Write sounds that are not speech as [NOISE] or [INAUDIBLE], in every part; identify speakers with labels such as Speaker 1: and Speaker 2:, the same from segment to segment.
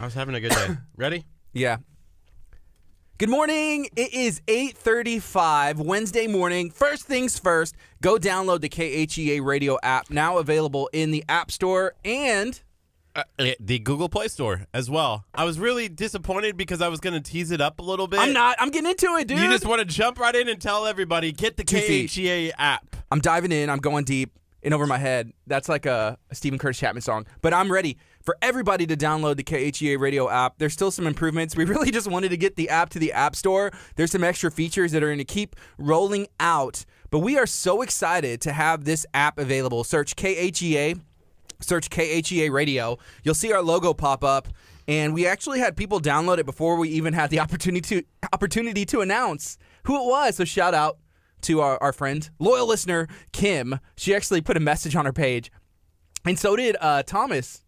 Speaker 1: I was having a good day. [COUGHS] Ready?
Speaker 2: Yeah. Good morning. It is 8:35 Wednesday morning. First things first, go download the KHEA radio app now available in the App Store and
Speaker 1: Uh, the Google Play Store as well. I was really disappointed because I was going to tease it up a little bit.
Speaker 2: I'm not I'm getting into it, dude.
Speaker 1: You just want to jump right in and tell everybody get the
Speaker 2: Two feet.
Speaker 1: KHEA app.
Speaker 2: I'm diving in. I'm going deep in over my head. That's like a, a Steven Curtis Chapman song. But I'm ready for everybody to download the KHEA radio app. There's still some improvements. We [LAUGHS] really just wanted to get the app to the App Store. There's some extra features that are going to keep rolling out. But we are so excited to have this app available. Search KHEA, search KHEA radio. You'll see our logo pop up. And we actually had people download it before we even had the [LAUGHS] opportunity to opportunity to announce who it was. So shout out to our, our friend, loyal listener, Kim. She actually put a message on her page. And so did uh, Thomas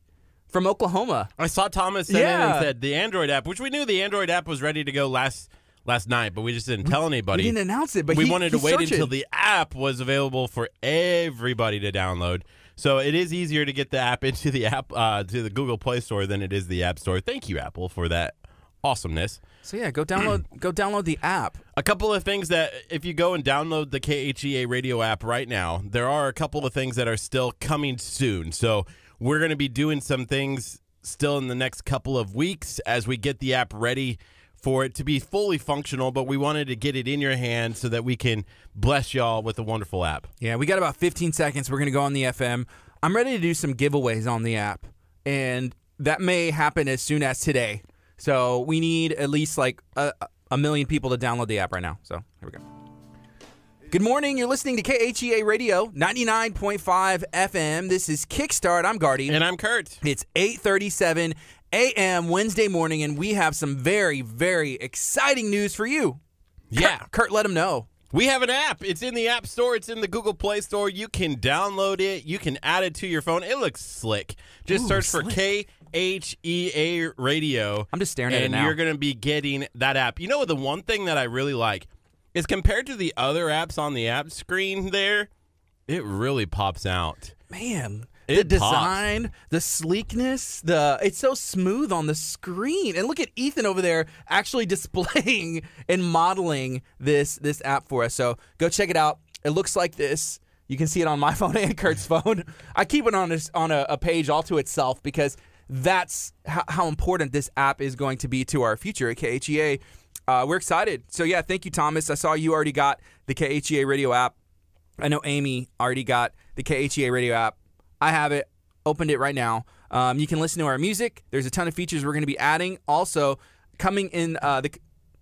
Speaker 2: from Oklahoma.
Speaker 1: I saw Thomas send in and said the Android app, which we knew the Android app was ready to go last last night, but we just didn't tell anybody.
Speaker 2: We didn't announce it, but
Speaker 1: we
Speaker 2: he-
Speaker 1: wanted to wait until the app was available for everybody to download. So it is easier to get the app [LAUGHS] into the app uh, to the Google Play Store than it is the App Store. Thank you, Apple, for that awesomeness.
Speaker 2: So yeah, go download [CLEARS THROAT] go download the app.
Speaker 1: A couple of things that if you go and download the KHEA radio app right now, there are a couple of things that are still coming soon. So we're going to be doing some things still in the next couple of weeks as we get the app ready for it to be fully functional, but we wanted to get it in your hand so that we can bless y'all with a wonderful app.
Speaker 2: Yeah, we got about 15 seconds. We're going to go on the FM. I'm ready to do some giveaways on the app, and that may happen as soon as today. So we need at least like a, a million people to download the app right now. So here we go. Good morning. You're listening to KHEA Radio 99.5 FM. This is Kickstart. I'm Gardy.
Speaker 1: And I'm Kurt.
Speaker 2: It's 8:37 a.m. Wednesday morning, and we have some very, very exciting news for you.
Speaker 1: Yeah.
Speaker 2: Kurt, Kurt let them know.
Speaker 1: We have an app. It's in the App Store. It's in the Google Play Store. You can download it. You can add it to your phone. It looks slick. Just
Speaker 2: Ooh,
Speaker 1: search for
Speaker 2: slick.
Speaker 1: KHEA Radio.
Speaker 2: I'm just staring at it
Speaker 1: and
Speaker 2: now.
Speaker 1: you're going to be getting that app. You know, the one thing that I really like is compared to the other apps on the app screen there, it really pops out.
Speaker 2: Man, the
Speaker 1: It pops.
Speaker 2: design, the sleekness, the it's so smooth on the screen. And look at Ethan over there actually [LAUGHS] displaying and modeling this this app for us. So go check it out. It looks like this. You can see it on my [LAUGHS] phone and Kurt's phone. I keep it on this, on a, a page all to itself because that's how, how important this app is going to be to our future at KHEA. Uh, we're excited. So yeah, thank you, Thomas. I saw you already got the KHEA radio app. I know Amy already got the KHEA radio app. I have it, opened it right now. Um, you can listen to our music. There's a ton of features we're going to be adding. Also, coming in uh, the,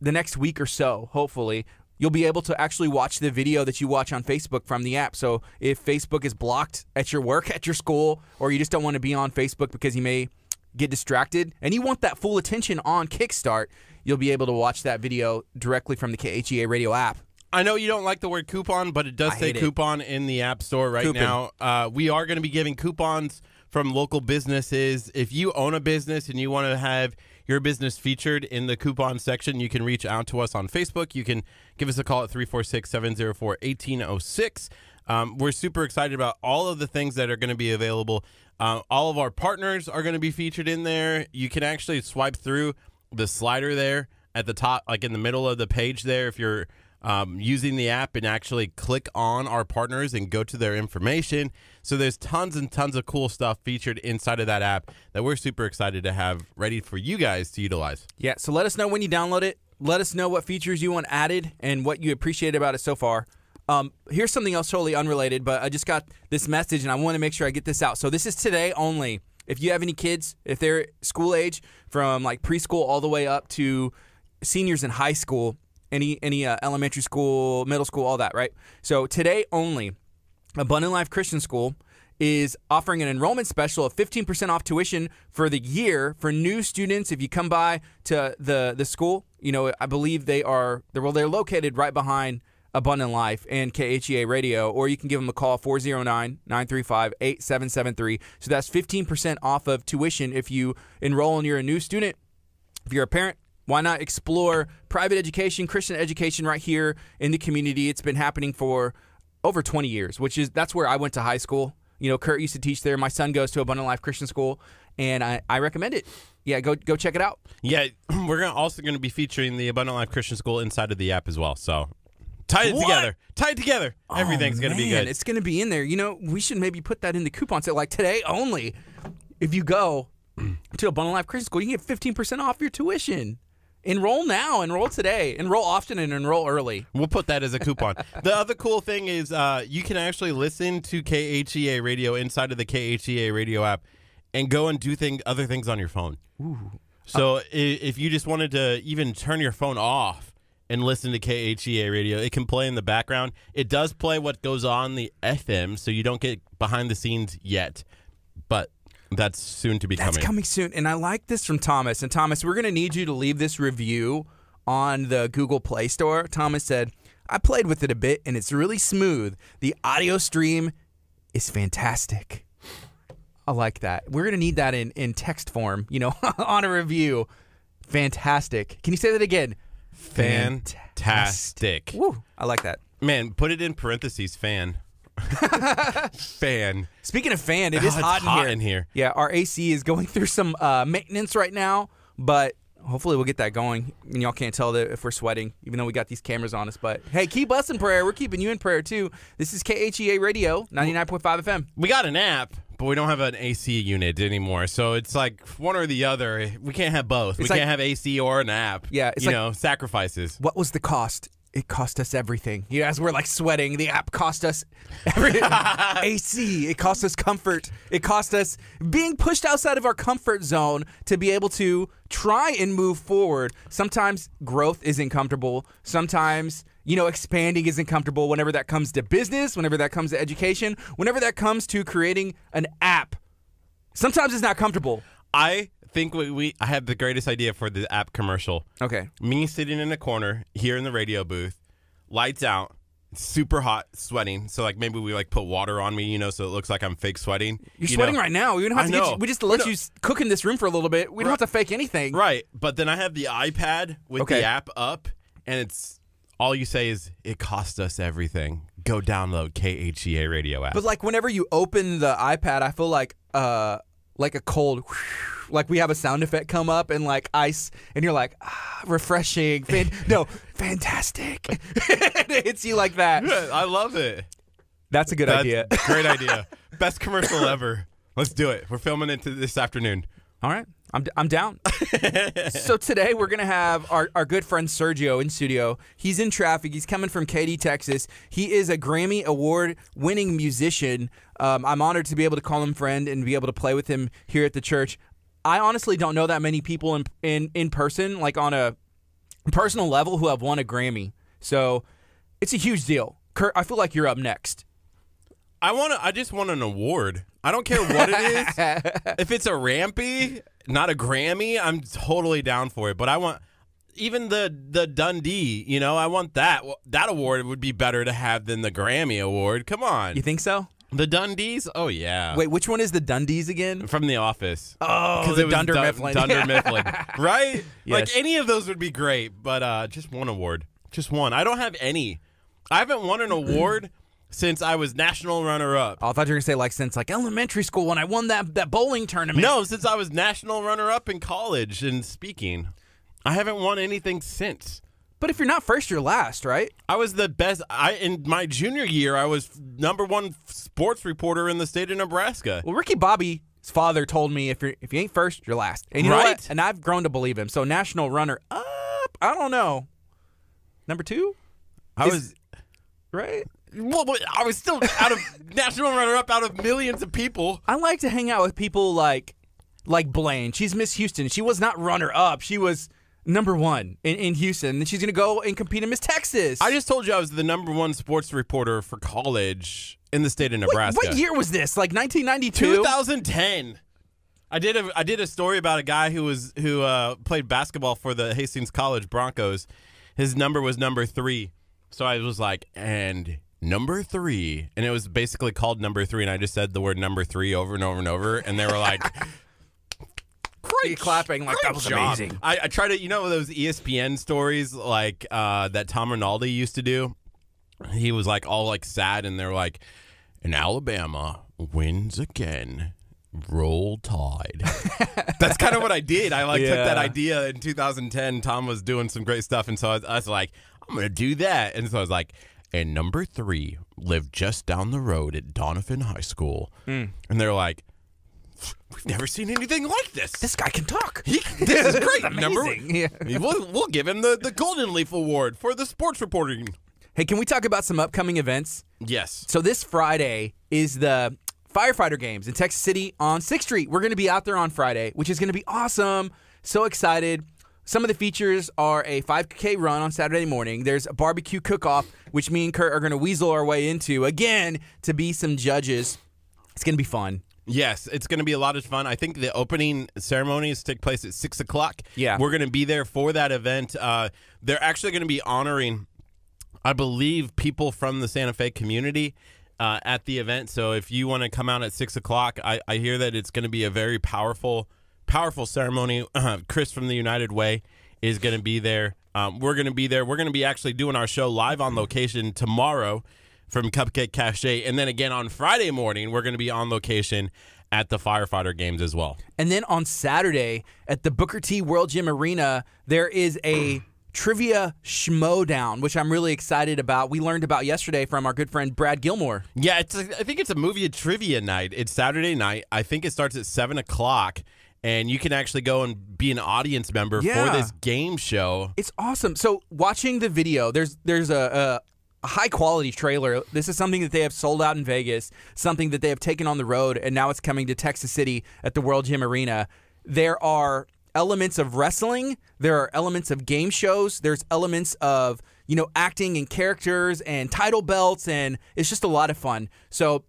Speaker 2: the next week or so, hopefully, you'll be able to actually watch the video that you watch on Facebook from the app. So if Facebook is blocked at your work, [LAUGHS] at your school, or you just don't want to be on Facebook because you may get distracted and you want that full attention on Kickstart, you'll be able to watch that video directly from the KHEA radio app.
Speaker 1: I know you don't like the word coupon, but it does
Speaker 2: I
Speaker 1: say
Speaker 2: hate it.
Speaker 1: coupon in the App Store right
Speaker 2: Coupon.
Speaker 1: now. Uh, we are going to be giving coupons from local businesses. If you own a business and you want to have your business featured in the coupon section, you can reach out to us on Facebook. You can give us a call at 346 704 1806. Um, We're super excited about all of the things that are going to be available. Uh, all of our partners are going to be featured in there. You can actually swipe through the slider there at the top, like in the middle of the page there, if you're um, using the app and actually click on our partners and go to their information. So there's tons and tons of cool stuff featured inside of that app that we're super excited to have ready for you guys to utilize.
Speaker 2: Yeah, so let us know when you download it. Let us know what features you want added and what you appreciate about it so far. Um, here's something else totally unrelated, but I just got this message and I want to make sure I get this out. So this is today only. If you have any kids, if they're school age, from like preschool all the way up to seniors in high school, any any uh, elementary school, middle school, all that, right? So today only, Abundant Life Christian School is offering an enrollment special of 15% off tuition for the year for new students if you come by to the the school you know i believe they are well they're located right behind abundant life and khea radio or you can give them a call 409-935-8773 so that's 15% off of tuition if you enroll and you're a new student if you're a parent, why not explore private education, Christian education right here in the community? It's been happening for over 20 years, which is that's where I went to high school. You know, Kurt used to teach there. My son goes to Abundant Life Christian School, and I, I recommend it. yeah, go go check it out.
Speaker 1: Yeah, [CLEARS THROAT] we're gonna also going to be featuring the Abundant Life Christian School inside of the app as well. So tie it
Speaker 2: What?
Speaker 1: together. Tie it together. Everything's
Speaker 2: Oh,
Speaker 1: going to be good.
Speaker 2: It's going to be in there. You know, we should maybe put that in the coupon sale. Like today only, if you go [CLEARS THROAT] to Abundant Life Christian School, you can get 15% off your tuition. Enroll now. Enroll today. Enroll often and enroll early.
Speaker 1: We'll put that as a coupon. the [LAUGHS] other cool thing is uh, you can actually listen to KHEA radio inside of the KHEA radio app and go and do thing other things on your phone. Ooh. So i if you just wanted to even turn your phone off and listen to KHEA radio, it can play in the background. It does play what goes on the FM, so you don't get behind the scenes yet, but that's soon to be
Speaker 2: That's
Speaker 1: coming.
Speaker 2: That's coming soon. And I like this from Thomas. And Thomas, we're going to need you to leave this review on the Google Play Store. Thomas said, I played with it a bit and it's really smooth. The audio stream is fantastic. I like that. We're going to need that in, in text form, you know, [LAUGHS] on a review. Fantastic. Can you say that again?
Speaker 1: Fantastic.
Speaker 2: Woo. I like that.
Speaker 1: Man, put it in parentheses, fan. [LAUGHS] fan.
Speaker 2: Speaking of fan, it is
Speaker 1: Oh, it's
Speaker 2: hot, in,
Speaker 1: hot
Speaker 2: here.
Speaker 1: in here.
Speaker 2: Yeah, our AC is going [LAUGHS] through some uh, maintenance right now, but hopefully we'll get that going. And y'all can't tell that if we're sweating, even though we got these cameras on us. But hey, keep us in prayer. We're keeping you in prayer too. This is KHEA Radio, 99.5 FM.
Speaker 1: We got an app, but we don't have an AC unit anymore. So it's like one or the other. We can't have both. we
Speaker 2: It's like-
Speaker 1: can't have AC or an app.
Speaker 2: Yeah, it's
Speaker 1: you
Speaker 2: like-
Speaker 1: know, sacrifices.
Speaker 2: What was the cost? It cost us everything. You know, as we're like sweating, the app cost us every, [LAUGHS] AC. It cost us comfort. It cost us being pushed outside of our comfort zone to be able to try and move forward. Sometimes growth isn't comfortable. Sometimes, you know, expanding isn't comfortable whenever that comes to business, whenever that comes to education, whenever that comes to creating an app. Sometimes it's not comfortable.
Speaker 1: I think we, we I have the greatest idea for the app commercial.
Speaker 2: Okay.
Speaker 1: Me sitting in a corner here in the radio booth, lights out, super hot, sweating. So like maybe we like put water on me, you know, so it looks like I'm fake sweating.
Speaker 2: You're
Speaker 1: you
Speaker 2: sweating
Speaker 1: know?
Speaker 2: right now. We don't have
Speaker 1: I
Speaker 2: to get you, we just let
Speaker 1: don't-
Speaker 2: you cook in this room for a little bit. We don't have to fake anything.
Speaker 1: Right, but then I have the iPad with
Speaker 2: Okay.
Speaker 1: the app up, and it's all you say is it cost us everything. Go download KHEA radio app.
Speaker 2: But like whenever you open the iPad, I feel like uh like a cold like we have a sound effect come up and like ice and you're like ah, refreshing fan- [LAUGHS] no fantastic [LAUGHS] it hits you like that
Speaker 1: Good, I love it.
Speaker 2: that's a good
Speaker 1: That's
Speaker 2: idea
Speaker 1: great idea. [LAUGHS] Best commercial ever. Let's do it. We're filming it this afternoon.
Speaker 2: all right i'm, I'm down. [LAUGHS] So today we're gonna have our, our good friend sergio in studio. He's in traffic. He's coming from katy texas. He is a grammy award winning musician. Um, i'm honored to be able to call him friend and be able to play with him here at the church. I honestly don't know that many people in in, in person like on a personal level who have won a grammy. So it's a huge deal. Kurt i feel like you're up next.
Speaker 1: I want to. I just want an award. I don't care what it is. [LAUGHS] if it's a Rampy, not a Grammy, I'm totally down for it. But I want even the the Dundie. You know, I want that. That award would be better to have than the Grammy award. Come on,
Speaker 2: you think so
Speaker 1: the Dundies. Oh yeah.
Speaker 2: wait which one is the dundies again
Speaker 1: from The Office.
Speaker 2: oh
Speaker 1: Because it was
Speaker 2: dunder
Speaker 1: Dun-
Speaker 2: mifflin
Speaker 1: Dunder [LAUGHS] Mifflin, right? Like any of those would be great, but uh, just one award, just one. I don't have any. I haven't won an award since I was national runner-up.
Speaker 2: Oh, I thought you were gonna say like since like elementary school when I won that that bowling tournament.
Speaker 1: No, since I was national runner-up in college in speaking, I haven't won anything since.
Speaker 2: but if you're not first, you're last, right?
Speaker 1: I was the best. I in my junior year, I was number one sports reporter in the state of Nebraska.
Speaker 2: Well, Ricky Bobby's father told me if you if you ain't first, you're last, and you know what?
Speaker 1: Right.
Speaker 2: And I've grown to believe him. So national runner up, I don't know, number two,
Speaker 1: I
Speaker 2: Is-
Speaker 1: was.
Speaker 2: right?
Speaker 1: Well, but I was still out of [LAUGHS] national runner-up out of millions of people.
Speaker 2: I like to hang out with people like like Blaine. She's Miss Houston. She was not runner up. She was number one in, in Houston. And she's gonna go and compete in Miss Texas.
Speaker 1: I just told you I was the number one sports reporter for college in the state of
Speaker 2: Wait,
Speaker 1: Nebraska.
Speaker 2: what year was this? Like 1992.
Speaker 1: 2010. I did a I did a story about a guy who was who uh, played basketball for the Hastings College Broncos. His number was number three, so I was like, and number three, and it was basically called number three, and I just said the word number three over and over and over, and they were like. [LAUGHS]
Speaker 2: You're clapping like
Speaker 1: Great
Speaker 2: that was
Speaker 1: job.
Speaker 2: amazing.
Speaker 1: I, I try to, you know, those ESPN stories like uh, that Tom Rinaldi used to do. He was like all like sad, and they're like, "And Alabama wins again." Roll Tide. [LAUGHS] That's kind of what I did. I like took that idea in 2010. Tom was doing some great stuff, and so I was, I was like, I'm gonna do that. And so I was like, and number three lived just down the road at Donovan High School,
Speaker 2: Hmm.
Speaker 1: and they're like, we've never seen anything like this.
Speaker 2: This guy can talk.
Speaker 1: He, this is [LAUGHS] great. Number
Speaker 2: amazing. Yeah.
Speaker 1: We'll, we'll give him the, the Golden Leaf Award for the sports reporting.
Speaker 2: Hey, can we talk about some upcoming events?
Speaker 1: Yes.
Speaker 2: So this Friday is the firefighter games in Texas City on 6th Street. We're going to be out there on Friday, which is going to be awesome. So excited. Some of the features are a 5K run on Saturday morning. There's a barbecue cook-off, which me and Kurt are going to weasel our way into again to be some judges. It's going to be fun.
Speaker 1: Yes, it's going to be a lot of fun. I think the opening ceremonies take place at six o'clock.
Speaker 2: Yeah.
Speaker 1: we're going to be there for that event. Uh, they're actually going to be honoring, I believe, people from the Santa Fe community uh, at the event. So if you want to come out at six o'clock, I, I hear that it's going to be a very powerful, powerful ceremony. [CLEARS THROAT] Chris from the United Way is going to be there. Um, we're going to be there. We're going to be actually doing our show live on location tomorrow from Cupcake Cache. And then again on Friday morning, we're going to be on location at the firefighter games as well.
Speaker 2: And then on Saturday at the Booker T World Gym Arena, there is a [CLEARS THROAT] trivia schmodown, which I'm really excited about. We learned about yesterday from our good friend Brad Gilmore.
Speaker 1: Yeah, it's a, I think it's a movie trivia night. It's Saturday night. I think it starts at seven o'clock, and you can actually go and be an audience member
Speaker 2: Yeah.
Speaker 1: for this game show.
Speaker 2: It's awesome. So watching the video, there's there's a, a, a high quality trailer. This is something that they have sold out in Vegas, something that they have taken on the road, and now it's coming to Texas City at the World Gym Arena. There are elements of wrestling. There are elements of game shows. There's elements of you know acting and characters and title belts, and it's just a lot of fun. So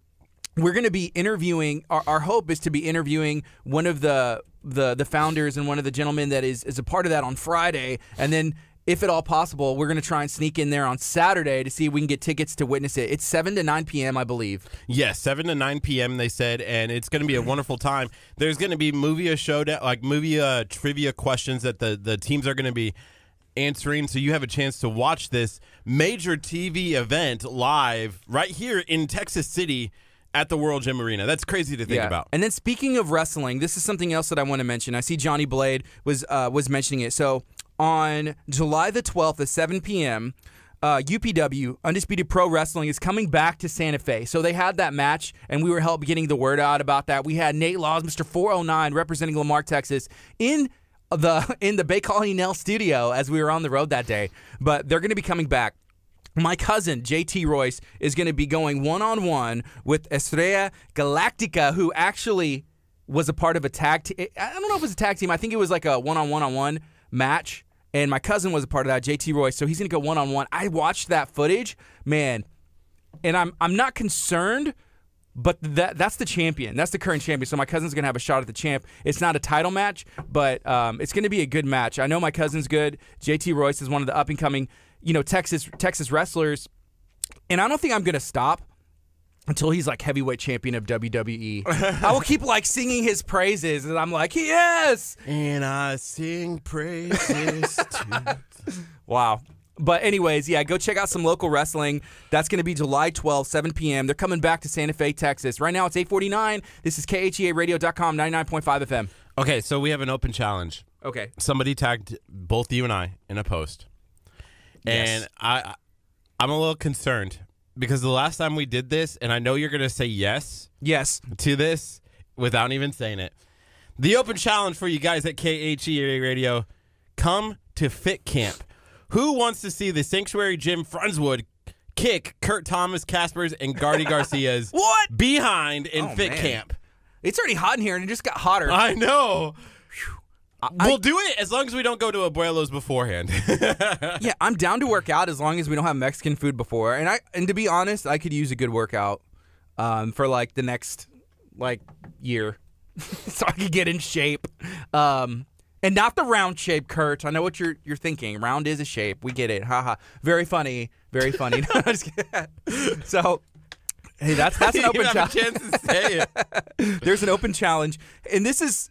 Speaker 2: we're going to be interviewing our, our hope is to be interviewing one of the the the founders and one of the gentlemen that is is a part of that on Friday and then if at all possible we're going to try and sneak in there on Saturday to see if we can get tickets to witness it it's 7 to 9 p.m. I believe
Speaker 1: Yes, seven to nine p.m. They said, and it's going to be a wonderful time. There's going to be movie showdown, like movie uh, trivia questions that the the teams are going to be answering. So you have a chance to watch this major TV event live right here in Texas City at the World Gym Arena. That's crazy to think about.
Speaker 2: And then speaking of wrestling, this is something else that I want to mention. I see Johnny Blade was uh, was mentioning it. So on July the 12th at 7 p.m., uh, UPW Undisputed Pro Wrestling is coming back to Santa Fe. So they had that match, and we were help getting the word out about that. We had Nate Laws, Mr. 409, representing La Marque, Texas, in the [LAUGHS] in the Bay Colony Nell studio as we were on the road that day. But they're going to be coming back. My cousin JT Royce is going to be going one on one with Estrella Galactica, who actually was a part of a tag. I don't know if it was a tag team. I think it was like a one on one on one match. And my cousin was a part of that, JT Royce. So he's going to go one on one. I watched that footage, man, and I'm I'm not concerned, but that that's the champion. That's the current champion. So my cousin's gonna have a shot at the champ. It's not a title match, but um, it's gonna be a good match. I know my cousin's good. JT Royce is one of the up and coming, you know, Texas Texas wrestlers, and I don't think I'm gonna stop until he's like heavyweight champion of WWE. I will keep like singing his praises, and I'm like, yes,
Speaker 1: And I sing praises to. [LAUGHS]
Speaker 2: Wow. But anyways, yeah, go check out some local wrestling. That's going to be July 12th, 7 p.m. They're coming back to Santa Fe, Texas. Right now it's 849. This is KHEARadio.com, 99.5 FM.
Speaker 1: Okay, so we have an open challenge.
Speaker 2: Okay.
Speaker 1: Somebody tagged both you and I in a post, and I, I'm a little concerned because the last time we did this, and I know you're gonna say yes
Speaker 2: Yes.
Speaker 1: to this without even saying it. The open challenge for you guys at KHEA Radio: come to Fit Camp. Who wants to see the Sanctuary Gym Friendswood kick Kurt Thomas, Caspers, and Gardy [LAUGHS] Garcia's
Speaker 2: What?
Speaker 1: behind in
Speaker 2: Oh,
Speaker 1: Fit
Speaker 2: man.
Speaker 1: Camp?
Speaker 2: It's already hot in here and it just got hotter.
Speaker 1: I know.
Speaker 2: I-
Speaker 1: we'll do it as long as we don't go to Abuelo's beforehand. [LAUGHS]
Speaker 2: yeah, I'm down to work out as long as we don't have Mexican food before. And I and to be honest, I could use a good workout um, for like the next like year, [LAUGHS] so I could get in shape. Um, and not the round shape, Kurt. I know what you're you're thinking. Round is a shape. We get it. Haha. Very funny. Very funny. [LAUGHS] No, so. Hey, that's that's an open challenge.
Speaker 1: chance to say it.
Speaker 2: There's an open challenge, and this is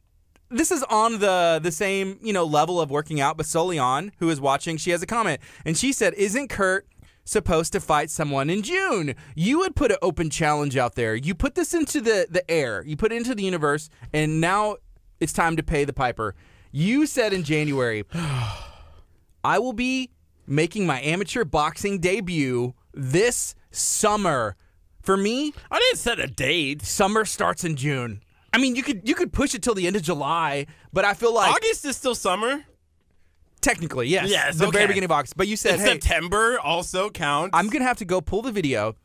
Speaker 2: this is on the the same you know level of working out. But Solion, who is watching, she has a comment, and she said, "Isn't Kurt supposed to fight someone in June. You would put an open challenge out there. You put this into the the air. You put it into the universe, and now it's time to pay the piper. You said in January, [SIGHS] I will be making my amateur boxing debut this summer. For me,
Speaker 1: I didn't set a date.
Speaker 2: summer starts in June. I mean, you could you could push it till the end of July, but I feel like
Speaker 1: August is still summer.
Speaker 2: technically, yes,
Speaker 1: Yes,
Speaker 2: the very beginning of August. But you said,
Speaker 1: And
Speaker 2: hey,
Speaker 1: September also counts.
Speaker 2: I'm gonna have to go pull the video.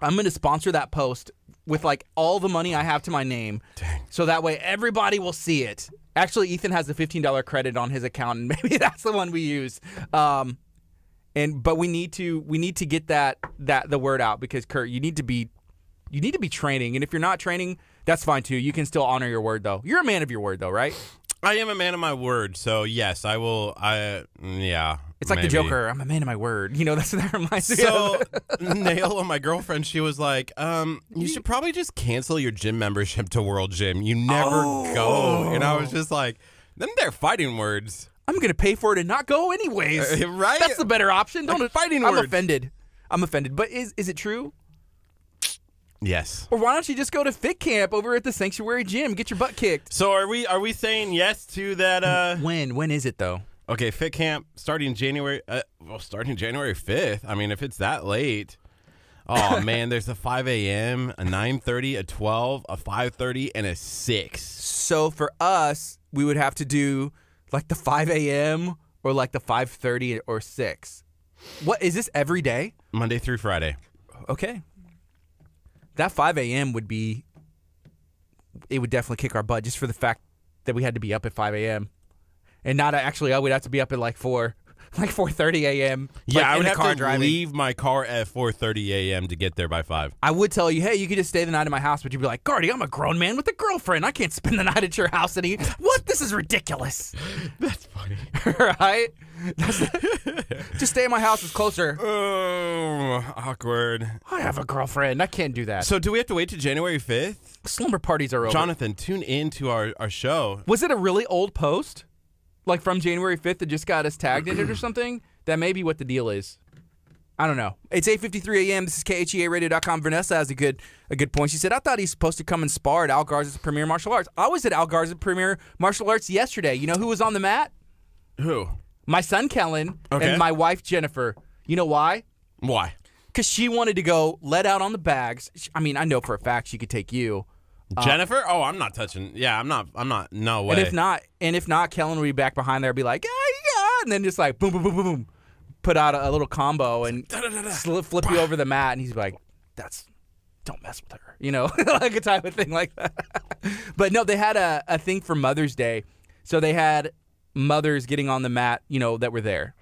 Speaker 2: I'm gonna sponsor that post with like all the money I have to my name,
Speaker 1: Dang.
Speaker 2: so that way everybody will see it. Actually, Ethan has a fifteen dollar credit on his account, and [LAUGHS] maybe that's the one we use. Um, and but we need to we need to get that that the word out because Kurt, you need to be you need to be training, and if you're not training, that's fine too. You can still honor your word though. You're a man of your word though, right?
Speaker 1: I am a man of my word, so yes, I will. I yeah.
Speaker 2: It's like
Speaker 1: maybe.
Speaker 2: the Joker. I'm a man of my word. You know that's what that [LAUGHS] reminds me
Speaker 1: So. [LAUGHS] Nail, my girlfriend, she was like, um, "You should probably just cancel your gym membership to World Gym. You never go." And I was just like, "Then they're fighting words,
Speaker 2: I'm gonna pay for it and not go anyways.
Speaker 1: Uh, right?
Speaker 2: That's the better option. Don't
Speaker 1: Like fighting words.
Speaker 2: I'm
Speaker 1: words.
Speaker 2: offended. I'm offended. But is is it true?
Speaker 1: Yes."
Speaker 2: Or why don't you just go to Fit Camp over at the Sanctuary Gym, get your butt kicked?
Speaker 1: So are we? Are we saying yes to that? Uh,
Speaker 2: When? When is it though?
Speaker 1: okay, Fit Camp starting January. Uh, well, starting January fifth. I mean, if it's that late. Oh [LAUGHS] man, there's a 5 a.m., a 9:30, a 12, a 5:30, and a 6.
Speaker 2: So for us, we would have to do like the 5 a.m. or like the 5:30 or 6. What is this every day?
Speaker 1: Monday through Friday.
Speaker 2: Okay. That 5 a.m. would be. It would definitely kick our butt just for the fact that we had to be up at 5 a.m. and not actually. Oh, we'd have to be up at like four, [LAUGHS] like 4:30 a.m.
Speaker 1: Yeah,
Speaker 2: like,
Speaker 1: I would have
Speaker 2: car
Speaker 1: to
Speaker 2: driving.
Speaker 1: leave my car at 4:30 a.m. to get there by five.
Speaker 2: I would tell you, hey, you could just stay the night at my house, but you'd be like, Gardy, I'm a grown man with a girlfriend. I can't spend the [LAUGHS] night at your house and eat. [LAUGHS] What? This is ridiculous.
Speaker 1: That's funny.
Speaker 2: right? That's- just stay at my house. It's closer.
Speaker 1: Oh, awkward.
Speaker 2: I have a girlfriend. I can't do that.
Speaker 1: So do we have to wait to January 5th?
Speaker 2: Slumber parties are over.
Speaker 1: Jonathan, tune in to our, our show.
Speaker 2: Was it a really old post? Like from January 5th that just got us tagged in it or something? That may be what the deal is. I don't know. It's 8:53 a.m. This is KHEARadio.com. Vanessa has a good a good point. She said, "I thought he's supposed to come and spar at Al Garza's Premier Martial Arts. I was at Al Garza's Premier Martial Arts yesterday. You know who was on the mat?
Speaker 1: Who?
Speaker 2: My son Kellen
Speaker 1: Okay.
Speaker 2: and my wife Jennifer. You know why?
Speaker 1: Why?
Speaker 2: Because she wanted to go let out on the bags. I mean, I know for a fact she could take you.
Speaker 1: Uh, Jennifer? Oh, I'm not touching. Yeah, I'm not. I'm not. No way.
Speaker 2: And if not, and if not, Kellen will be back behind there, be like, yeah, yeah, and then just like boom, boom, boom, boom, boom, put out a, a little combo and flip you over the mat, and he's like, that's don't mess with her, you know, [LAUGHS] like a type of thing like that. [LAUGHS] but no, they had a, a thing for Mother's Day, so they had mothers getting on the mat, you know, that were there.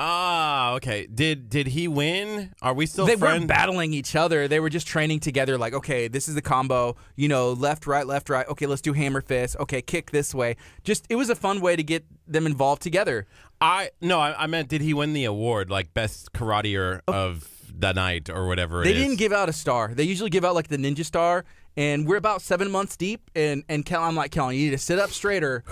Speaker 1: Ah, okay. Did did he win? Are we still
Speaker 2: they
Speaker 1: friends?
Speaker 2: weren't battling each other. They were just training together. Like, okay, this is the combo. You know, left, right, left, right. Okay, let's do hammer fist. Okay, kick this way. Just it was a fun way to get them involved together.
Speaker 1: I no, I, I meant did he win the award like best karateer of the night or whatever?
Speaker 2: Oh. They
Speaker 1: it is?
Speaker 2: didn't give out a star. They usually give out like the ninja star, and we're about seven months deep. And and Kel, I'm like, Kellen, you need to sit up straighter.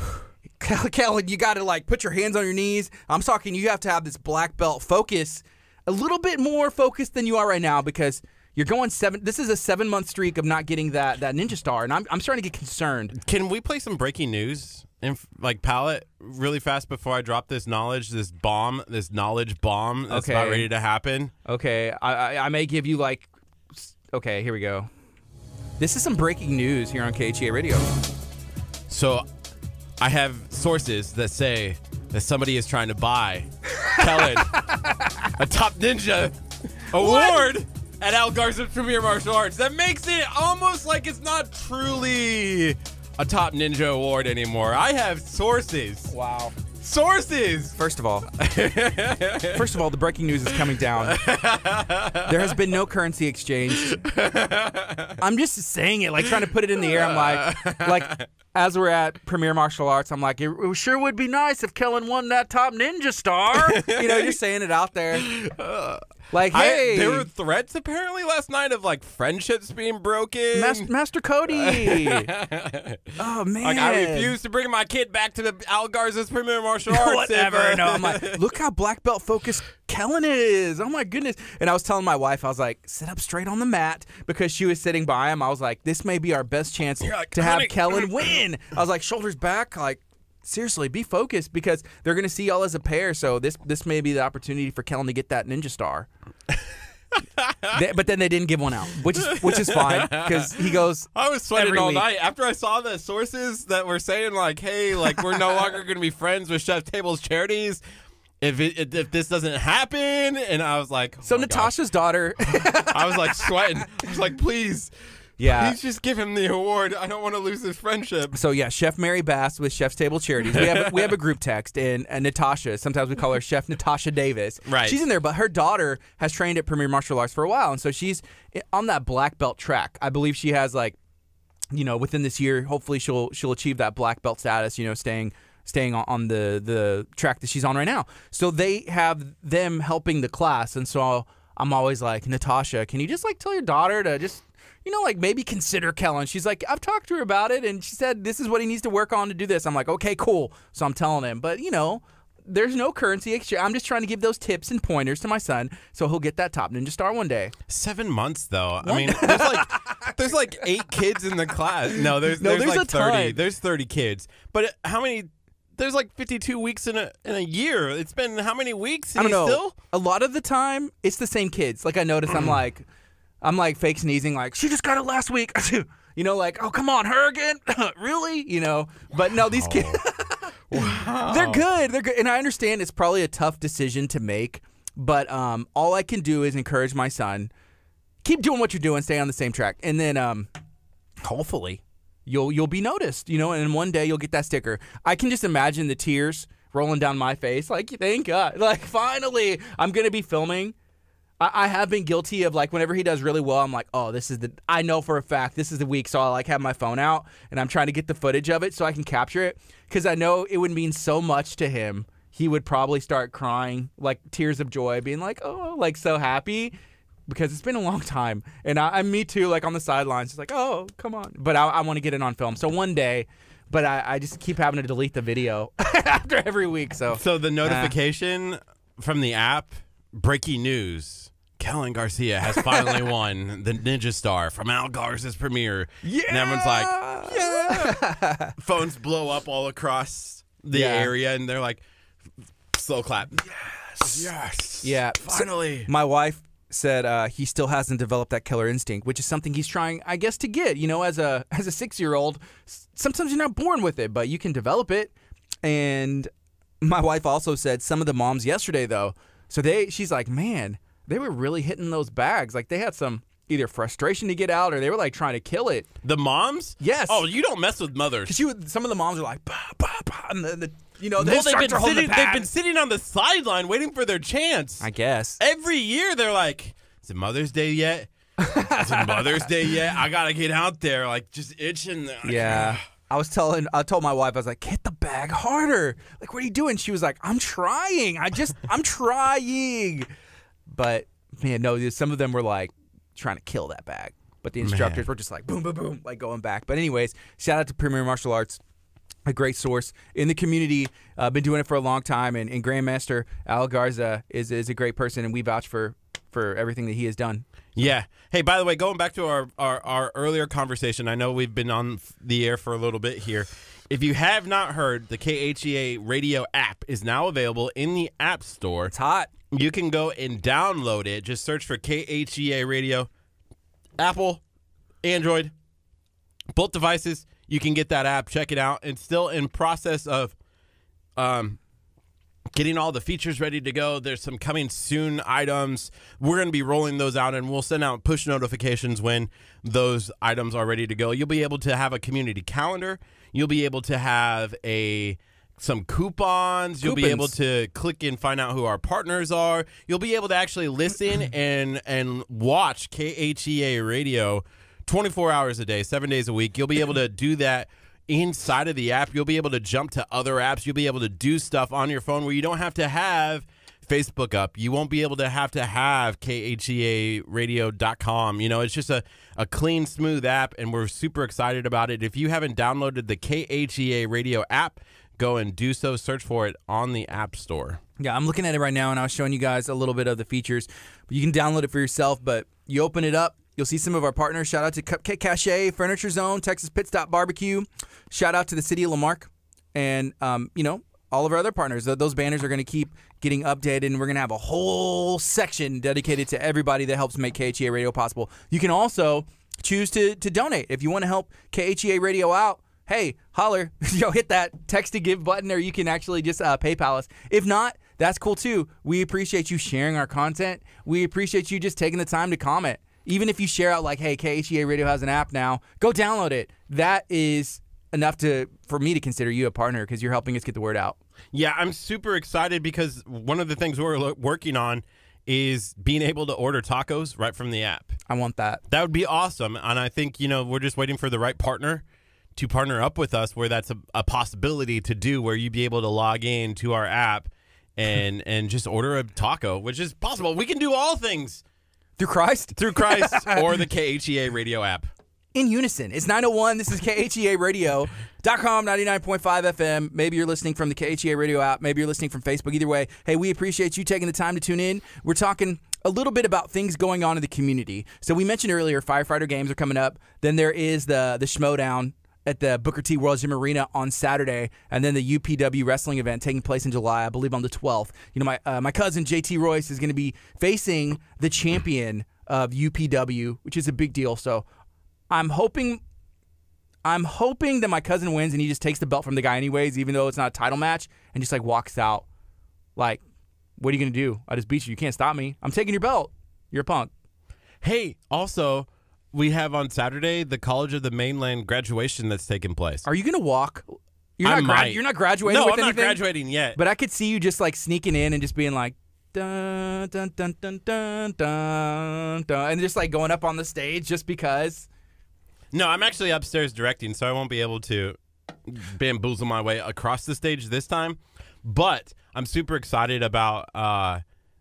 Speaker 2: [LAUGHS] Kel- Kellen, you got to like put your hands on your knees. I'm talking. You have to have this black belt focus, a little bit more focused than you are right now because you're going seven. This is a seven month streak of not getting that that ninja star, and I'm I'm starting to get concerned.
Speaker 1: Can we play some breaking news? In, like palette really fast before I drop this knowledge, this bomb, this knowledge bomb that's about ready to happen.
Speaker 2: Okay, I, I I may give you like, okay, here we go. This is some breaking news here on KHEA Radio.
Speaker 1: So, I have sources that say that somebody is trying to buy Kellen [LAUGHS] a top ninja award at Al Garza's Premier Martial Arts. That makes it almost like it's not truly a top ninja award anymore. I have sources.
Speaker 2: Wow.
Speaker 1: Sources.
Speaker 2: First of all, [LAUGHS] first of all, the breaking news is coming down. There has been no currency exchange. I'm just saying it, like trying to put it in the air. I'm like, like as we're at Premier Martial Arts, I'm like, it, it sure would be nice if Kellen won that top ninja star. You know, you're saying it out there. [LAUGHS] Uh, Like,
Speaker 1: I-
Speaker 2: hey,
Speaker 1: there were threats apparently last night of like friendships being broken.
Speaker 2: Mas- Master Cody. [LAUGHS] oh man,
Speaker 1: Like I refuse to bring my kid back to the Al Garza's Premier Martial Arts.
Speaker 2: Whatever. No, I'm like, [LAUGHS] look how black belt focused Kellen is. Oh my goodness. And I was telling my wife, I was like, sit up straight on the mat because she was sitting by him. I was like, this may be our best chance
Speaker 1: like,
Speaker 2: to have Kellen win. I was like, shoulders back, like seriously, be focused because they're gonna see y'all as a pair. So this this may be the opportunity for Kellen to get that ninja star. [LAUGHS] They- but then they didn't give one out, which is which is fine because he goes. [LAUGHS]
Speaker 1: I was sweating all
Speaker 2: week.
Speaker 1: night after I saw the sources that were saying like, "Hey, like we're no longer going to be friends with Chef Table's charities." If it, if this doesn't happen, and I was like, oh
Speaker 2: So
Speaker 1: my gosh.
Speaker 2: Natasha's daughter, [LAUGHS]
Speaker 1: I was like sweating. I was like, please,
Speaker 2: yeah.
Speaker 1: please just give him the award. I don't want to lose his friendship.
Speaker 2: So yeah, Chef Mary Bass with Chef's Table Charities. We have we have a group text, and, and uh, Natasha. Sometimes we call her Chef Natasha Davis.
Speaker 1: Right.
Speaker 2: She's in there, but her daughter has trained at Premier Martial Arts for a while, and so she's eh, on that black belt track. I believe she has like, you know, within this year, hopefully she'll she'll achieve that black belt status. You know, staying staying on, on the the track that she's on right now. So they have them helping the class, and so I'm always like, Natasha, can you just like tell your daughter to just you know, like maybe consider Kellen. She's like, I've talked to her about it, and she said this is what he needs to work on to do this. I'm like, okay, cool. So I'm telling him, but you know, there's no currency exchange. I'm just trying to give those tips and pointers to my son, so he'll get that top ninja star one day.
Speaker 1: Seven months though. I mean, there's like [LAUGHS] there's like eight kids in the class. No, there's
Speaker 2: No,
Speaker 1: there's,
Speaker 2: there's
Speaker 1: like thirty. There's thirty kids. But how many? There's like 52 weeks in a in a year. It's been how many weeks?
Speaker 2: I don't know.
Speaker 1: Still?
Speaker 2: A lot of the time, it's the same kids. Like I notice, I'm mm. like, I'm like fake sneezing. Like she just got it last week. [LAUGHS] you know, like oh come on, her again? [LAUGHS] really? You know? But no, these kids. [LAUGHS] They're good. They're good. And I understand it's probably a tough decision to make, but um, all I can do is encourage my son. Keep doing what you're doing. Stay on the same track, and then um, hopefully you'll you'll be noticed. You know, and one day you'll get that sticker. I can just imagine the tears rolling down my face. Like thank God. Like finally, I'm gonna be filming. I, I have been guilty of like whenever he does really well, I'm like, oh, this is the. I know for a fact this is the week, so I like have my phone out and I'm trying to get the footage of it so I can capture it because I know it would mean so much to him. He would probably start crying like tears of joy, being like, oh, like so happy because it's been a long time. And I, I'm me too, like on the sidelines, just like, oh, come on. But I, I want to get it on film. So one day. But I, I just keep having to delete the video [LAUGHS] after every week. So
Speaker 1: So the notification from the app, breaking news. Kellen Garcia has finally [LAUGHS] won the Ninja Star from Al Garza's premiere.
Speaker 2: yeah,
Speaker 1: And everyone's like, yeah. [LAUGHS] Phones blow up all across the
Speaker 2: Yeah.
Speaker 1: area, and they're like, slow clap. Yes. Yes.
Speaker 2: Yeah.
Speaker 1: Finally.
Speaker 2: My wife said uh, he still hasn't developed that killer instinct, which is something he's trying, I guess, to get. You know, as a [LAUGHS] as a six year old, sometimes you're not born with it, but you can develop it. And my wife also said some of the moms yesterday, though, so they she's like, man, they were really hitting those bags. Like they had some either frustration to get out, or they were like trying to kill it.
Speaker 1: The moms?
Speaker 2: Yes.
Speaker 1: Oh, you don't mess with mothers.
Speaker 2: You, some of the moms are like, bah, bah, bah, and the, the you know, the
Speaker 1: Well, they've been, sitting,
Speaker 2: the
Speaker 1: they've been sitting on the sideline waiting for their chance.
Speaker 2: I guess.
Speaker 1: Every year they're like, "Is it Mother's Day yet? Is it Mother's Day yet? I gotta get out there, like just itching." [LAUGHS]
Speaker 2: Yeah. I was telling, I told my wife, I was like, hit the bag harder. Like, what are you doing? She was like, I'm trying. I just, I'm trying. But man, no, some of them were like trying to kill that bag. But the instructors were just like, boom, boom, boom, like going back. But, anyways, shout out to Premier Martial Arts. A great source in the community. Uh, been doing it for a long time, and, and Grandmaster Al Garza is is a great person, and we vouch for for everything that he has done.
Speaker 1: Yeah. Hey, by the way, going back to our, our, our earlier conversation, I know we've been on the air for a little bit here. If you have not heard, the KHEA radio app is now available in the App Store.
Speaker 2: It's hot.
Speaker 1: You can go and download it. Just search for KHEA Radio, Apple, Android, both devices. You can get that app. Check it out. It's still in process of um, getting all the features ready to go. There's some coming soon items. We're going to be rolling those out, and we'll send out push notifications when those items are ready to go. You'll be able to have a community calendar. You'll be able to have a some coupons. You'll be able to click and find out who our partners are. You'll be able to actually listen [CLEARS THROAT] and and watch KHEA radio 24 hours a day, 7 days a week. You'll be able to do that inside of the app. You'll be able to jump to other apps. You'll be able to do stuff on your phone where you don't have to have Facebook up. You won't be able to have to have KHEAradio.com. You know, it's just a, a clean, smooth app, and we're super excited about it. If you haven't downloaded the KHEA radio app, go and do so. Search for it on the App Store.
Speaker 2: Yeah, I'm looking at it right now, and I was showing you guys a little bit of the features. You can download it for yourself, but you open it up, you'll see some of our partners. Shout out to Cupcake Cache, Furniture Zone, Texas Pit Stop Barbecue. Shout out to the City of La Marque, and um, you know all of our other partners. Those banners are going to keep getting updated, and we're going to have a whole section dedicated to everybody that helps make KHEA Radio possible. You can also choose to to donate if you want to help KHEA Radio out hey, holler, [LAUGHS] yo, hit that text to give button, or you can actually just uh, PayPal us. If not, that's cool too. We appreciate you sharing our content. We appreciate you just taking the time to comment. Even if you share out like, hey, KHEA Radio has an app now, go download it. That is enough to for me to consider you a partner because you're helping us get the word out.
Speaker 1: Yeah, I'm super excited because one of the things we're lo- working on is being able to order tacos right from the app.
Speaker 2: I want that.
Speaker 1: That would be awesome. And I think, you know, we're just waiting for the right partner to partner up with us where that's a, a possibility to do where you'd be able to log in to our app and and just order a taco, which is possible. We can do all things
Speaker 2: Through Christ?
Speaker 1: through Christ [LAUGHS] or the KHEA radio app.
Speaker 2: in unison. It's 901. This is KHEA radio. .com 99.5 FM. Maybe you're listening from the KHEA Radio app. Maybe you're listening from Facebook. Either way, hey, we appreciate you taking the time to tune in. We're talking a little bit about things going on in the community. So we mentioned earlier, firefighter games are coming up. Then there is the the Schmodown at the Booker T World Gym Arena on Saturday, and then the UPW wrestling event taking place in July, I believe on the 12th. You know, my uh, my cousin JT Royce is going to be facing the champion of UPW, which is a big deal. So I'm hoping I'm hoping that my cousin wins and he just takes the belt from the guy anyways, even though it's not a title match, and just like walks out. Like, what are you gonna do? I just beat you. You can't stop me. I'm taking your belt. You're a punk.
Speaker 1: Hey, also, we have on Saturday the College of the Mainland graduation that's taking place.
Speaker 2: Are you gonna walk? You're
Speaker 1: I
Speaker 2: not.
Speaker 1: might.
Speaker 2: you're not graduating
Speaker 1: no,
Speaker 2: with
Speaker 1: I'm
Speaker 2: anything.
Speaker 1: not graduating yet.
Speaker 2: But I could see you just like sneaking in and just being like, dun dun dun dun dun dun dun, and just like going up on the stage just because.
Speaker 1: No, I'm actually upstairs directing, so I won't be able to bamboozle my way across the stage this time. But I'm super excited about uh,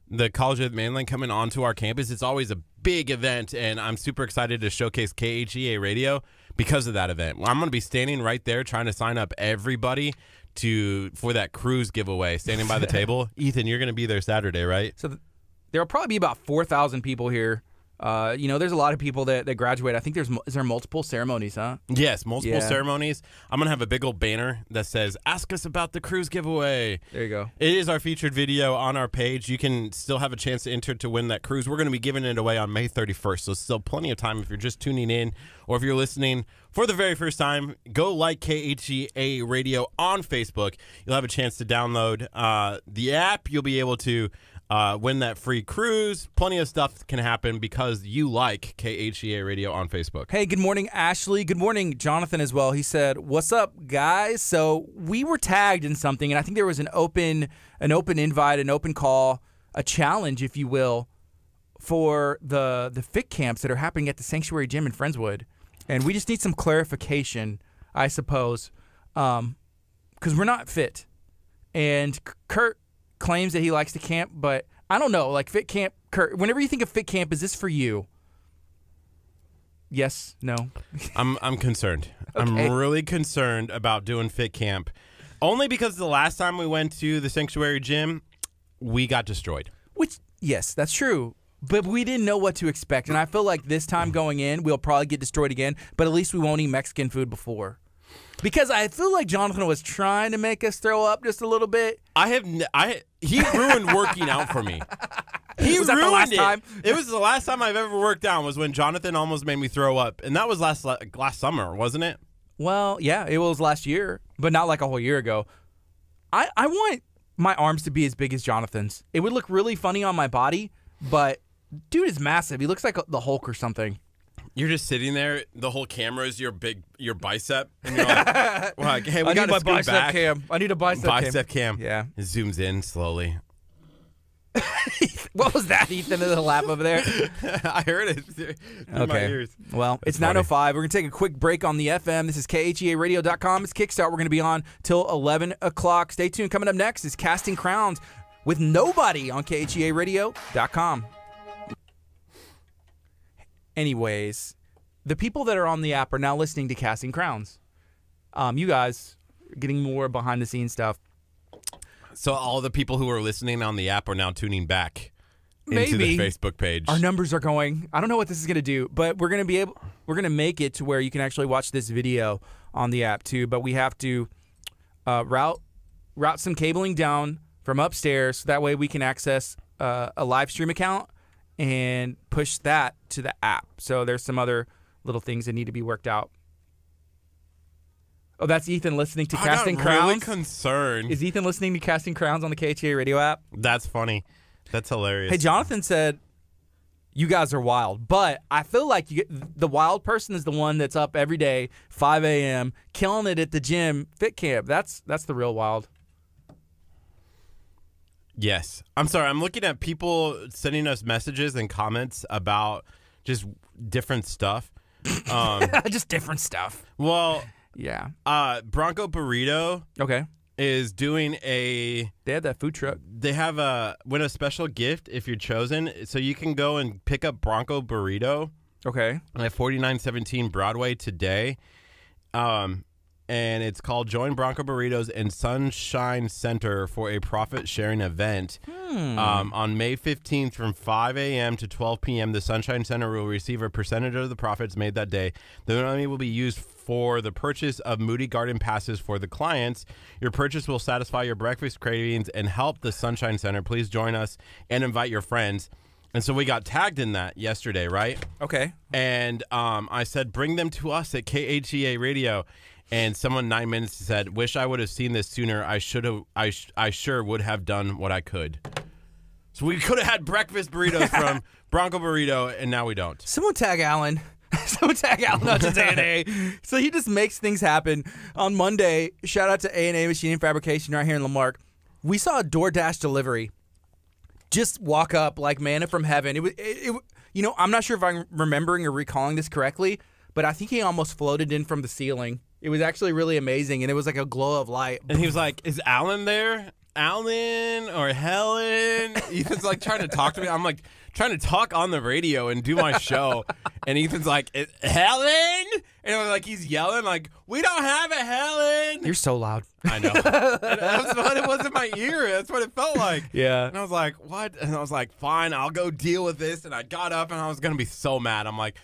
Speaker 1: the College of the Mainland coming onto our campus. It's always a big event, and I'm super excited to showcase KHEA Radio because of that event. I'm going to be standing right there trying to sign up everybody to for that cruise giveaway, standing by the [LAUGHS] table. Ethan, you're going to be there Saturday, right?
Speaker 2: So th- there'll probably be about four thousand people here. Uh, you know, there's a lot of people that, that graduate. I think there's is there multiple ceremonies, huh?
Speaker 1: Yes, multiple
Speaker 2: Yeah.
Speaker 1: ceremonies. I'm going to have a big old banner that says, Ask us about the cruise giveaway.
Speaker 2: There you go.
Speaker 1: It is our featured video on our page. You can still have a chance to enter to win that cruise. We're going to be giving it away on May 31st, so still plenty of time if you're just tuning in or if you're listening for the very first time. Go like KHEA Radio on Facebook. You'll have a chance to download uh, the app. You'll be able to uh, win that free cruise. Plenty of stuff can happen because you like KHEA Radio on Facebook.
Speaker 2: Hey, good morning, Ashley. Good morning, Jonathan, as well. He said, "What's up, guys?" So we were tagged in something, and I think there was an open, an open invite, an open call, a challenge, if you will, for the the fit camps that are happening at the Sanctuary Gym in Friendswood, and we just need some clarification, I suppose, because we're not fit, and Kurt claims that he likes to camp, but I don't know. Like fit camp, Kurt. Whenever you think of fit camp, is this for you? Yes, no. [LAUGHS]
Speaker 1: I'm I'm concerned.
Speaker 2: Okay.
Speaker 1: I'm really concerned about doing fit camp, only because the last time we went to the sanctuary gym, we got destroyed.
Speaker 2: Which, yes, that's true. But we didn't know what to expect. And I feel like this time going in, we'll probably get destroyed again, but at least we won't eat Mexican food before. Because I feel like Jonathan was trying to make us throw up just a little bit.
Speaker 1: I have n- I he ruined working out for me. [LAUGHS] He
Speaker 2: Was
Speaker 1: ruined
Speaker 2: last
Speaker 1: it.
Speaker 2: time?
Speaker 1: It was the last time I've ever worked out was when Jonathan almost made me throw up, and that was last last summer, wasn't it?
Speaker 2: Well, yeah, it was last year, but not like a whole year ago. I, I want my arms to be as big as Jonathan's. It would look really funny on my body, but dude is massive. He looks like the Hulk or something.
Speaker 1: You're just sitting there. The whole camera is your big your bicep, and you're [LAUGHS] like, like hey, we
Speaker 2: I
Speaker 1: got
Speaker 2: need my bicep
Speaker 1: back.
Speaker 2: cam. I need a bicep,
Speaker 1: Bicep cam.
Speaker 2: Yeah.
Speaker 1: It zooms in slowly. [LAUGHS]
Speaker 2: What was that, Ethan, in the lap over there? [LAUGHS]
Speaker 1: I heard it through my
Speaker 2: Okay.
Speaker 1: ears.
Speaker 2: Well, it's
Speaker 1: funny.
Speaker 2: 9.05. We're going to take a quick break on the FM. This is KHEARadio.com. It's Kickstart. We're going to be on till 11 o'clock. Stay tuned. Coming up next is Casting Crowns with nobody on KHEARadio.com. Anyways, the people that are on the app are now listening to Casting Crowns. Um, you guys, getting more behind the scenes stuff.
Speaker 1: So all the people who are listening on the app are now tuning back into
Speaker 2: Maybe.
Speaker 1: the Facebook page.
Speaker 2: Our numbers are going. I don't know what this is going to do, but we're going to be able we're going to make it to where you can actually watch this video on the app too, but we have to uh, route route some cabling down from upstairs so that way we can access uh, a live stream account and push that to the app. So there's some other little things that need to be worked out. Oh, that's Ethan listening to
Speaker 1: I
Speaker 2: Casting
Speaker 1: got really
Speaker 2: Crowns.
Speaker 1: concerned.
Speaker 2: Is Ethan listening to Casting Crowns on the KHEA radio app?
Speaker 1: That's funny. That's hilarious.
Speaker 2: Hey, Jonathan said, "You guys are wild," but I feel like you the wild person is the one that's up every day, 5 a.m., killing it at the gym, fit camp. That's that's the real wild.
Speaker 1: Yes. I'm sorry. I'm looking at people sending us messages and comments about just different stuff. Um, [LAUGHS]
Speaker 2: Just different stuff.
Speaker 1: well,
Speaker 2: Yeah.
Speaker 1: uh, Bronco Burrito
Speaker 2: Okay.
Speaker 1: is doing a.
Speaker 2: They have that food truck.
Speaker 1: They have a win a special gift if you're chosen, so you can go and pick up Bronco Burrito
Speaker 2: Okay.
Speaker 1: at 4917 Broadway today. Um, and it's called Join Bronco Burritos and Sunshine Center for a profit sharing event. Um, on May 15th from 5 a.m. to 12 p.m., the Sunshine Center will receive a percentage of the profits made that day. The money will be used for the purchase of Moody Garden passes for the clients. Your purchase will satisfy your breakfast cravings and help the Sunshine Center. Please join us and invite your friends. And so we got tagged in that yesterday, right?
Speaker 2: Okay.
Speaker 1: and um, I said, "Bring them to us at KHEA Radio." And someone nine minutes said, "Wish I would have seen this sooner. I should have. I sh- I sure would have done what I could." So we could have had breakfast burritos from [LAUGHS] Bronco Burrito, and now we don't.
Speaker 2: Someone tag Alan. [LAUGHS] Someone tag Alan to [LAUGHS] A&A. So he just makes things happen. On Monday, shout out to A&A Machine and Fabrication right here in La Marque. We saw a DoorDash delivery just walk up like manna from heaven. It was, it, it, you know, I'm not sure if I'm remembering or recalling this correctly, but I think he almost floated in from the ceiling. It was actually really amazing, and it was like a glow of light.
Speaker 1: And he was like, "Is Alan there? Alan or Helen?" [LAUGHS] Ethan's like trying to talk to me. I'm like trying to talk on the radio and do my show, [LAUGHS] and Ethan's like, "Helen," and I'm like he's yelling like, "We don't have a Helen."
Speaker 2: You're so loud. [LAUGHS]
Speaker 1: I know. And That's what it was in my ear. That's what it felt like.
Speaker 2: Yeah.
Speaker 1: And I was like, what? And I was like, fine, I'll go deal with this. And I got up and I was going to be so mad. I'm like,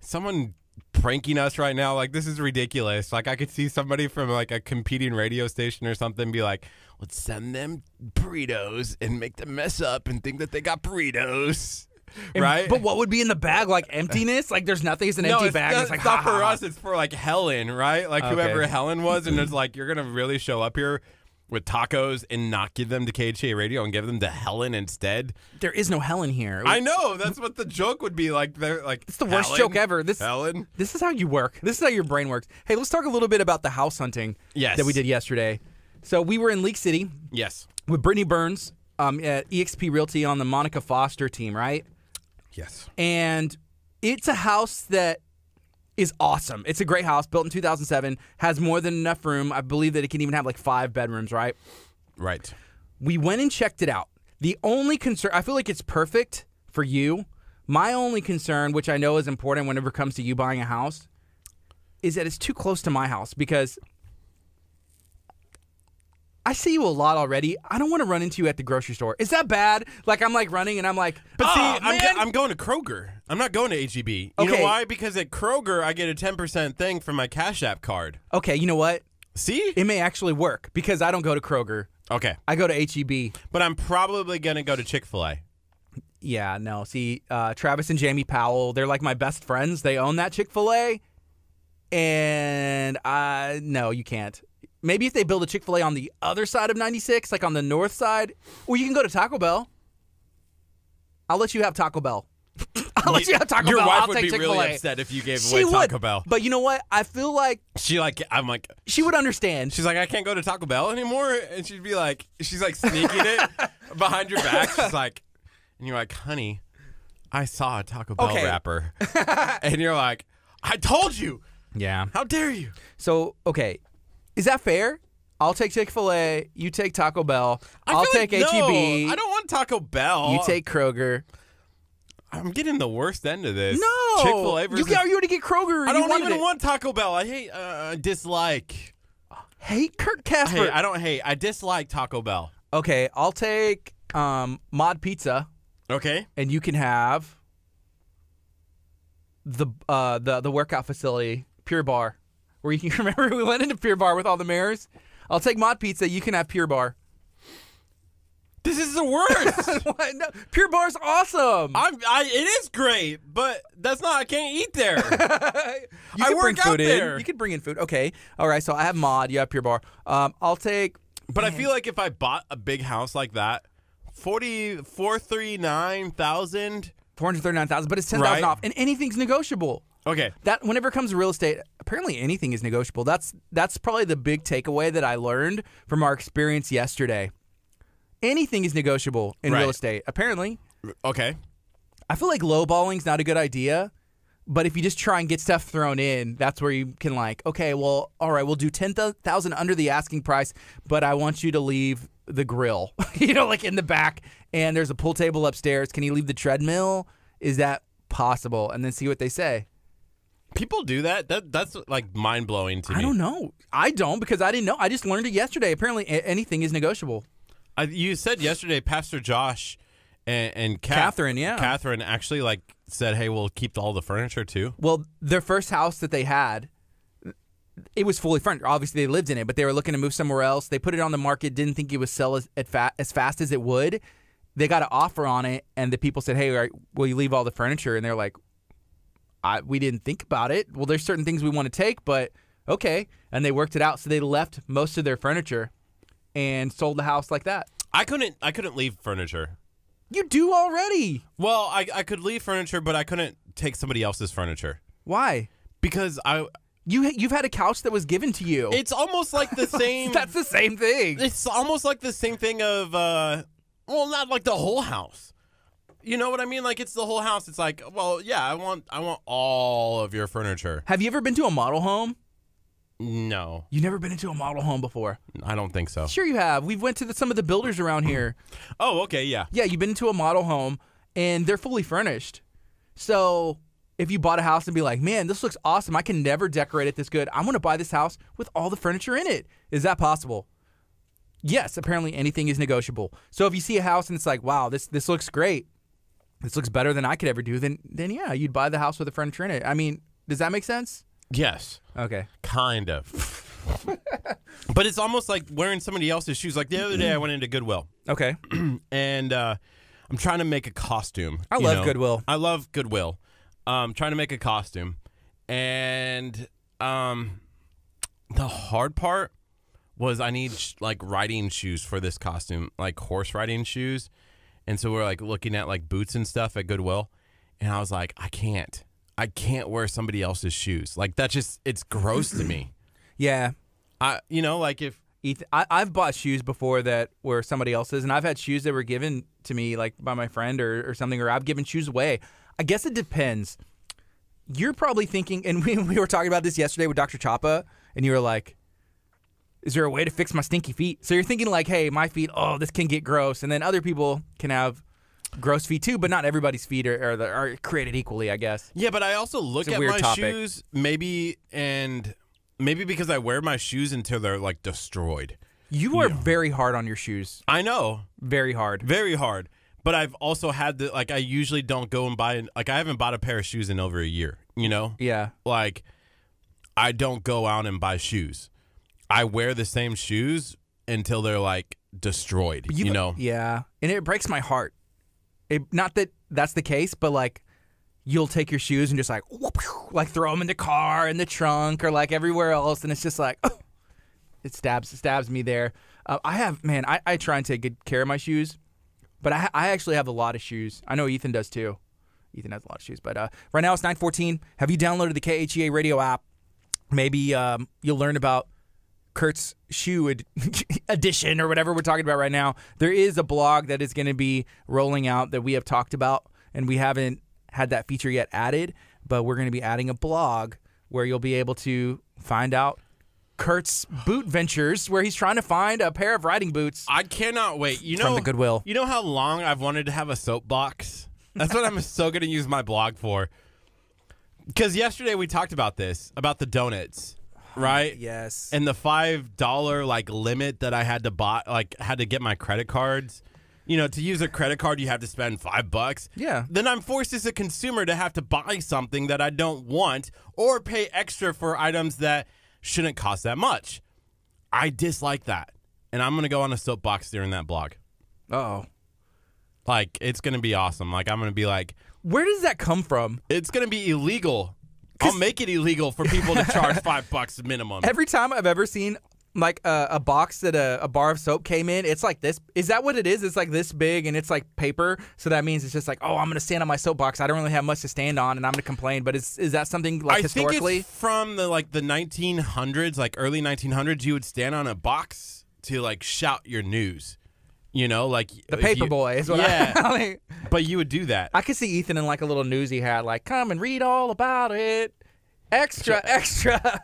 Speaker 1: someone pranking us right now? Like, this is ridiculous. Like, I could see somebody from like a competing radio station or something be like, let's send them burritos and make them mess up and think that they got burritos.
Speaker 2: And-
Speaker 1: right?
Speaker 2: But what would be in the bag? Like [LAUGHS] emptiness? Like there's nothing. It's an
Speaker 1: no,
Speaker 2: empty
Speaker 1: it's,
Speaker 2: bag.
Speaker 1: not-
Speaker 2: it's like
Speaker 1: not for us. It's for like Helen, right? Like
Speaker 2: Okay.
Speaker 1: whoever Helen was, and it's [CLEARS THROAT] like you're gonna really show up here with tacos and not give them to KHEA Radio and give them to Helen instead.
Speaker 2: There is no Helen here.
Speaker 1: I know that's what the joke would be like. They're like
Speaker 2: It's the worst
Speaker 1: "Helen?
Speaker 2: joke ever. This
Speaker 1: Helen.
Speaker 2: this is how you work. This is how your brain works. Hey, let's talk a little bit about the house hunting
Speaker 1: Yes.
Speaker 2: that we did yesterday. So we were in League City
Speaker 1: Yes.
Speaker 2: with Brittany Burns um, at EXP Realty on the Monica Foster team, right?
Speaker 1: Yes.
Speaker 2: And it's a house that is awesome. It's a great house, built in 2007, has more than enough room. I believe that it can even have like five bedrooms, right?
Speaker 1: Right.
Speaker 2: We went and checked it out. The only concern, I feel like it's perfect for you. My only concern, which I know is important whenever it comes to you buying a house, is that it's too close to my house because I see you a lot already. I don't want to run into you at the grocery store. Is that bad? Like I'm like running and I'm like,
Speaker 1: But see,
Speaker 2: "Oh,
Speaker 1: I'm,
Speaker 2: man."
Speaker 1: go- I'm going to Kroger. I'm not going to HEB. You
Speaker 2: Okay.
Speaker 1: know why? Because at Kroger, I get a 10% thing from my Cash App card.
Speaker 2: okay, you know what?
Speaker 1: See?
Speaker 2: It may actually work because I don't go to Kroger.
Speaker 1: Okay.
Speaker 2: I go to HEB.
Speaker 1: But I'm probably going to go to Chick fil A.
Speaker 2: Yeah, no. See, uh, Travis and Jamie Powell, they're like my best friends. They own that Chick fil A. And I, no, you can't. Maybe if they build a Chick fil A on the other side of 96, like on the north side, or you can go to Taco Bell. I'll let you have Taco Bell. [LAUGHS] I'll let you have Taco Bell.
Speaker 1: Your
Speaker 2: Bell.
Speaker 1: wife
Speaker 2: I'll
Speaker 1: would
Speaker 2: take
Speaker 1: be
Speaker 2: Chick-fil-A.
Speaker 1: really upset if you gave
Speaker 2: She
Speaker 1: away
Speaker 2: would.
Speaker 1: Taco Bell.
Speaker 2: But you know what? I feel like
Speaker 1: She like, I'm like,
Speaker 2: she would understand.
Speaker 1: She's like, I can't go to Taco Bell anymore. And she'd be like, she's like sneaking it [LAUGHS] behind your back. She's like, and you're like, honey, I saw a Taco Bell
Speaker 2: Okay.
Speaker 1: wrapper. [LAUGHS] and you're like, I told you.
Speaker 2: Yeah.
Speaker 1: How dare you?
Speaker 2: So, okay. Is that fair? I'll take Chick fil A. You take Taco Bell.
Speaker 1: I
Speaker 2: I'll take
Speaker 1: like, no,
Speaker 2: HEB.
Speaker 1: I don't want Taco Bell.
Speaker 2: You take Kroger.
Speaker 1: I'm getting the worst end of this.
Speaker 2: No.
Speaker 1: Chick Fil A
Speaker 2: You
Speaker 1: versus.
Speaker 2: got you already get Kroger.
Speaker 1: I don't even
Speaker 2: it.
Speaker 1: want Taco Bell. I hate uh, dislike.
Speaker 2: hate Kurt Casper.
Speaker 1: Hey, I don't hate. I dislike Taco Bell.
Speaker 2: okay, I'll take um, Mod Pizza,
Speaker 1: Okay.
Speaker 2: and you can have the uh, the the workout facility, Pure Barre, where you can [LAUGHS] remember we went into Pure Barre with all the mirrors. I'll take Mod Pizza. You can have Pure Barre.
Speaker 1: This is the worst. [LAUGHS]
Speaker 2: what? No, Pure Barre's awesome.
Speaker 1: I'm. I. It is great, but that's not. I can't eat there. [LAUGHS]
Speaker 2: you
Speaker 1: I work
Speaker 2: bring
Speaker 1: out there.
Speaker 2: in. You can bring in food. Okay. All right. So I have Mod. You have Pure Barre. Um, I'll take.
Speaker 1: But I feel like if I bought a big house like that, forty four three nine thousand.
Speaker 2: Four hundred thirty-nine thousand, but it's ten thousand
Speaker 1: Right.
Speaker 2: off, and anything's negotiable.
Speaker 1: Okay.
Speaker 2: That whenever it comes to real estate, apparently anything is negotiable. That's that's probably the big takeaway that I learned from our experience yesterday. Anything is negotiable in real estate. Apparently,
Speaker 1: Okay.
Speaker 2: I feel like lowballing's not a good idea. But if you just try and get stuff thrown in, that's where you can like, okay, well, all right, we'll do ten thousand under the asking price, but I want you to leave the grill, [LAUGHS] you know, like in the back, and there's a pool table upstairs. Can you leave the treadmill? Is that possible? And then see what they say.
Speaker 1: People do that. That that's like mind blowing to me.
Speaker 2: I don't know. I don't because I didn't know. I just learned it yesterday. Apparently, a- anything is negotiable.
Speaker 1: I, you said yesterday, Pastor Josh and, and Kath-
Speaker 2: Catherine, yeah.
Speaker 1: Catherine actually like said, "Hey, we'll keep all the furniture too."
Speaker 2: Well, their first house that they had, it was fully furnished. Obviously, they lived in it, but they were looking to move somewhere else. They put it on the market, didn't think it would sell as, at fa- as fast as it would. They got an offer on it, and the people said, "Hey, right, will you leave all the furniture?" And they're like, I, "We didn't think about it. Well, there's certain things we want to take, but okay." And they worked it out, so they left most of their furniture and sold the house like that.
Speaker 1: I couldn't. I couldn't leave furniture.
Speaker 2: You do already.
Speaker 1: Well, I I could leave furniture, but I couldn't take somebody else's furniture
Speaker 2: Why?
Speaker 1: because I.
Speaker 2: You you've had a couch that was given to you.
Speaker 1: It's almost like the [LAUGHS] same.
Speaker 2: That's the same thing.
Speaker 1: it's almost like the same thing of uh well not like the whole house you know what i mean like it's the whole house it's like well yeah i want i want all of your furniture
Speaker 2: Have you ever been to a model home?
Speaker 1: no
Speaker 2: You never been into a model home before?
Speaker 1: i don't think so
Speaker 2: Sure, you have. We've went to the, some of the builders around here. [CLEARS THROAT]
Speaker 1: oh okay yeah
Speaker 2: Yeah, you've been to a model home, and they're fully furnished. So if you bought a house and be like, "Man, this looks awesome. I can never decorate it this good. I'm going to buy this house with all the furniture in it." Is that possible? Yes. Apparently, anything is negotiable. So if you see a house and it's like, "Wow, this this looks great. This looks better than I could ever do," then then yeah, you'd buy the house with a furniture in it. I mean, does that make sense?
Speaker 1: yes
Speaker 2: Okay.
Speaker 1: kind of [LAUGHS] but it's almost like wearing somebody else's shoes like the other day i went into goodwill
Speaker 2: Okay. [CLEARS THROAT]
Speaker 1: and uh i'm trying to make a costume
Speaker 2: I love
Speaker 1: know?
Speaker 2: Goodwill.
Speaker 1: i love goodwill um trying to make a costume and um the hard part was i need sh- like riding shoes for this costume like horse riding shoes and so we're like looking at like boots and stuff at goodwill and i was like i can't i can't wear somebody else's shoes like that just it's gross to me [CLEARS THROAT]
Speaker 2: Yeah.
Speaker 1: i you know like if
Speaker 2: Ethan, I, I've bought shoes before that were somebody else's, and I've had shoes that were given to me like by my friend or, or something, or I've given shoes away. I guess it depends. You're probably thinking, and [LAUGHS] we, we were talking about this yesterday with Dr. Chapa, and you were like, is there a way to fix my stinky feet? So you're thinking like, hey, my feet, oh, this can get gross, and then other people can have gross feet too, but not everybody's feet are, are, the, are created equally, I guess.
Speaker 1: Yeah, but I also look at my
Speaker 2: topic.
Speaker 1: shoes maybe and maybe because I wear my shoes until they're like destroyed.
Speaker 2: You are very hard on your shoes,
Speaker 1: I know,
Speaker 2: very hard.
Speaker 1: very hard. But I've also had the like I usually don't go and buy like I haven't bought a pair of shoes in over a year, you know?
Speaker 2: Yeah.
Speaker 1: Like I don't go out and buy shoes. I wear the same shoes until they're like destroyed, you,
Speaker 2: You've-
Speaker 1: know.
Speaker 2: Yeah, and it breaks my heart. It, not that that's the case, but like you'll take your shoes and just like whoop, [LAUGHS] like throw them in the car, in the trunk, or like everywhere else, and it's just like oh, it stabs stabs me there. Uh, I have man, I, I try and take good care of my shoes, but I I actually have a lot of shoes. I know Ethan does too. Ethan has a lot of shoes, but uh, right now it's nine fourteen. Have you downloaded the KHEA radio app? Maybe um, you'll learn about Kurt's shoe ed- [LAUGHS] edition or whatever we're talking about right now. There is a blog that is going to be rolling out that we have talked about, and we haven't had that feature yet added, but we're going to be adding a blog where you'll be able to find out Kurt's boot ventures, where he's trying to find a pair of riding boots.
Speaker 1: I cannot wait. You know
Speaker 2: From the Goodwill.
Speaker 1: You know how long I've wanted to have a soapbox? That's what I'm [LAUGHS] so going to use my blog for. Because yesterday we talked about this, about the donuts. Right?
Speaker 2: Yes.
Speaker 1: And the five dollar like limit that I had to buy, like had to get my credit cards. You know, to use a credit card, you have to spend five bucks.
Speaker 2: Yeah.
Speaker 1: Then I'm forced as a consumer to have to buy something that I don't want or pay extra for items that shouldn't cost that much. I dislike that. And I'm going to go on a soapbox during that blog.
Speaker 2: oh.
Speaker 1: Like, it's going to be awesome. Like, I'm going to be like,
Speaker 2: Where does that come from?
Speaker 1: it's going to be illegal. I'll make it illegal for people to charge five bucks minimum.
Speaker 2: Every time I've ever seen like a, a box that a, a bar of soap came in, it's like this. Is that what it is? It's like this big and it's like paper. So that means it's just like, oh, I'm gonna stand on my soapbox. I don't really have much to stand on, and I'm gonna complain. But is is that something like
Speaker 1: I think
Speaker 2: historically?
Speaker 1: it's from the like the 1900s, like early 1900s. You would stand on a box to like shout your news. You know, like
Speaker 2: the paper
Speaker 1: you-
Speaker 2: boy is what
Speaker 1: yeah, [LAUGHS]
Speaker 2: I, like,
Speaker 1: but you would do that.
Speaker 2: I could see Ethan in like a little newsy hat, like, come and read all about it. Extra, extra.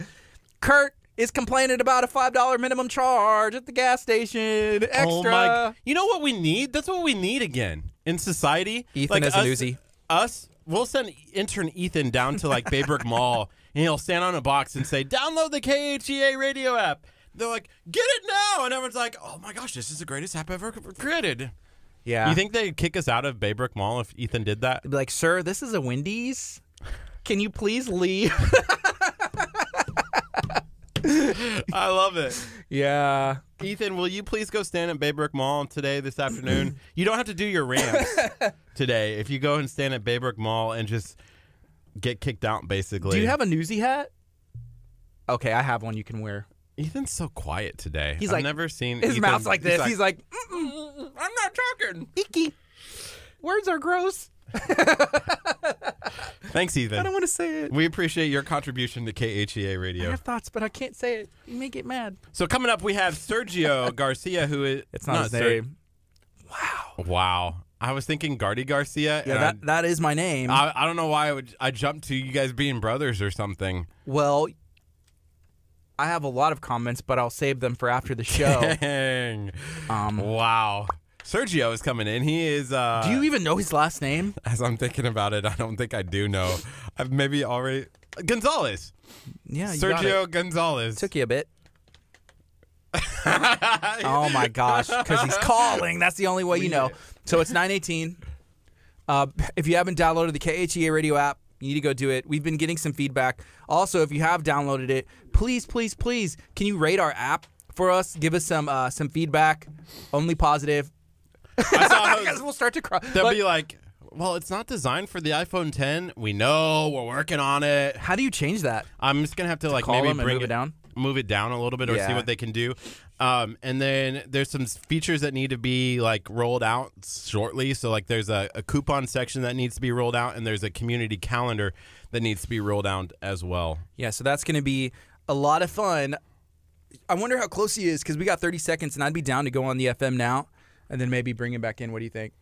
Speaker 2: [LAUGHS] Kurt is complaining about a five dollar minimum charge at the gas station. Oh extra.
Speaker 1: Oh! You know what we need? That's what we need again in society.
Speaker 2: Ethan as a
Speaker 1: us,
Speaker 2: newsie.
Speaker 1: Us, we'll send intern Ethan down to like Baybrook Mall, [LAUGHS] and he'll stand on a box and say, "Download the KHEA radio app." They're like, "Get it now!" And everyone's like, "Oh my gosh, this is the greatest app ever created."
Speaker 2: Yeah.
Speaker 1: You think they'd kick us out of Baybrook Mall if Ethan did that?
Speaker 2: They'd be like, sir, this is a Wendy's. Can you please leave? [LAUGHS]
Speaker 1: I love it.
Speaker 2: yeah.
Speaker 1: Ethan, will you please go stand at Baybrook Mall today, this afternoon? [CLEARS THROAT] you don't have to do your ramps today. If you go and stand at Baybrook Mall and just get kicked out, basically.
Speaker 2: Do you have a newsy hat? Okay, I have one you can wear.
Speaker 1: Ethan's so quiet today.
Speaker 2: He's
Speaker 1: I've
Speaker 2: like-
Speaker 1: never seen
Speaker 2: His
Speaker 1: Ethan-
Speaker 2: mouth's like this. He's like, mm, mm, mm,
Speaker 1: I'm not talking.
Speaker 2: icky. Words are gross. [LAUGHS]
Speaker 1: Thanks, Ethan.
Speaker 2: I don't want to say it.
Speaker 1: We appreciate your contribution to KHEA
Speaker 2: I
Speaker 1: Radio.
Speaker 2: have thoughts, but I can't say it. You may get mad.
Speaker 1: So coming up, we have Sergio [LAUGHS] Garcia, who is
Speaker 2: It's not, his
Speaker 1: Ser-
Speaker 2: name.
Speaker 1: Wow, Wow. I was thinking Gardy Garcia.
Speaker 2: Yeah,
Speaker 1: and
Speaker 2: that, that is my name.
Speaker 1: I, I, I don't know why I would I jumped to you guys being brothers or something.
Speaker 2: well, I have a lot of comments, but I'll save them for after the [LAUGHS] show.
Speaker 1: Dang.
Speaker 2: um,
Speaker 1: Wow. Sergio is coming in. He is. Uh,
Speaker 2: do you even know his last name?
Speaker 1: As I'm thinking about it, I don't think I do know. [LAUGHS] I've maybe already. Gonzalez.
Speaker 2: Yeah, you got it.
Speaker 1: Sergio Gonzalez.
Speaker 2: Took you a bit. [LAUGHS] oh my gosh, because he's calling. That's the only way you know. So it's 918. Uh, if you haven't downloaded the KHEA radio app, you need to go do it. We've been getting some feedback. Also, if you have downloaded it, please, please, please, can you rate our app for us? Give us some uh, some feedback. Only positive.
Speaker 1: I [LAUGHS]
Speaker 2: guess we'll start to cry.
Speaker 1: they'll
Speaker 2: But
Speaker 1: be like, well, it's not designed for the iPhone 10. We know we're working on it.
Speaker 2: how do you change that?
Speaker 1: I'm just gonna have to like
Speaker 2: call
Speaker 1: maybe
Speaker 2: them and
Speaker 1: bring
Speaker 2: move it down?
Speaker 1: Move it down a little bit, or see what they can do. Um, and then there's some features that need to be like rolled out shortly. So like there's a, a coupon section that needs to be rolled out, and there's a community calendar that needs to be rolled out as well.
Speaker 2: Yeah, so that's going to be a lot of fun. I wonder how close he is because we got 30 seconds, and I'd be down to go on the FM now and then maybe bring him back in. What do you think?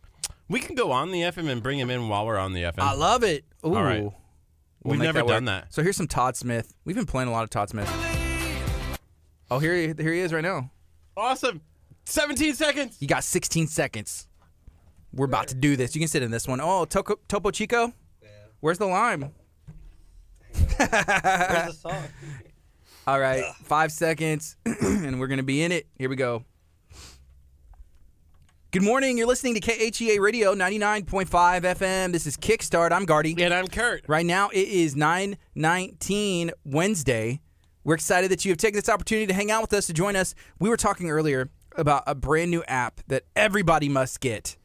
Speaker 1: We can go on the FM and bring him in while we're on the FM.
Speaker 2: I love it. Ooh.
Speaker 1: All right.
Speaker 2: We'll
Speaker 1: We've never
Speaker 2: work.
Speaker 1: done that.
Speaker 2: So here's some Todd Smith. We've been playing a lot of Todd Smith. Oh, here he, here he is right now.
Speaker 1: Awesome. 17 seconds.
Speaker 2: You got 16 seconds. We're about to do this. You can sit in this one. Oh, Toco, Topo Chico? Where's the lime?
Speaker 3: Where's the [LAUGHS] song?
Speaker 2: All right, five seconds, [CLEARS THROAT] and we're gonna be in it. Here we go. Good morning. You're listening to KHEA Radio 99.5 FM. This is Kickstart. I'm Gardy.
Speaker 1: And I'm Kurt.
Speaker 2: Right now it is 9:19 Wednesday. We're excited that you have taken this opportunity to hang out with us to join us. We were talking earlier about a brand new app that everybody must get.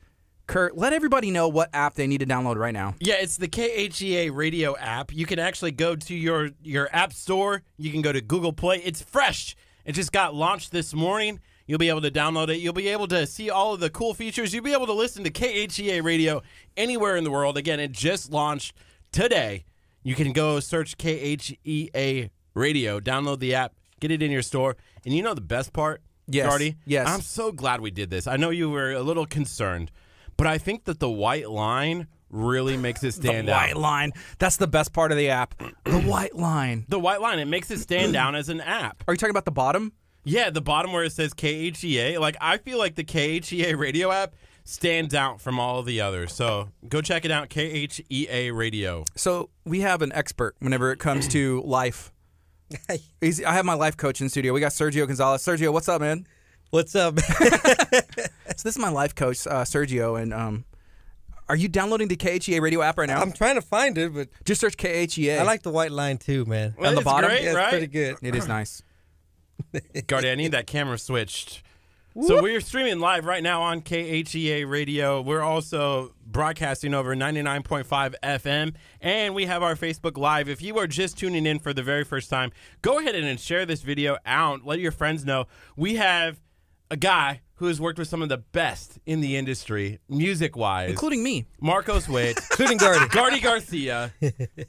Speaker 2: Kurt, let everybody know what app they need to download right now.
Speaker 1: Yeah, it's the KHEA radio app. You can actually go to your your app store. You can go to Google Play. It's fresh. It just got launched this morning. You'll be able to download it. You'll be able to see all of the cool features. You'll be able to listen to KHEA radio anywhere in the world. Again, it just launched today. You can go search KHEA radio, download the app, get it in your store. And you know the best part,
Speaker 2: Yes. Yes.
Speaker 1: I'm so glad we did this. I know you were a little concerned, but I think that the white line really makes it [LAUGHS] stand
Speaker 2: the
Speaker 1: out.
Speaker 2: white line. That's the best part of the app. [CLEARS THROAT] The white line.
Speaker 1: The white line, it makes it stand out as an app.
Speaker 2: Are you talking about the bottom?
Speaker 1: Yeah, the bottom where it says KHEA. Like, I feel like the KHEA radio app stands out from all of the others. So go check it out, KHEA radio.
Speaker 2: So we have an expert whenever it comes to life. [LAUGHS] He's, I have my life coach in the studio. We got Sergio Gonzalez. Sergio, what's up, man?
Speaker 3: What's up? [LAUGHS]
Speaker 2: So this is my life coach, uh, Sergio, and um, are you downloading the KHEA radio app right now?
Speaker 3: I'm trying to find it, but
Speaker 2: Just search KHEA.
Speaker 3: I like the white line too, man.
Speaker 1: Well,
Speaker 2: the bottom?
Speaker 1: great,
Speaker 3: Yeah, it's
Speaker 1: right?
Speaker 3: pretty good.
Speaker 2: It is nice.
Speaker 1: Gardy, I need that camera switched. So we're streaming live right now on KHEA Radio. We're also broadcasting over 99.5 FM, and we have our Facebook Live. If you are just tuning in for the very first time, go ahead and share this video out. Let your friends know. We have a guy who has worked with some of the best in the industry, music-wise.
Speaker 2: Including me.
Speaker 1: Marcos Witt, [LAUGHS]
Speaker 3: Including Gardy.
Speaker 1: Gardy Garcia,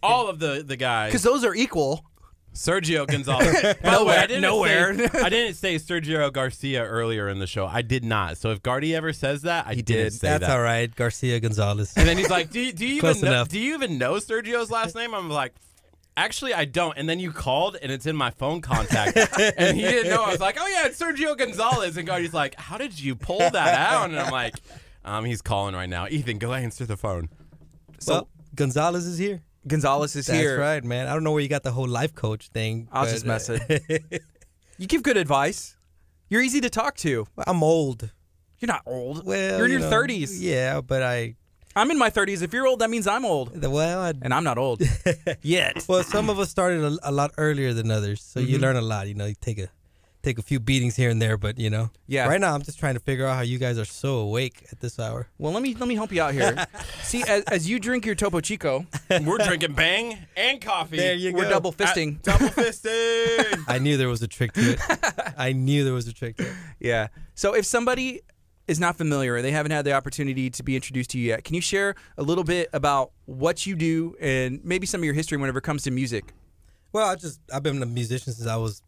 Speaker 1: all of the, the guys.
Speaker 2: Because those are equal.
Speaker 1: Sergio Gonzalez. [LAUGHS] By the way,
Speaker 2: Nowhere-
Speaker 1: I didn't
Speaker 2: nowhere.
Speaker 1: Say, [LAUGHS] I didn't say Sergio Garcia earlier in the show. I did not. So if Gardy ever says that, I
Speaker 2: He
Speaker 1: didn't
Speaker 2: did.
Speaker 1: say
Speaker 3: That's
Speaker 1: that.
Speaker 3: all right. Garcia Gonzalez.
Speaker 1: And then he's like, "Do you, do you even know, do you even know Sergio's last name?" I'm like, "Actually, I don't." And then you called, and it's in my phone contact, [LAUGHS] and he didn't know. I was like, "Oh yeah, it's Sergio Gonzalez." And Gardy's like, "How did you pull that out?" And I'm like, um, "He's calling right now. Ethan, go answer the phone."
Speaker 3: well, Gonzalez is here.
Speaker 2: Gonzalez is
Speaker 3: That's
Speaker 2: here.
Speaker 3: That's right, man. I don't know where you got the whole life coach thing.
Speaker 2: I was just messing. [LAUGHS] You give good advice. You're easy to talk to.
Speaker 3: I'm old.
Speaker 2: You're not old.
Speaker 3: Well,
Speaker 2: you're in
Speaker 3: you
Speaker 2: your
Speaker 3: know,
Speaker 2: 30s.
Speaker 3: Yeah, but I.
Speaker 2: I'm in my 30s. If you're old, that means I'm old.
Speaker 3: the- Well, I.
Speaker 2: And I'm not old [LAUGHS] yet.
Speaker 3: Well, some of us started a, a lot earlier than others, so you
Speaker 2: Mhm.
Speaker 3: learn a lot. You know, you take a take a few beatings here and there, but you know.
Speaker 2: Yeah.
Speaker 3: Right now, I'm just trying to figure out how you guys are so awake at this hour.
Speaker 2: Well, let me let me help you out here. [LAUGHS] See, as, as you drink your Topo Chico, [LAUGHS]
Speaker 1: We're drinking Bang and coffee.
Speaker 3: There you
Speaker 2: we're
Speaker 3: go.
Speaker 2: double
Speaker 1: At-
Speaker 2: fisting.
Speaker 1: double fisting. [LAUGHS]
Speaker 3: I knew there was a trick to it. I knew there was a trick to it.
Speaker 2: Yeah. So if somebody is not familiar they haven't had the opportunity to be introduced to you yet, can you share a little bit about what you do and maybe some of your history whenever it comes to music?
Speaker 3: Well, I just I've been a musician since I was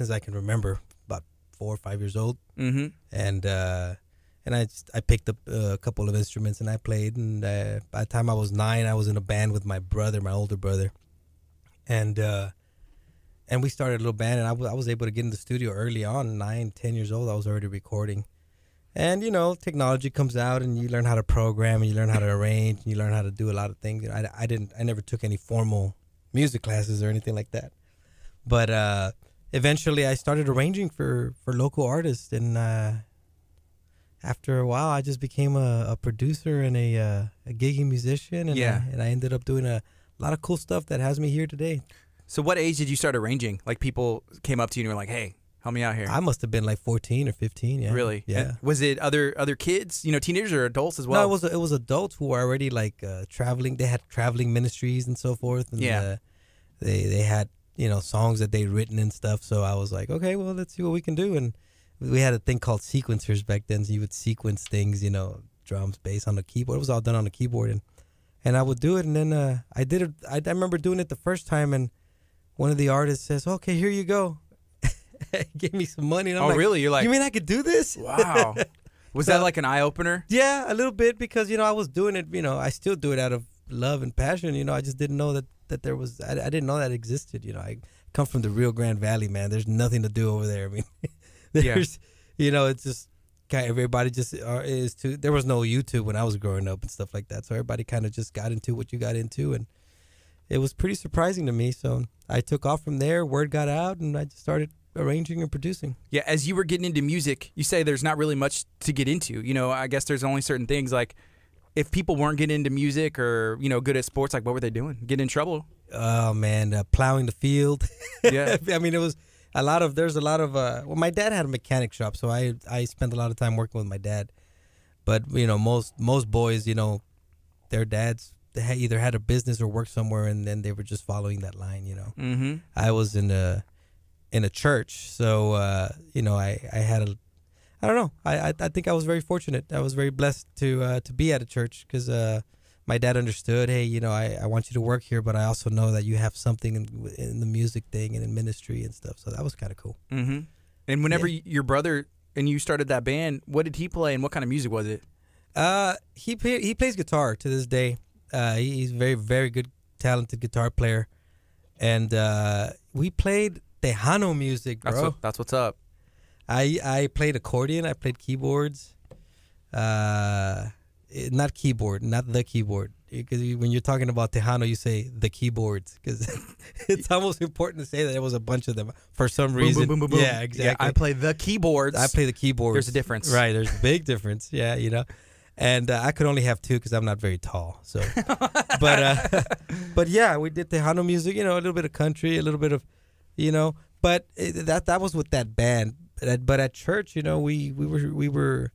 Speaker 3: since I can remember, about four or five years old,
Speaker 2: Mm-hmm.
Speaker 3: and uh, and I just, I picked up a couple of instruments and I played. And uh, by the time I was nine, I was in a band with my brother, my older brother, and uh, and we started a little band. And I wa- I was able to get in the studio early on, nine, ten years old. I was already recording. And you know, technology comes out, and you learn how to program, and you learn how to arrange, and you learn how to do a lot of things. You know, I, I didn't, I never took any formal music classes or anything like that. But uh, eventually, I started arranging for for local artists, and uh, after a while, I just became a, a producer and a uh, a gigging musician, and
Speaker 2: Yeah.
Speaker 3: I, and I ended up doing a lot of cool stuff that has me here today.
Speaker 2: So what age did you start arranging? Like people came up to you and were like, "Hey, help me out here."
Speaker 3: I must have been like 14 or 15. Yeah,
Speaker 2: Really?
Speaker 3: Yeah.
Speaker 2: And was it other other kids? You know, teenagers or adults as well?
Speaker 3: no, it was it was adults who were already like uh, traveling. They had traveling ministries and so forth. And,
Speaker 2: Yeah.
Speaker 3: uh, they they had you know songs that they'd written and stuff. So I was like, okay, well, let's see what we can do. And we had a thing called sequencers back then. So you would sequence things, you know, drums, bass on the keyboard. It was all done on the keyboard, and and I would do it. And then uh, I did it. I, I remember doing it the first time, and one of the artists says, "Okay, here you go." [LAUGHS] Give me some money. And I'm
Speaker 2: oh,
Speaker 3: like,
Speaker 2: really? You're like,
Speaker 3: you mean I could do this? [LAUGHS]
Speaker 2: wow. Was
Speaker 3: So-
Speaker 2: that like an eye opener?
Speaker 3: Yeah, a little bit because you know I was doing it. You know, I still do it out of love and passion. You know, I just didn't know that that there was. I, I didn't know that existed. You know, I come from the Rio Grande Valley, man. There's nothing to do over there. I mean, [LAUGHS]
Speaker 2: Yeah.
Speaker 3: there's, you know, it's just kind everybody just uh, is too. There was no YouTube when I was growing up and stuff like that, so everybody kind of just got into what you got into, and it was pretty surprising to me. So I took off from there. Word got out, and I just started arranging and producing.
Speaker 2: Yeah, as you were getting into music, you say there's not really much to get into. You know, I guess there's only certain things like if people weren't getting into music or, you know, good at sports, like what were they doing? Getting in trouble?
Speaker 3: Oh man, uh, plowing the field. [LAUGHS]
Speaker 2: Yeah.
Speaker 3: I mean, it was a lot of. There's a lot of. Uh, well, my dad had a mechanic shop, so I I spent a lot of time working with my dad. But you know, most most boys, you know, their dads they had either had a business or worked somewhere, and then they were just following that line. You know,
Speaker 2: Mm-hmm.
Speaker 3: I was in a in a church, so uh, you know, I I had a. I don't know. I, I I think I was very fortunate. I was very blessed to uh, to be at a church because uh, my dad understood. Hey, you know, I, I want you to work here, but I also know that you have something in, in the music thing and in ministry and stuff. So that was kind of cool.
Speaker 2: Mm-hmm. And whenever y your brother and you started that band, what did he play and what kind of music was it?
Speaker 3: Uh, he play, he plays guitar to this day. Uh, he's a very very good, talented guitar player, and uh, we played Tejano music, bro.
Speaker 2: That's, what, that's what's up.
Speaker 3: I I played accordion. I played keyboards. Uh, eh, not keyboard, not the keyboard. Because when you're talking about Tejano, you say the keyboards because [LAUGHS] it's almost important to say that it was a bunch of them for some reason.
Speaker 2: Boom, boom, boom.
Speaker 3: Yeah, exactly.
Speaker 2: I play the keyboards.
Speaker 3: I play the keyboards.
Speaker 2: There's a difference.
Speaker 3: right? There's a big difference. [LAUGHS] Yeah, you know, and uh, I could only have two because I'm not very tall. So, [LAUGHS] but uh, but yeah, we did Tejano music. You know, a little bit of country, a little bit of, you know, but it, that that was with that band. But at, but at church, you know, we we were we were,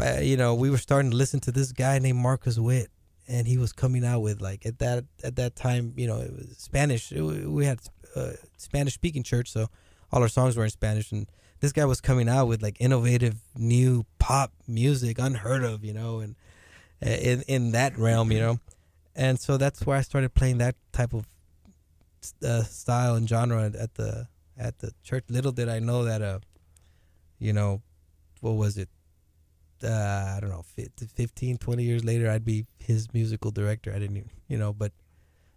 Speaker 3: uh, you know, we were starting to listen to this guy named Marcos Witt, and he was coming out with like at that at that time, you know, it was Spanish. We had uh, Spanish speaking church, so all our songs were in Spanish, and this guy was coming out with like innovative new pop music, unheard of, you know, and uh, in in that realm, you know, and so that's where I started playing that type of uh, style and genre at the at the church. Little did I know that, uh, you know, what was it? Uh, I don't know, fif- 15, 20 years later, I'd be his musical director. I didn't even, you know, but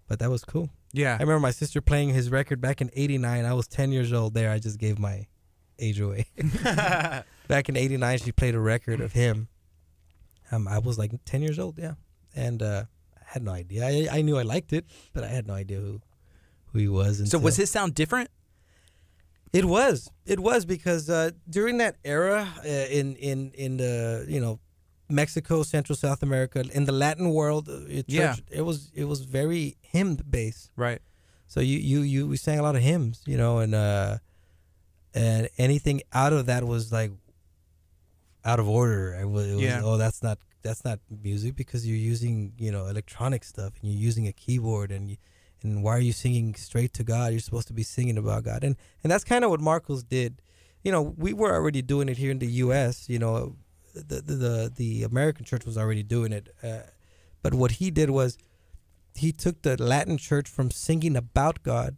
Speaker 3: but that was cool.
Speaker 2: yeah.
Speaker 3: I remember my sister playing his record back in '89. I was 10 years old there. I just gave my age away. [LAUGHS] [LAUGHS] back in '89, she played a record of him. Um, I was like 10 years old, yeah, and uh, I had no idea. I, I knew I liked it, but I had no idea who who he was.
Speaker 2: so was his sound different?
Speaker 3: It was. It was because uh, during that era uh, in in in the you know Mexico, Central South America, in the Latin world, uh, it,
Speaker 2: Yeah.
Speaker 3: it was it was very hymn based.
Speaker 2: Right.
Speaker 3: So you you you we sang a lot of hymns, you know, and uh, and anything out of that was like out of order. It was, it was
Speaker 2: Yeah.
Speaker 3: oh that's not that's not music because you're using you know electronic stuff and you're using a keyboard and you, and why are you singing straight to God? You're supposed to be singing about God, and and that's kind of what Marcos did. You know, we were already doing it here in the U.S. You know, the the the, the American church was already doing it, uh, but what he did was he took the Latin church from singing about God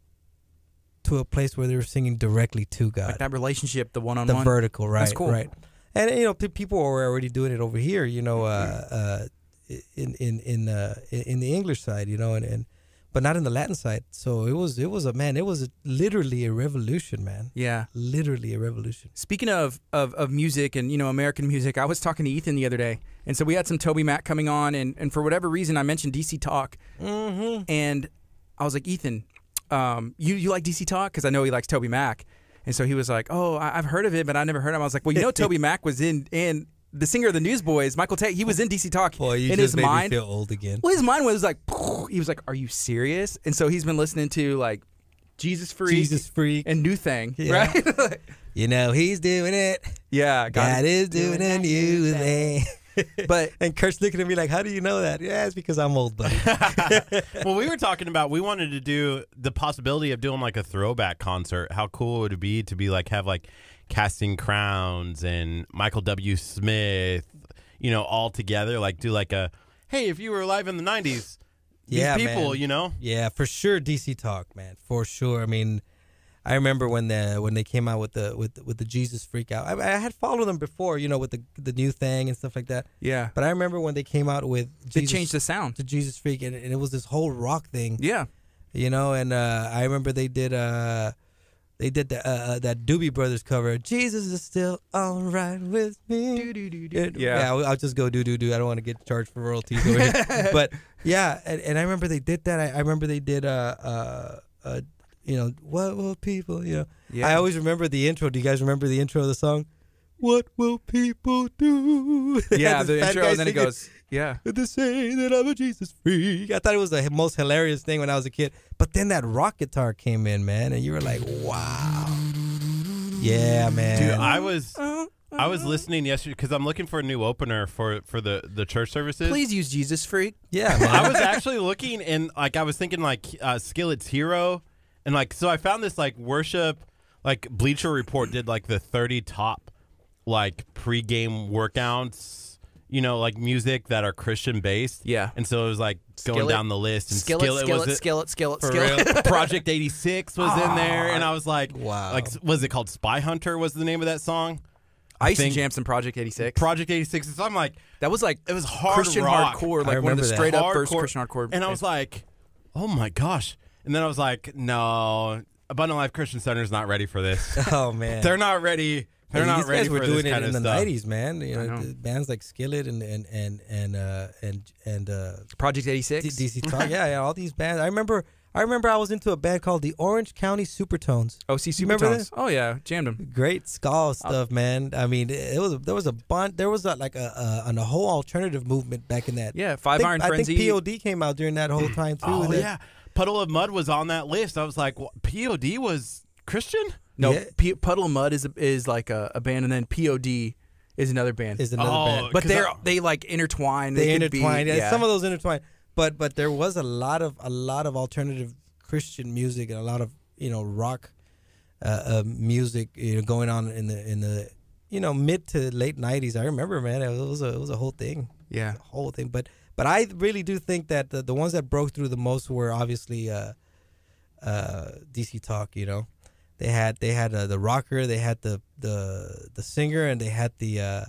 Speaker 3: to a place where they were singing directly to God
Speaker 2: Like that relationship, the one on one, the
Speaker 3: vertical, right?
Speaker 2: That's cool.
Speaker 3: Right. And you know, people were already doing it over here. You know, uh, uh, in in in uh, in the English side. You know, and, and but not in the Latin side. So it was it was a man. It was a, literally a revolution, man.
Speaker 2: Yeah.
Speaker 3: Literally a revolution.
Speaker 2: Speaking of, of of music and you know American music, I was talking to Ethan the other day, and so we had some Toby Mac coming on, and and for whatever reason I mentioned DC Talk,
Speaker 3: Mm-hmm.
Speaker 2: and I was like Ethan, um, you you like DC Talk because I know he likes Toby Mac, and so he was like, oh I, I've heard of it, but I never heard him. I was like, well you know [LAUGHS] Toby Mac was in in the singer of the Newsboys, Michael Tait, he was in DC Talk.
Speaker 3: Boy, you
Speaker 2: in
Speaker 3: just
Speaker 2: his
Speaker 3: made
Speaker 2: mind,
Speaker 3: me feel old again.
Speaker 2: well his mind was like, [LAUGHS] he was like, are you serious? And so he's been listening to like Jesus Freak
Speaker 3: Jesus freak.
Speaker 2: and New Thing,
Speaker 3: Yeah.
Speaker 2: right? [LAUGHS]
Speaker 3: You know he's doing it.
Speaker 2: yeah, got
Speaker 3: God
Speaker 2: it.
Speaker 3: is doing a new thing. [LAUGHS]
Speaker 2: But
Speaker 3: and Kurt's looking at me like, "How do you know that?" Yeah, it's because I'm old, buddy.
Speaker 1: well, we were talking about we wanted to do the possibility of doing like a throwback concert. How cool would it be to be like have like casting crowns and Michael W. Smith, you know, all together, like do like a hey, if you were alive in the '90s, these
Speaker 3: Yeah,
Speaker 1: people,
Speaker 3: man.
Speaker 1: you know,
Speaker 3: Yeah, for sure, DC Talk, man, for sure. I mean, I remember when the when they came out with the with with the Jesus Freak out. I, I had followed them before, you know, with the the new thing and stuff like that.
Speaker 2: yeah,
Speaker 3: But I remember when they came out with
Speaker 2: they changed the sound.
Speaker 3: to Jesus Freak, and, and it was this whole rock thing,
Speaker 2: Yeah,
Speaker 3: you know. And uh, I remember they did uh they did the, uh, uh, that Doobie Brothers cover. Jesus is still all right with me. It-
Speaker 2: Yeah.
Speaker 3: I'll, I'll just go do do do. I don't want to get charged for royalties over here. [LAUGHS] but yeah, and, and I remember they did that. I, I remember they did uh uh uh you know what will people you know.
Speaker 2: yeah.
Speaker 3: I always remember the intro. Do you guys remember the intro of the song? What will people do? [LAUGHS]
Speaker 2: yeah, the intro, and then it
Speaker 3: singing,
Speaker 2: goes, yeah,
Speaker 3: to say that I'm a Jesus freak. I thought it was the most hilarious thing when I was a kid. But then that rock guitar came in, man, and you were like, wow. Yeah, man.
Speaker 1: dude. I was I was listening yesterday because I'm looking for a new opener for for the the church services.
Speaker 2: please use Jesus Freak.
Speaker 3: yeah.
Speaker 1: I was actually looking and like I was thinking like uh, Skillet's Hero, and like so I found this like worship, like Bleacher Report did like the 30 top like pregame workouts, you know, like music that are Christian based.
Speaker 2: Yeah.
Speaker 1: and so it was like going
Speaker 2: Skillet?
Speaker 1: down the list and
Speaker 2: Skillet,
Speaker 1: Skillet,
Speaker 2: skillet,
Speaker 1: was it.
Speaker 2: skillet, skillet,
Speaker 1: For
Speaker 2: skillet.
Speaker 1: real. [LAUGHS] Project 86 was in there, and I was like,
Speaker 3: Wow.
Speaker 1: Like, was it called Spy Hunter? Was the name of that song?
Speaker 2: I used to jam some Project 86.
Speaker 1: Project 86. So I'm like,
Speaker 2: that was like
Speaker 1: it was hard
Speaker 2: Christian
Speaker 1: rock.
Speaker 2: hardcore, like one of
Speaker 3: remember
Speaker 2: the
Speaker 3: that.
Speaker 2: straight up first Christian hardcore.
Speaker 1: And I was like, oh my gosh. And then I was like, no, Abundant Life Christian Center is not ready for this. [LAUGHS]
Speaker 3: oh man.
Speaker 1: They're not ready They're not
Speaker 3: these
Speaker 1: ready
Speaker 3: guys were doing it in the
Speaker 1: stuff.
Speaker 3: '90s, man. You know,
Speaker 2: know.
Speaker 3: bands like Skillet and and and and uh, and and uh,
Speaker 2: Project 86.
Speaker 3: D- DC Talk. [LAUGHS] yeah, yeah, all these bands. I remember. I remember I was into a band called the Orange County Supertones.
Speaker 2: OC
Speaker 3: You remember
Speaker 2: Supertones. Oh yeah, jammed them.
Speaker 3: Great ska stuff, man. I mean, it, it was there was a bunch. There was a, like a, a, a whole alternative movement back in that.
Speaker 2: Yeah,
Speaker 3: I
Speaker 2: Five
Speaker 3: think,
Speaker 2: Iron
Speaker 3: I
Speaker 2: Frenzy.
Speaker 3: think POD came out during that whole time too.
Speaker 1: Oh
Speaker 3: That-
Speaker 1: yeah, Puddle of Mudd was on that list. I was like, what, POD was Christian.
Speaker 2: No,
Speaker 3: Yeah.
Speaker 2: P- Puddle of Mudd is is like a, a band, and then POD is another band.
Speaker 3: is another
Speaker 1: Oh,
Speaker 3: band.
Speaker 2: but
Speaker 1: 'cause
Speaker 2: they're
Speaker 1: I-
Speaker 2: they like intertwine.
Speaker 3: They,
Speaker 2: could be-
Speaker 3: intertwined. yeah,
Speaker 2: yeah.
Speaker 3: some of those intertwined. But but there was a lot of a lot of alternative Christian music and a lot of you know rock uh, uh, music you know going on in the in the you know mid to late '90s. I remember, man, it was a it was a whole thing.
Speaker 2: yeah.
Speaker 3: the whole thing. But but I really do think that the, the ones that broke through the most were obviously uh, uh, DC Talk. You know, they had they had uh, the rocker, they had the the the singer, and they had the uh,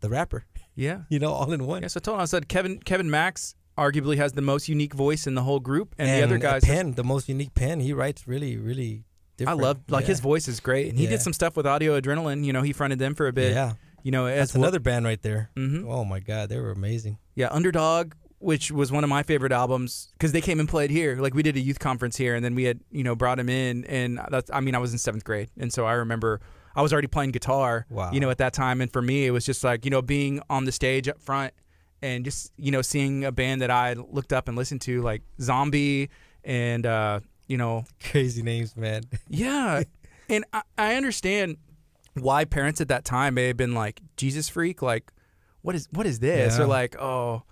Speaker 3: the rapper.
Speaker 2: Yeah. [LAUGHS]
Speaker 3: You know, all in one.
Speaker 2: Yeah, so I told him, I said Kevin Kevin Max arguably has the most unique voice in the whole group, and, the other guys.
Speaker 3: pen, the most unique pen. He writes really really Different.
Speaker 2: I love like his voice is great, and he
Speaker 3: Yeah.
Speaker 2: did some stuff with Audio Adrenaline. You know, he fronted them for a bit.
Speaker 3: Yeah,
Speaker 2: You know, as
Speaker 3: that's another band right there.
Speaker 2: hmm
Speaker 3: Oh my God, they were amazing.
Speaker 2: Yeah, Underdog, which was one of my favorite albums because they came and played here. Like we did a youth conference here, and then we had you know brought him in, and that's I mean I was in seventh grade, and so I remember I was already playing guitar.
Speaker 3: Wow.
Speaker 2: You know at that time, and for me it was just like you know being on the stage up front and just you know seeing a band that I looked up and listened to like Zombie and uh, you know
Speaker 3: Crazy names, man. [LAUGHS]
Speaker 2: yeah, and I, I understand why parents at that time may have been like Jesus freak, like what is what is this,
Speaker 3: Yeah.
Speaker 2: or like oh,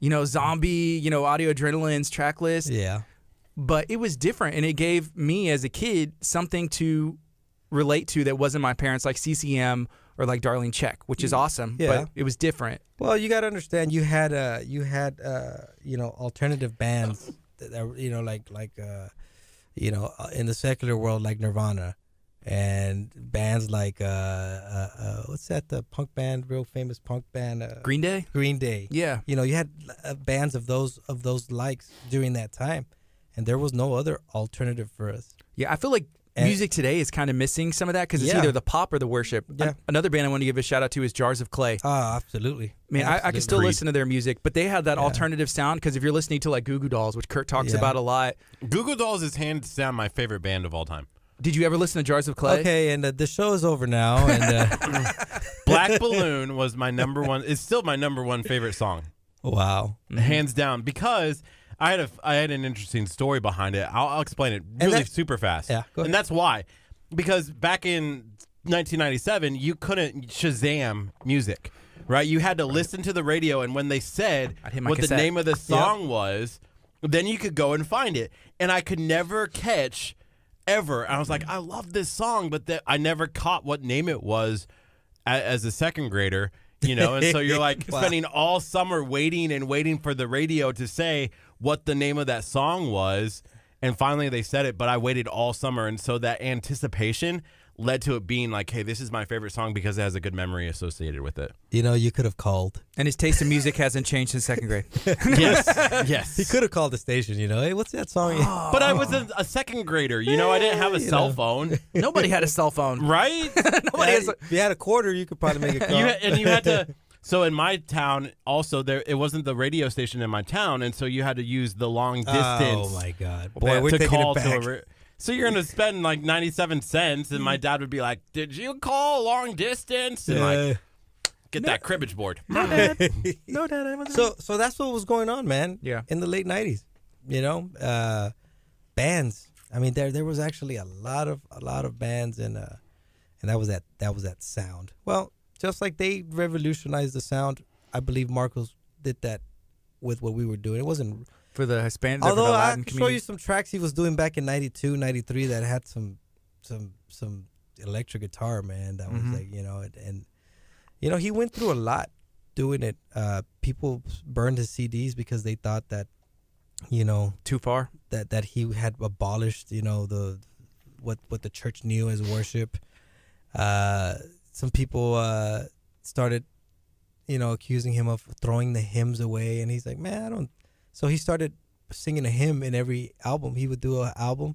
Speaker 2: you know zombie, you know audio adrenaline's track list,
Speaker 3: yeah,
Speaker 2: but it was different, and it gave me as a kid something to relate to that wasn't my parents like CCM or like Darlene Zschech, which is awesome,
Speaker 3: Yeah.
Speaker 2: but it was different.
Speaker 3: Well, you got to understand. You had uh, you had uh, you know alternative bands that you know like like uh, you know uh, in the secular world like Nirvana, and bands like uh, uh, uh what's that the punk band, real famous punk band, uh,
Speaker 2: Green Day,
Speaker 3: Green Day.
Speaker 2: yeah,
Speaker 3: You know, you had uh, bands of those of those likes during that time, and there was no other alternative for us.
Speaker 2: yeah. I feel like.
Speaker 3: And-
Speaker 2: Music today is kind of missing some of that because it's
Speaker 3: Yeah.
Speaker 2: either the pop or the worship.
Speaker 3: Yeah.
Speaker 2: An- another band I want to give a shout out to is Jars of Clay.
Speaker 3: Ah, absolutely.
Speaker 2: Man, I, I can
Speaker 3: Absolutely.
Speaker 2: still listen to their music, but they had that
Speaker 3: Yeah.
Speaker 2: alternative sound because if you're listening to like Goo Goo Dolls, which Kurt talks
Speaker 3: Yeah.
Speaker 2: about a lot,
Speaker 1: Goo Goo Dolls is hands down my favorite band of all time.
Speaker 2: Did you ever listen to Jars of Clay?
Speaker 3: Okay, and uh, the show is over now, and uh, [LAUGHS]
Speaker 1: Black Balloon was my number one. It's still my number one favorite song,
Speaker 3: wow.
Speaker 1: hands down. Because I had a I had an interesting story behind it. I'll, I'll explain it really
Speaker 3: that-
Speaker 1: super fast.
Speaker 3: Yeah, go
Speaker 1: and that's why. Because back in 1997, you couldn't Shazam music, right? You had to listen to the radio, and when they said
Speaker 2: I'd hit my
Speaker 1: what the name of the song was, then you could go and find it. And I could never catch ever. I was like, mm-hmm. I love this song, but that I never caught what name it was a, as a second grader. You know, and so you're like [LAUGHS]
Speaker 3: Wow.
Speaker 1: spending all summer waiting and waiting for the radio to say what the name of that song was. And finally they said it, but I waited all summer. And so that anticipation led to it being like, hey, this is my favorite song because it has a good memory associated with it.
Speaker 3: You know, you could have called.
Speaker 2: And his taste in music hasn't changed since second grade. [LAUGHS]
Speaker 1: yes. [LAUGHS] Yes.
Speaker 3: He could have called the station. You know, hey, what's that song? Oh.
Speaker 1: But I was a, a second grader. You know, I didn't have a
Speaker 3: You
Speaker 1: cell
Speaker 3: know.
Speaker 1: phone, [LAUGHS]
Speaker 2: Nobody had a cell phone.
Speaker 1: right?
Speaker 2: Nobody has a-
Speaker 3: if you had a quarter, you could probably make a call.
Speaker 1: you had, and you had to. So in my town, also there it wasn't the radio station in my town, and so you had to use the long oh, distance.
Speaker 3: Oh my God, boy, we're
Speaker 1: to
Speaker 3: taking
Speaker 1: call
Speaker 3: it back.
Speaker 1: To a. Ra- so you're gonna spend like 97 cents, and my dad would be like, "Did you call long distance?" And like, get that cribbage board.
Speaker 2: no, Dad, [LAUGHS] I wasn't.
Speaker 3: so so that's what was going on, man.
Speaker 2: Yeah.
Speaker 3: in the late '90s, you know, uh, bands. I mean, there there was actually a lot of a lot of bands, and uh, and that was that that was that sound. Well, just like they revolutionized the sound, I believe Marcos did that with what we were doing. It wasn't
Speaker 2: for the Hispanic,
Speaker 3: Although I can show you some tracks he was doing back in 92, 93 that had some some some electric guitar, man. That was
Speaker 2: Mhm.
Speaker 3: like, you know, and, and you know, he went through a lot doing it. Uh people burned his CDs because they thought that you know,
Speaker 2: Too far.
Speaker 3: that that he had abolished, you know, the what what the church knew as worship. Uh some people uh started you know accusing him of throwing the hymns away and he's like, "Man, I don't." So he started singing a hymn in every album. He would do an album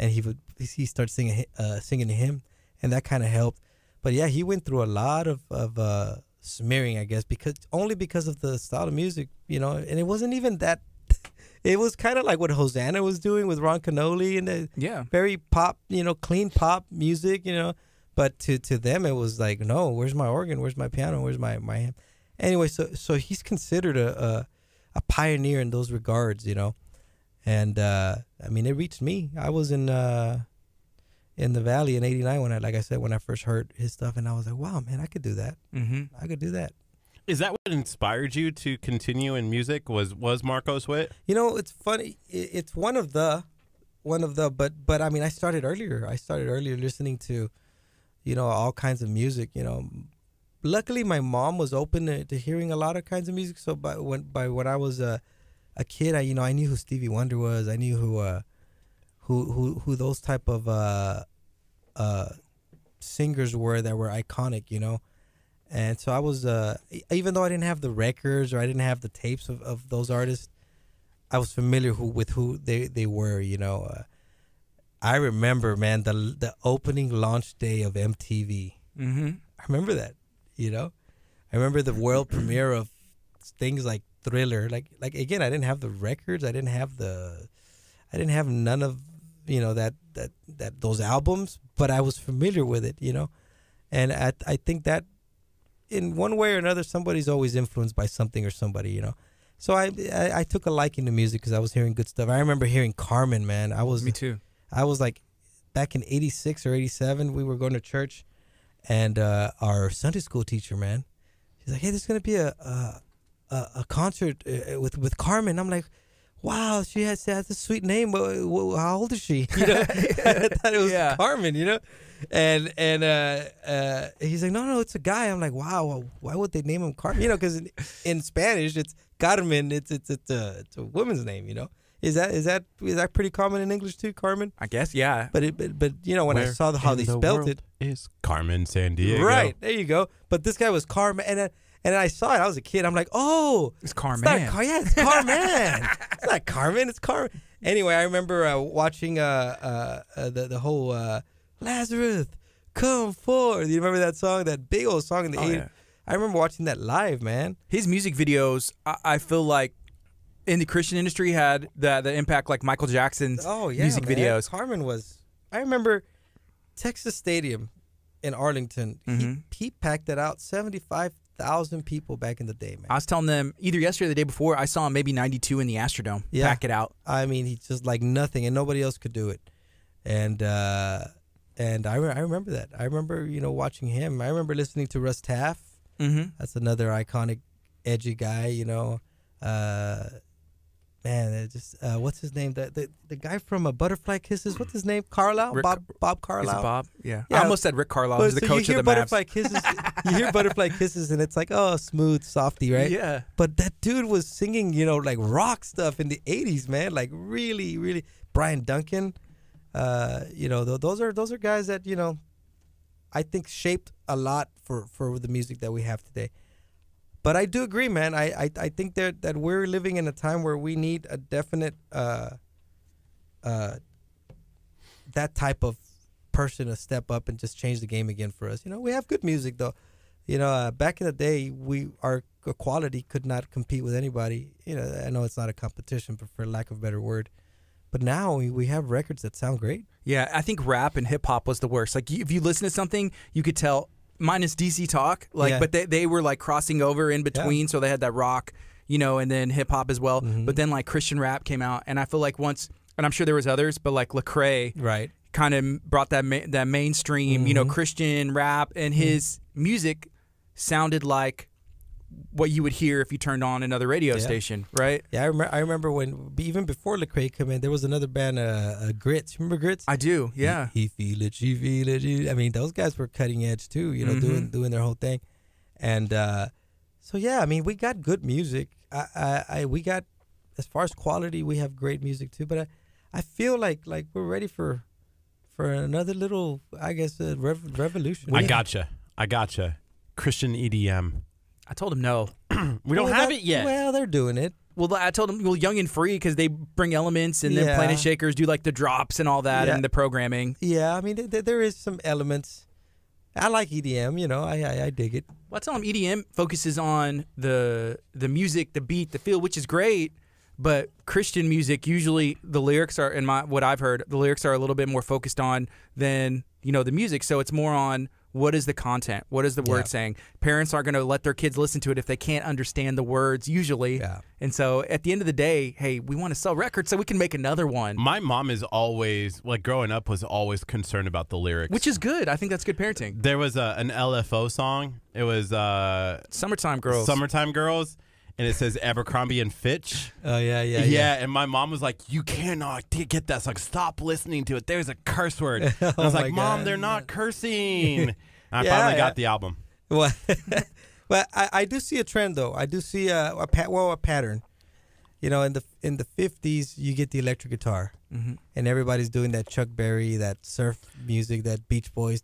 Speaker 3: and he would he started singing uh singing a hymn and that kind of helped. but yeah, he went through a lot of of uh, smearing, I guess, because only because of the style of music, you know, and it wasn't even that. [LAUGHS] It was kind of like what Hosanna was doing with Ron Kenoly and the
Speaker 2: Yeah.
Speaker 3: very pop, you know, clean pop music, you know. But to to them, it was like, no, where's my organ? Where's my piano? Where's my my? Anyway, so so he's considered a a, a pioneer in those regards, you know. And uh, I mean, it reached me. I was in uh, in the valley in '89 when I, like I said, when I first heard his stuff, and I was like, wow, man, I could do that.
Speaker 2: Mm-hmm.
Speaker 3: I could do that.
Speaker 1: Is that what inspired you to continue in music? Was was Marcos Witt?
Speaker 3: You know, it's funny. It's one of the, one of the, but but I mean, I started earlier. I started earlier listening to, you know, all kinds of music. You know, luckily my mom was open to, to hearing a lot of kinds of music. So by when by when I was a, a kid, I you know I knew who Stevie Wonder was. I knew who, uh, who who who those type of uh, uh, singers were that were iconic. You know. And so I was, uh, even though I didn't have the records or I didn't have the tapes of, of those artists, I was familiar who with who they, they were. You know, uh, I remember, man, the the opening launch day of MTV.
Speaker 2: Mm-hmm.
Speaker 3: I remember that. You know, I remember the world premiere of things like Thriller. Like like again, I didn't have the records. I didn't have the, I didn't have none of you know that that that those albums, but I was familiar with it. You know, and I I think that in one way or another, somebody's always influenced by something or somebody. You know. So I, I, I took a liking to music because I was hearing good stuff. I remember hearing Carmen, man. I was
Speaker 2: Me too.
Speaker 3: I was like back in 86 or 87 we were going to church and uh, our Sunday school teacher man she's like hey there's going to be a a, a, a concert uh, with with Carmen. I'm like wow she has, she has a sweet name. How old is she? [LAUGHS] You know? [LAUGHS] I thought it was
Speaker 2: Yeah.
Speaker 3: Carmen you know? And and uh, uh, he's like no no it's a guy. I'm like wow why would they name him Carmen? You know because in, in Spanish it's Carmen. It's it's it's a, it's a woman's name you know is that is that is that pretty common in English too Carmen
Speaker 2: I guess. Yeah.
Speaker 3: but it, but, but you know when I saw the, how they
Speaker 1: the
Speaker 3: spelled it,
Speaker 1: is Carmen Sandiego.
Speaker 3: right there you go. But this guy was Carmen, and uh, and I saw it. I was a kid. I'm like, oh,
Speaker 2: It's
Speaker 3: it's
Speaker 2: Carmen.
Speaker 3: not Car- yeah, it's Carmen. [LAUGHS] it's not Carmen. It's Carmen. Anyway, I remember uh, watching uh, uh, uh, the the whole uh, Lazarus come forth. You remember that song? That big old song in the
Speaker 2: Oh,
Speaker 3: 80s.
Speaker 2: yeah.
Speaker 3: I remember watching that live, man.
Speaker 2: His music videos, I, I feel like, in the Christian industry, had the the impact like Michael Jackson's
Speaker 3: Oh yeah,
Speaker 2: music
Speaker 3: man.
Speaker 2: videos.
Speaker 3: Harmon was. I remember Texas Stadium in Arlington. He,
Speaker 2: Mhm.
Speaker 3: he packed it out. Seventy five thousand people back in the day, man.
Speaker 2: I was telling them either yesterday or the day before, I saw him maybe 92 in the Astrodome.
Speaker 3: Yeah.
Speaker 2: Pack it out.
Speaker 3: I mean, he's just like nothing, and nobody else could do it. And uh, and I, re- I remember that. I remember you know watching him. I remember listening to Russ Taff.
Speaker 2: Mm-hmm.
Speaker 3: That's another iconic, edgy guy. You know, uh, man, it just uh, what's his name? The, the the guy from uh, Butterfly Kisses. What's his name? Carlisle.
Speaker 2: Rick-
Speaker 3: Bob Bob
Speaker 2: Is
Speaker 3: Carlisle.
Speaker 2: Bob? Yeah.
Speaker 3: Yeah.
Speaker 2: I almost said Rick Carlisle, who's the
Speaker 3: so
Speaker 2: coach
Speaker 3: you hear
Speaker 2: of the
Speaker 3: Butterfly
Speaker 2: Mavs.
Speaker 3: Kisses. you hear Butterfly Kisses, and it's like oh, smooth, softy, right?
Speaker 2: Yeah.
Speaker 3: But that dude was singing, you know, like rock stuff in the '80s, man. Like really, really. Bryan Duncan, uh, you know, th- those are those are guys that you know, I think shaped a lot for for the music that we have today. But I do agree, man. I I, I think that that we're living in a time where we need a definite uh, uh, that type of person to step up and just change the game again for us. You know, we have good music though. You know, uh, back in the day, we our quality could not compete with anybody. You know, I know it's not a competition, but for lack of a better word. But now we, we have records that sound great.
Speaker 2: Yeah, I think rap and hip hop was the worst. Like, if you listen to something, you could tell, minus DC Talk, like,
Speaker 3: Yeah.
Speaker 2: but they, they were like crossing over in between, so they had that rock, you know, and then hip hop as well.
Speaker 3: Mhm.
Speaker 2: But then like Christian rap came out, and I feel like once, and I'm sure there was others, but like Lecrae
Speaker 3: Right.
Speaker 2: kind of brought that ma- that mainstream, you know,
Speaker 3: Mhm.
Speaker 2: Christian rap, and his music sounded like what you would hear if you turned on another radio
Speaker 3: Yeah.
Speaker 2: station, right?
Speaker 3: Yeah, I, rem- I remember when even before Lecrae came in, there was another band, uh, uh Grits. Remember Grits?
Speaker 2: I do, yeah.
Speaker 3: He, he feel it, she feel it. she- I mean, those guys were cutting edge too. You know,
Speaker 2: Mhm.
Speaker 3: doing doing their whole thing, and uh, so yeah, I mean, we got good music. I, I, I we got as far as quality, we have great music too. But I, I feel like like we're ready for for another little, I guess, uh, rev- revolution.
Speaker 1: I gotcha. I gotcha. Christian E EDM.
Speaker 2: I told him no. [CLEARS THROAT]
Speaker 1: We don't
Speaker 3: Well,
Speaker 1: have
Speaker 3: that-
Speaker 1: it yet.
Speaker 3: Well, they're doing it.
Speaker 2: Well, I told them, well, young and free because they bring elements and then Planet Shakers do like the drops and all that
Speaker 3: Yeah.
Speaker 2: and the programming.
Speaker 3: Yeah, I mean, th- th- there is some elements. I like EDM. You know, I I, I dig it.
Speaker 2: Well, I tell them EDM focuses on the the music, the beat, the feel, which is great. But Christian music usually the lyrics are in my what I've heard, the lyrics are a little bit more focused on than you know the music. So it's more on what is the content, what is the word
Speaker 3: Yeah.
Speaker 2: saying. Parents aren't going to let their kids listen to it if they can't understand the words usually.
Speaker 3: Yeah.
Speaker 2: And so at the end of the day, hey, we want to sell records so we can make another one,
Speaker 1: My mom is always like growing up was always concerned about the lyrics.
Speaker 2: which is good. I think that's good parenting.
Speaker 1: there was a, an LFO song. It was uh,
Speaker 2: Summertime girls.
Speaker 1: "Summertime Girls," and it says Abercrombie and Fitch.
Speaker 3: Oh yeah, yeah,
Speaker 1: Yeah, and my mom was like, "You cannot get that song. Stop listening to it. There's a curse word." And I was
Speaker 3: Oh
Speaker 1: like, "Mom,
Speaker 3: God.
Speaker 1: they're not cursing." And I
Speaker 3: Yeah,
Speaker 1: finally
Speaker 3: yeah.
Speaker 1: got the album.
Speaker 3: Well, but I, I do see a trend though. I do see a, a pat well a pattern. You know, in the in the fifties, you get the electric guitar,
Speaker 2: Mm-hmm.
Speaker 3: and everybody's doing that Chuck Berry, that surf music, that Beach Boys,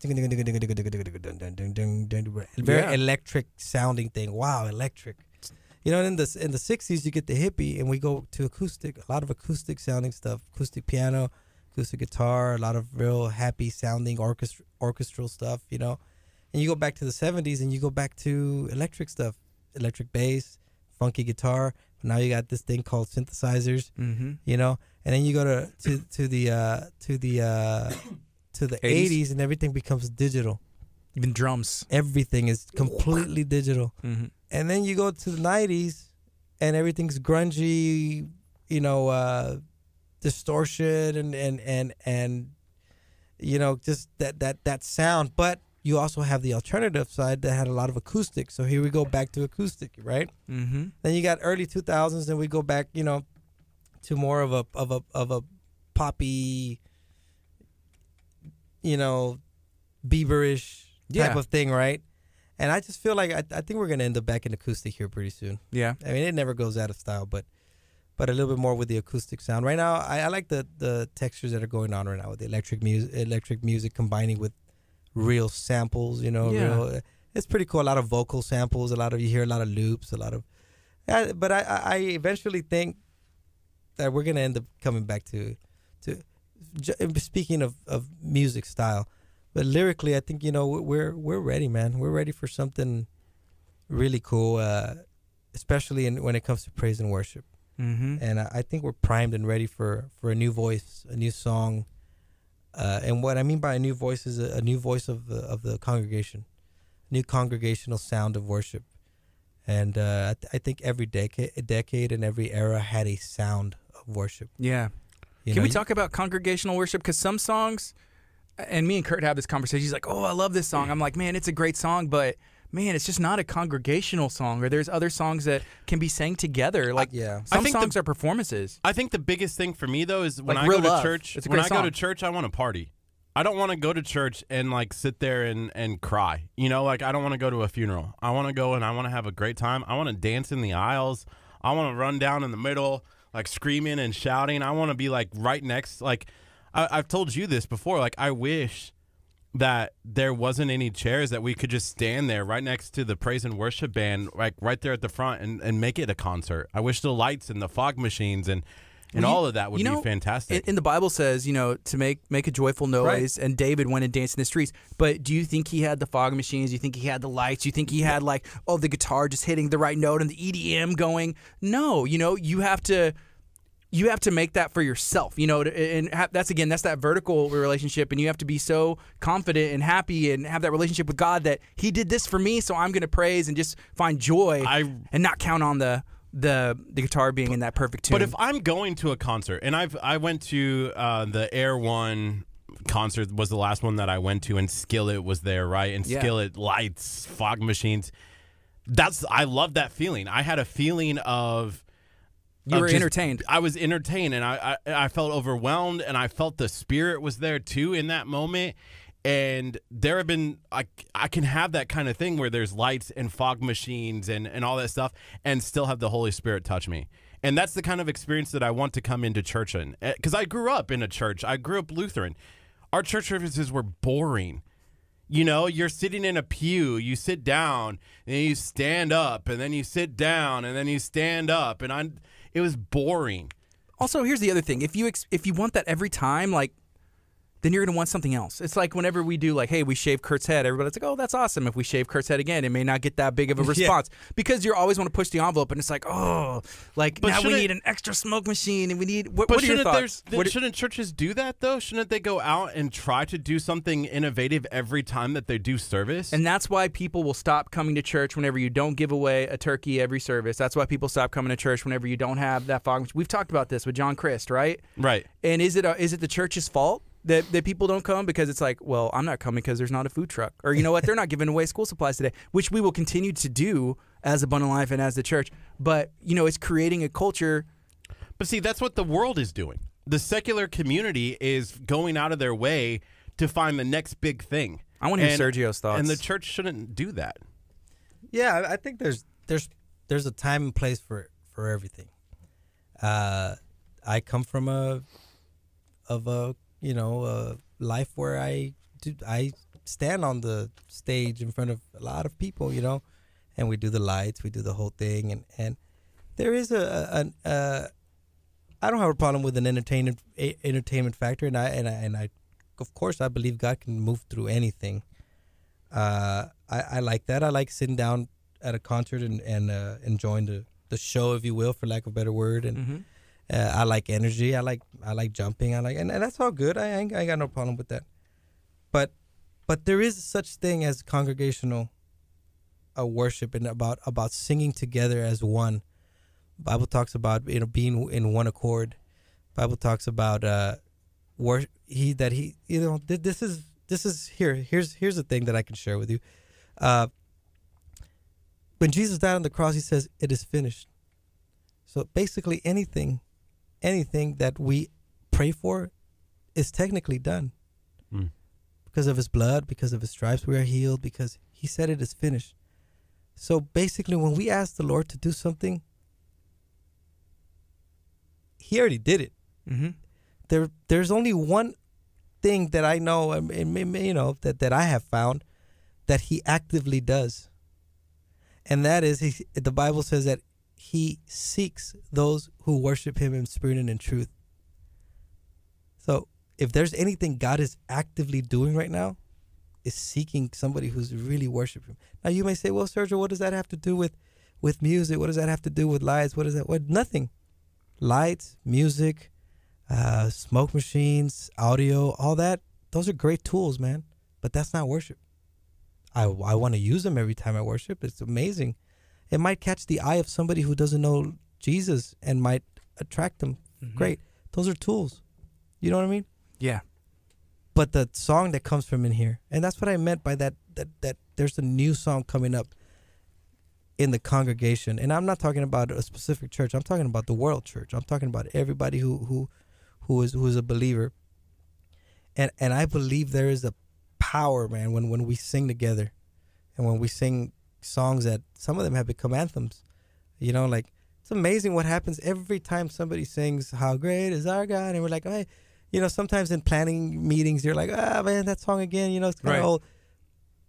Speaker 3: very
Speaker 2: Yeah.
Speaker 3: electric sounding thing. Wow, electric. You know, in the in the sixties, you get the hippie, and we go to acoustic. A lot of acoustic sounding stuff, acoustic piano, acoustic guitar, a lot of real happy sounding orchestra, orchestral stuff. You know, and you go back to the 70s and you go back to electric stuff electric bass funky guitar now you got this thing called synthesizers
Speaker 2: Mm-hmm.
Speaker 3: you know and then you go to to, to the uh to the uh to the
Speaker 2: 80s?
Speaker 3: 80s and everything becomes digital
Speaker 2: Even drums.
Speaker 3: everything is completely digital
Speaker 2: Mm-hmm.
Speaker 3: And then you go to the 90s and everything's grungy you know uh distortion and and and and you know just that that that sound but you also have the alternative side that had a lot of acoustic so here we go back to acoustic right
Speaker 2: Mm-hmm.
Speaker 3: then you got early 2000s and we go back you know to more of a of a of a poppy you know Bieberish type
Speaker 2: Yeah.
Speaker 3: of thing right and I just feel like I, I think we're gonna end up back in acoustic here pretty soon
Speaker 2: Yeah.
Speaker 3: I mean, it never goes out of style, but but a little bit more with the acoustic sound. Right now, I, I like the the textures that are going on right now with the electric music, electric music combining with real samples. You know,
Speaker 2: Yeah.
Speaker 3: real. It's pretty cool. A lot of vocal samples. A lot of you hear a lot of loops. A lot of. Yeah, but I, I I eventually think that we're gonna end up coming back to to. Speaking of, of music style, but lyrically, I think you know we're we're ready, man. We're ready for something really cool. Uh, especially in, when it comes to praise and worship.
Speaker 2: Mm-hmm.
Speaker 3: And I, I think we're primed and ready for, for a new voice, a new song. Uh, and what I mean by a new voice is a, a new voice of the, of the congregation, new congregational sound of worship. And uh, I, th- I think every decade, decade and every era had a sound of worship.
Speaker 2: Yeah.
Speaker 3: You
Speaker 2: Can
Speaker 3: know,
Speaker 2: we talk about congregational worship? Because some songs, and me and Kurt have this conversation. He's like, "Oh, I love this song." I'm like, "Man, it's a great song, but man, it's just not a congregational song." Or there's other songs that can be sang together. Like,
Speaker 3: yeah.
Speaker 1: I
Speaker 2: some
Speaker 1: think the-
Speaker 2: songs are performances.
Speaker 1: I think the biggest thing for me though is when
Speaker 2: Like
Speaker 1: I go
Speaker 2: Real
Speaker 1: to
Speaker 2: Love.
Speaker 1: church.
Speaker 2: It's a
Speaker 1: when I
Speaker 2: great
Speaker 1: go to church, I want to party. I don't want to go to church and like sit there and and cry. You know, like I don't want to go to a funeral. I want to go and I want to have a great time. I want to dance in the aisles. I want to run down in the middle, like screaming and shouting. I want to be like right next. Like I, I've told you this before. Like I wish that there wasn't any chairs that we could just stand there right next to the praise and worship band, like right there at the front, and, and make it a concert. I wish the lights and the fog machines and and
Speaker 2: Well, you-
Speaker 1: all of that would
Speaker 2: you know,
Speaker 1: be fantastic.
Speaker 2: In the Bible says, you know, to make make a joyful noise, and David went and danced in the streets. But do you think he had the fog machines? Do you think he had the lights? Do you think he had like, oh, the guitar just hitting the right note and the EDM going? No, you know, you have to. You have to make that for yourself, you know, and that's again, that's that vertical relationship, and you have to be so confident and happy and have that relationship with God that He did this for me, so I'm going to praise and just find joy
Speaker 1: I
Speaker 2: and not count on the the the guitar being in that perfect tune.
Speaker 1: But if I'm going to a concert, and I've I went to uh, the Air One concert was the last one that I went to, and Skillet was there, right? And
Speaker 2: Yeah.
Speaker 1: Skillet lights, fog machines. That's I love that feeling. I had a feeling of
Speaker 2: you were
Speaker 1: just-
Speaker 2: entertained.
Speaker 1: I was entertained, and I, I I felt overwhelmed, and I felt the spirit was there too in that moment. And there have been I I can have that kind of thing where there's lights and fog machines and and all that stuff, and still have the Holy Spirit touch me. And that's the kind of experience that I want to come into church in, eh, because I grew up in a church. I grew up Lutheran. Our church services were boring. You know, you're sitting in a pew, you sit down, and you stand up, and then you sit down, and then you stand up, and I, it was boring.
Speaker 2: Also, here's the other thing: if you ex- if you want that every time, like then you're going to want something else. It's like whenever we do like, hey, we shave Kurt's head, everybody's like, oh, that's awesome. If we shave Kurt's head again, it may not get that big of a [LAUGHS]
Speaker 3: Yeah.
Speaker 2: response because you always want to push the envelope, and it's like, oh, like
Speaker 1: But
Speaker 2: now we need an extra smoke machine, and we need. What,
Speaker 1: But
Speaker 2: what
Speaker 1: shouldn't there's- shouldn't churches do that though? Shouldn't they go out and try to do something innovative every time that they do service?
Speaker 2: And that's why people will stop coming to church whenever you don't give away a turkey every service. That's why people stop coming to church whenever you don't have that fog. We've talked about this with John Christ, right?
Speaker 1: right.
Speaker 2: And is it a, is it the church's fault that, that people don't come because it's like, well, I'm not coming because there's not a food truck, or you know what, they're not giving away school supplies today, which we will continue to do as a Abundant Life and as the church. But you know, it's creating a culture.
Speaker 1: But see, that's what the world is doing. The secular community is going out of their way to find the next big thing.
Speaker 2: I want to hear
Speaker 1: And-
Speaker 2: Sergio's thoughts.
Speaker 1: And the church shouldn't do that.
Speaker 3: Yeah, I- I think there's there's there's a time and place for for everything. Uh, I come from a of a you know a life where I do I stand on the stage in front of a lot of people, you know, and we do the lights, we do the whole thing, and and there is a an uh, I don't have a problem with an entertainment entertainment factor, and I and I and I of course I believe God can move through anything. Uh, I, I like that. I like sitting down at a concert and and uh, enjoying the the show, if you will, for lack of a better word. And
Speaker 2: Mhm.
Speaker 3: Uh, I like energy. I like I like jumping. I like and, and that's all good. I ain't, I ain't got no problem with that. But but there is such thing as congregational uh, worship and about about singing together as one. Bible talks about you know being in one accord. Bible talks about uh, wor- he that he you know th- this is this is here here's here's the thing that I can share with you. Uh, when Jesus died on the cross, he says, "It is finished." So basically, anything, anything that we pray for, is technically done
Speaker 1: Mm.
Speaker 3: because of His blood, because of His stripes, we are healed. Because He said it is finished. So basically, when we ask the Lord to do something, He already did it.
Speaker 2: Mhm.
Speaker 3: There, there's only one thing that I know, and may- may- you know, that that I have found that He actively does, and that is, he, the Bible says that He seeks those who worship Him in spirit and in truth. So, if there's anything God is actively doing right now, is seeking somebody who's really worshiping. Him. Now, you may say, "Well, Sergio, what does that have to do with with music? What does that have to do with lights? What is that? What? Nothing. Lights, music, uh, smoke machines, audio, all that. Those are great tools, man. But that's not worship. I, I want to use them every time I worship. It's amazing. It might catch the eye of somebody who doesn't know Jesus and might attract them. Mm-hmm. Great. Those are tools. You know what I mean?
Speaker 2: Yeah.
Speaker 3: But the song that comes from in here, and that's what I meant by that. That that there's a new song coming up in the congregation, and I'm not talking about a specific church. I'm talking about the world church. I'm talking about everybody who who who is who is a believer. And and I believe there is a power, man, when when we sing together, and when we sing songs that some of them have become anthems. You know, like it's amazing what happens every time somebody sings "How Great Is Our God," and we're like, hey, you know, sometimes in planning meetings, you're like, ah, man, that song again. You know, it's kind of
Speaker 2: Right.
Speaker 3: old.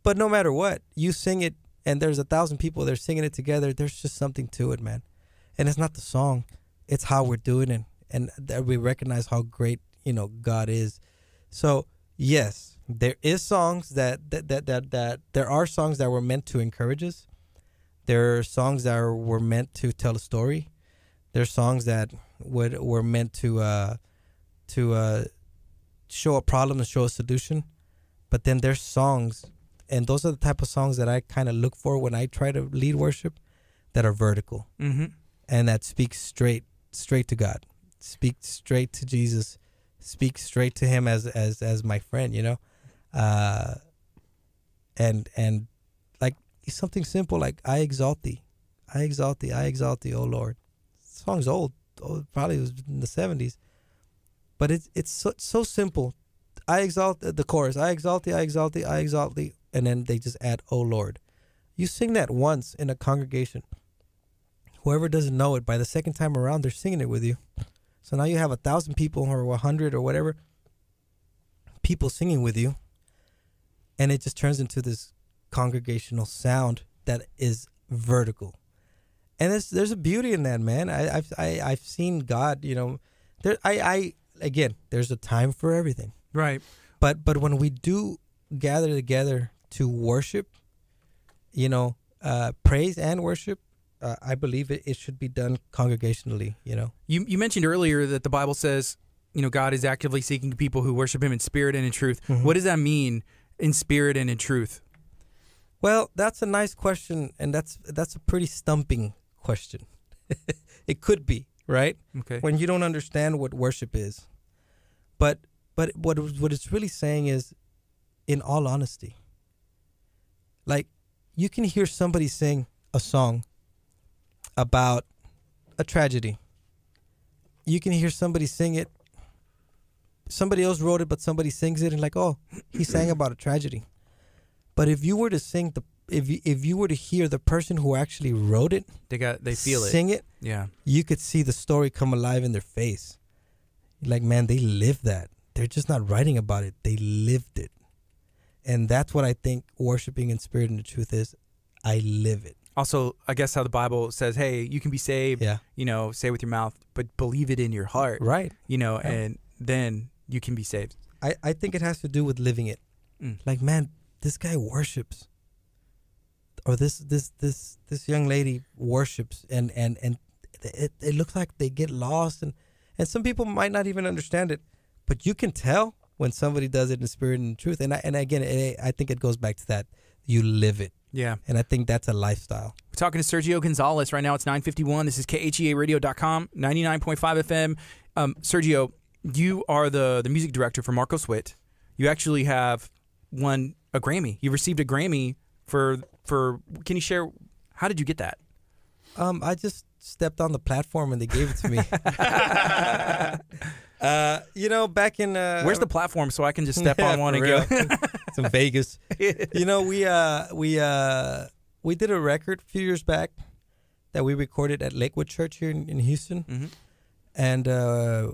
Speaker 3: But no matter what, you sing it, and there's a thousand people they're singing it together. There's just something to it, man. And it's not the song; it's how we're doing it, and that we recognize how great you know God is. So yes, there is songs that that that that, that there are songs that were meant to encourage us. There are songs that are, were meant to tell a story. There's songs that would were meant to uh, to uh, show a problem and show a solution. But then there's songs, and those are the type of songs that I kind of look for when I try to lead worship, that are vertical
Speaker 2: Mm-hmm.
Speaker 3: and that speak straight straight to God, speak straight to Jesus, speak straight to Him as as as my friend, you know, uh, and and like something simple like I exalt Thee, I exalt Thee, I exalt Thee, O Lord. song's old, oh, probably was in the seventies, but it's it's so, so simple. I exalt the chorus. I exalt Thee, I exalt Thee, I exalt Thee, and then they just add, "O Lord." You sing that once in a congregation whoever doesn't know it, by the second time around, they're singing it with you. So now you have a thousand people or a hundred or whatever people singing with you, and it just turns into this congregational sound that is vertical. And there's there's a beauty in that, man. I, I've I, I've seen God, you know, there I I again, there's a time for everything.
Speaker 2: Right.
Speaker 3: but but when we do gather together to worship, you know, uh, praise and worship, uh, I believe it, it should be done congregationally. You know,
Speaker 2: You you mentioned earlier that the Bible says, you know, God is actively seeking people who worship Him in spirit and in truth.
Speaker 3: Mhm.
Speaker 2: What does that mean, in spirit and in truth?
Speaker 3: well, that's a nice question, and that's that's a pretty stumping question. [LAUGHS] it could be right
Speaker 2: Okay.
Speaker 3: when you don't understand what worship is, but but what what it's really saying is, in all honesty, like you can hear somebody sing a song about a tragedy. You can hear somebody sing it. Somebody else wrote it, but somebody sings it and like, oh, he sang about a tragedy. But if you were to sing the, if you, if you were to hear the person who actually wrote it,
Speaker 2: They got they feel it.
Speaker 3: sing it,
Speaker 2: Yeah.
Speaker 3: you could see the story come alive in their face. Like, man, they lived that. They're just not writing about it. They lived it. And that's what I think worshiping in spirit and the truth is. I live it.
Speaker 2: Also, I guess how the Bible says, "Hey, you can be saved."
Speaker 3: Yeah.
Speaker 2: You know, say with your mouth, but believe it in your heart.
Speaker 3: Right.
Speaker 2: You know,
Speaker 3: Yeah.
Speaker 2: and then you can be saved.
Speaker 3: I, I think it has to do with living it.
Speaker 2: Mm.
Speaker 3: Like, man, this guy worships. Or this this this this young lady worships and and and it, it looks like they get lost and and some people might not even understand it, but you can tell when somebody does it in spirit and truth. And I, and again, it, I think it goes back to that you live it,
Speaker 2: Yeah.
Speaker 3: and I think that's a lifestyle.
Speaker 2: We're talking to Sergio Gonzalez right now. It's 951. This is KHEAradio.com, 99.5 FM. Um, Sergio, you are the, the music director for Marcos Witt. You actually have won a Grammy. You received a Grammy for, for can you share, how did you get that?
Speaker 3: Um, I just stepped on the platform and they gave it to me. [LAUGHS] uh, you know, back in uh,
Speaker 2: Where's the platform so I can just step [LAUGHS]
Speaker 3: Yeah,
Speaker 2: on one and go?
Speaker 3: real. [LAUGHS] it's in Vegas. you know, we uh we uh we did a record a few years back that we recorded at Lakewood Church here in, in Houston.
Speaker 2: Mhm.
Speaker 3: And uh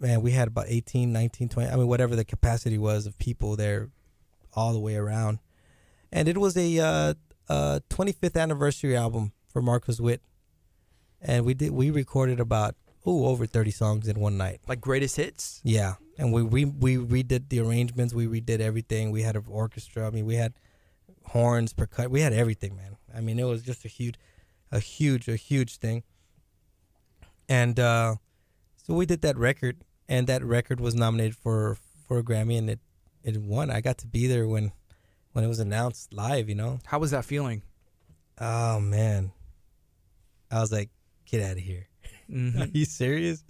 Speaker 3: man, we had about 18, 19, 20, I mean whatever the capacity was of people there all the way around. And it was a uh uh 25th anniversary album for Marcos Witt. And we did we recorded about oh over 30 songs in one night.
Speaker 2: Like greatest hits?
Speaker 3: Yeah, and we we we redid the arrangements. We redid everything. We had an orchestra. I mean, we had horns, percussion. We had everything, man. I mean, it was just a huge, a huge, a huge thing. And uh, so we did that record, and that record was nominated for for a Grammy, and it it won. I got to be there when when it was announced live. You know,
Speaker 2: How was that feeling?
Speaker 3: oh man, I was like, get out of here. [LAUGHS] Are
Speaker 2: Mhm.
Speaker 3: you serious?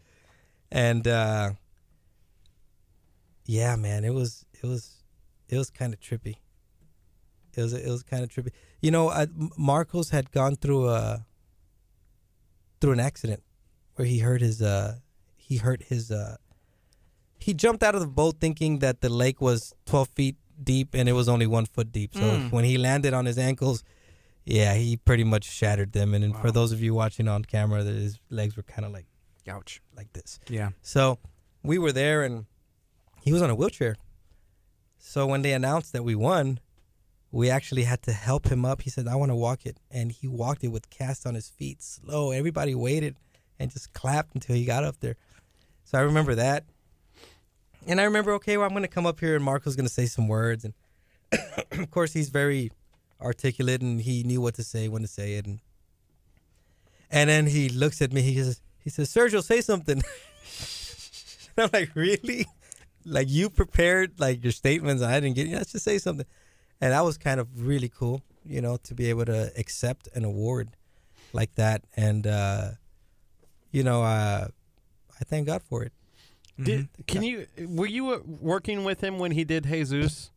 Speaker 3: And uh yeah, man, it was it was it was kind of trippy. It was it was kind of trippy. You know, I, Marcos had gone through a through an accident where he hurt his uh he hurt his uh he jumped out of the boat thinking that the lake was 12 feet deep and it was only one foot deep. So
Speaker 2: Mm.
Speaker 3: when he landed on his ankles, yeah, he pretty much shattered them. And, then for those of you watching on camera, that his legs were kind of like
Speaker 2: Ouch.
Speaker 3: like this.
Speaker 2: Yeah.
Speaker 3: So we were there and he was on a wheelchair. So when they announced that we won, we actually had to help him up. He said, I want to walk it. And he walked it with cast on his feet, slow. Everybody waited and just clapped until he got up there. So I remember that. And I remember, okay, well, I'm going to come up here and Marco's going to say some words. And [COUGHS] of course, he's very articulate and he knew what to say, when to say it. And, and then he looks at me. He says, he says, Sergio, say something. [LAUGHS] I'm like, really? Like you prepared like your statements. I didn't get. you. let's just say something. And that was kind of really cool, you know, to be able to accept an award like that. And uh, you know, uh, I thank God for it.
Speaker 1: Did,
Speaker 2: Mhm.
Speaker 1: can you? Were you uh, working with him when he did Jesus?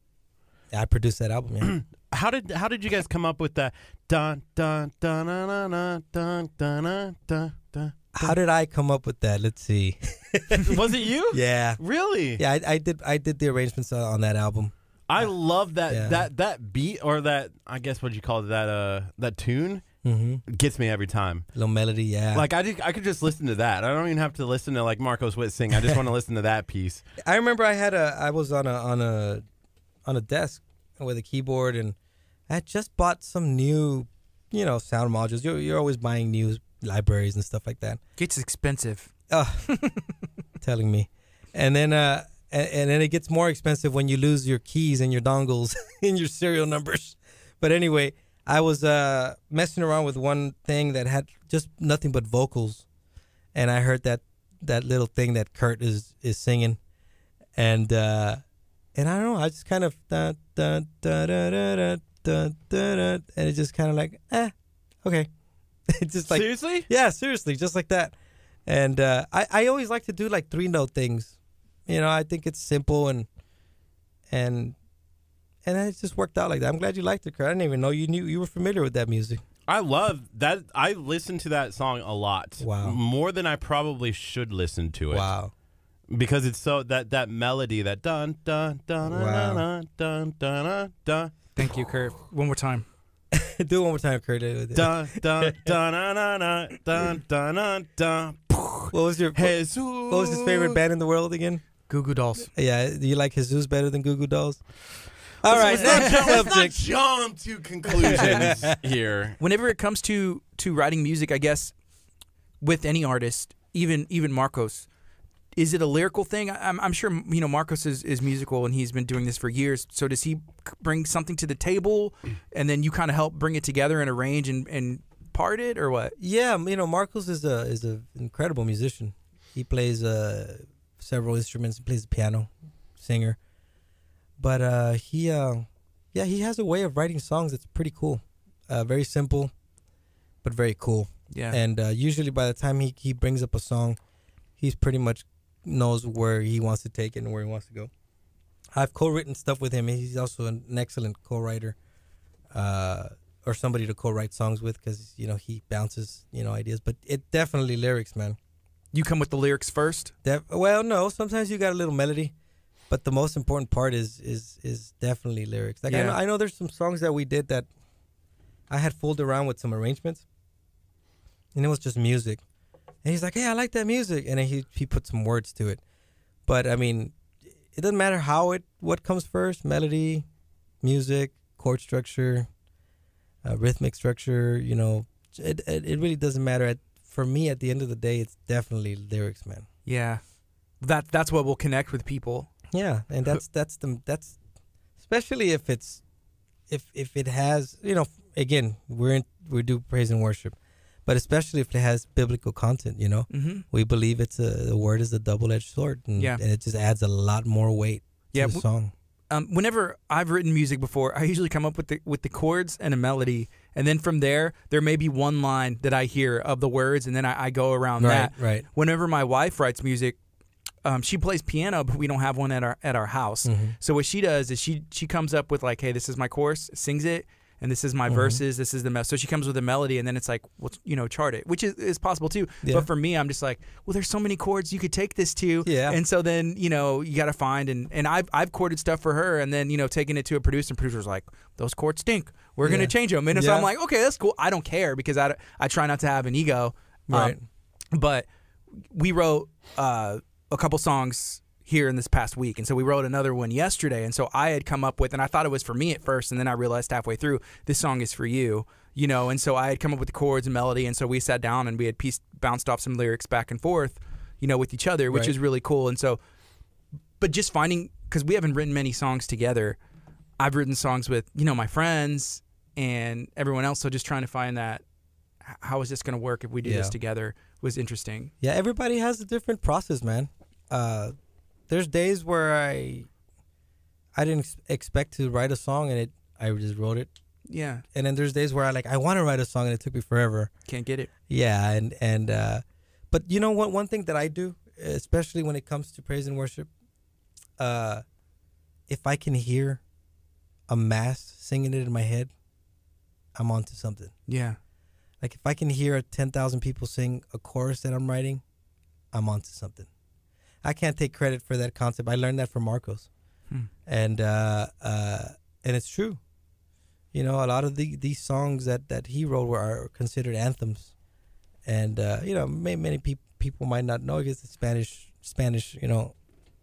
Speaker 3: I produced that album. Yeah. [CLEARS THROAT]
Speaker 1: How did how did you guys come up with that? Dun dun dun dun dun dun dun dun dun.
Speaker 3: How did I come up with that? Let's see. [LAUGHS]
Speaker 1: Was it you?
Speaker 3: Yeah,
Speaker 1: Really?
Speaker 3: yeah. I, I did. I did the arrangements on on that album.
Speaker 1: I love that
Speaker 3: Yeah.
Speaker 1: that that beat or that I guess what you call it that uh that tune
Speaker 3: Mm-hmm.
Speaker 1: gets me every time.
Speaker 3: Little melody. Yeah.
Speaker 1: Like I did, I could just listen to that. I don't even have to listen to like Marcos Witt sing. I just want to [LAUGHS] listen to that piece.
Speaker 3: I remember I had a I was on a on a on a desk with a keyboard and I had just bought some new, you know, sound modules. You're you're always buying new libraries and stuff like that.
Speaker 2: Gets expensive.
Speaker 3: Uh, [LAUGHS] telling me. And then uh and, and then it gets more expensive when you lose your keys and your dongles [LAUGHS] and your serial numbers. But anyway, I was uh, messing around with one thing that had just nothing but vocals, and I heard that that little thing that Kurt is is singing, and uh, and I don't know, I just kind of da da da da da da da da, and it just kind of like eh, okay, [LAUGHS] it's just like
Speaker 1: Seriously?
Speaker 3: yeah, seriously, just like that. And uh, I I always like to do like three note things. You know, I think it's simple and and and it just worked out like that. I'm glad you liked it, Kurt. I didn't even know you knew you were familiar with that music.
Speaker 1: I love that. I listen to that song a lot.
Speaker 3: Wow,
Speaker 1: more than I probably should listen to it.
Speaker 3: Wow,
Speaker 1: because it's so that that melody that dun dun dun dun
Speaker 3: wow.
Speaker 1: dun dun dun dun.
Speaker 2: Thank you, Kurt. One more time. [LAUGHS]
Speaker 3: Do it one more time, Kurt. [LAUGHS]
Speaker 1: Dun dun dun dun dun dun dun dun. dun.
Speaker 3: What was your
Speaker 1: Jesus.
Speaker 3: what, what was his favorite band in the world again?
Speaker 2: Goo Goo Dolls.
Speaker 3: Yeah, do you like Jesus better than Goo Goo Dolls? All right,
Speaker 1: Let's not, [LAUGHS] jump, let's not jump to conclusions [LAUGHS] here.
Speaker 2: Whenever it comes to to writing music, I guess with any artist, even even Marcos, is it a lyrical thing? I- I'm, I'm sure you know Marcos is, is musical and he's been doing this for years. So does he bring something to the table, and then you kind of help bring it together and arrange and, and part it, or what?
Speaker 3: Yeah, you know, Marcos is a is an incredible musician. He plays uh, several instruments. He plays the piano, singer. But uh, he, uh, yeah, he has a way of writing songs that's pretty cool. Uh, very simple, but very cool.
Speaker 2: Yeah.
Speaker 3: And uh, usually, by the time he he brings up a song, he's pretty much knows where he wants to take it and where he wants to go. I've co-written stuff with him. He's also an excellent co-writer, uh, or somebody to co-write songs with because you know he bounces you know ideas. But it definitely lyrics, man.
Speaker 2: you come with the lyrics first.
Speaker 3: Def- well, no, sometimes you got a little melody, but the most important part is is is definitely lyrics. Like I, know, I know there's some songs that we did that I had fooled around with some arrangements, and it was just music. And he's like, "Hey, I like that music," and then he he put some words to it. But I mean, it doesn't matter how it what comes first: melody, music, chord structure, uh, rhythmic structure. You know, it, it it really doesn't matter. At, for me, at the end of the day, it's definitely lyrics, man.
Speaker 2: Yeah. That that's what will connect with people.
Speaker 3: Yeah, and that's that's the that's especially if it's if if it has you know again we're in we do praise and worship, but especially if it has biblical content, you know
Speaker 2: Mm-hmm.
Speaker 3: we believe it's a the word is a double edged sword, and,
Speaker 2: Yeah.
Speaker 3: and it just adds a lot more weight
Speaker 2: Yeah.
Speaker 3: to the song.
Speaker 2: um, whenever I've written music before, I usually come up with the with the chords and a melody, and then from there, there may be one line that I hear of the words, and then I, I go around that.
Speaker 3: Right, right.
Speaker 2: Whenever my wife writes music, um, she plays piano, but we don't have one at our at our house.
Speaker 3: Mhm.
Speaker 2: So what she does is she she comes up with like, hey, this is my chorus, sings it, and this is my
Speaker 3: Mhm.
Speaker 2: verses, this is the mess. So she comes with a melody, and then it's like, well, you know, chart it, which is, is possible too.
Speaker 3: Yeah.
Speaker 2: But for me, I'm just like, well, there's so many chords you could take this to,
Speaker 3: Yeah.
Speaker 2: And so then you know you got to find and and I've I've chorded stuff for her, and then you know taking it to a producer, and producer's like, those chords stink. We're
Speaker 3: Yeah.
Speaker 2: gonna change them, and so I'm like, okay, that's cool. I don't care because I I try not to have an ego, Um,
Speaker 3: Right.
Speaker 2: but we wrote uh, a couple songs here in this past week, and so we wrote another one yesterday. And so I had come up with, and I thought it was for me at first, and then I realized halfway through this song is for you, you know. And so I had come up with the chords and melody, and so we sat down and we had pieced, bounced off some lyrics back and forth, you know, with each other, which
Speaker 3: Right.
Speaker 2: is really cool. And so, but just finding because we haven't written many songs together. I've written songs with you know my friends and everyone else, so just trying to find that how is this going to work if we do this together was interesting.
Speaker 3: Yeah, everybody has a different process, man. Uh, there's days where I I didn't ex- expect to write a song and it I just wrote it,
Speaker 2: Yeah,
Speaker 3: and then there's days where I like I want to write a song and it took me forever.
Speaker 2: can't get it.
Speaker 3: Yeah, and and uh, but you know what? One thing that I do, especially when it comes to praise and worship, uh, if I can hear a mass singing it in my head, I'm onto something.
Speaker 2: Yeah,
Speaker 3: Like if I can hear ten thousand people sing a chorus that I'm writing, I'm onto something. I can't take credit for that concept. I learned that from Marcos,
Speaker 2: Hmm.
Speaker 3: and uh, uh, and it's true. You know, a lot of the these songs that that he wrote were are considered anthems, and uh, you know, may, many people people might not know because it's Spanish Spanish you know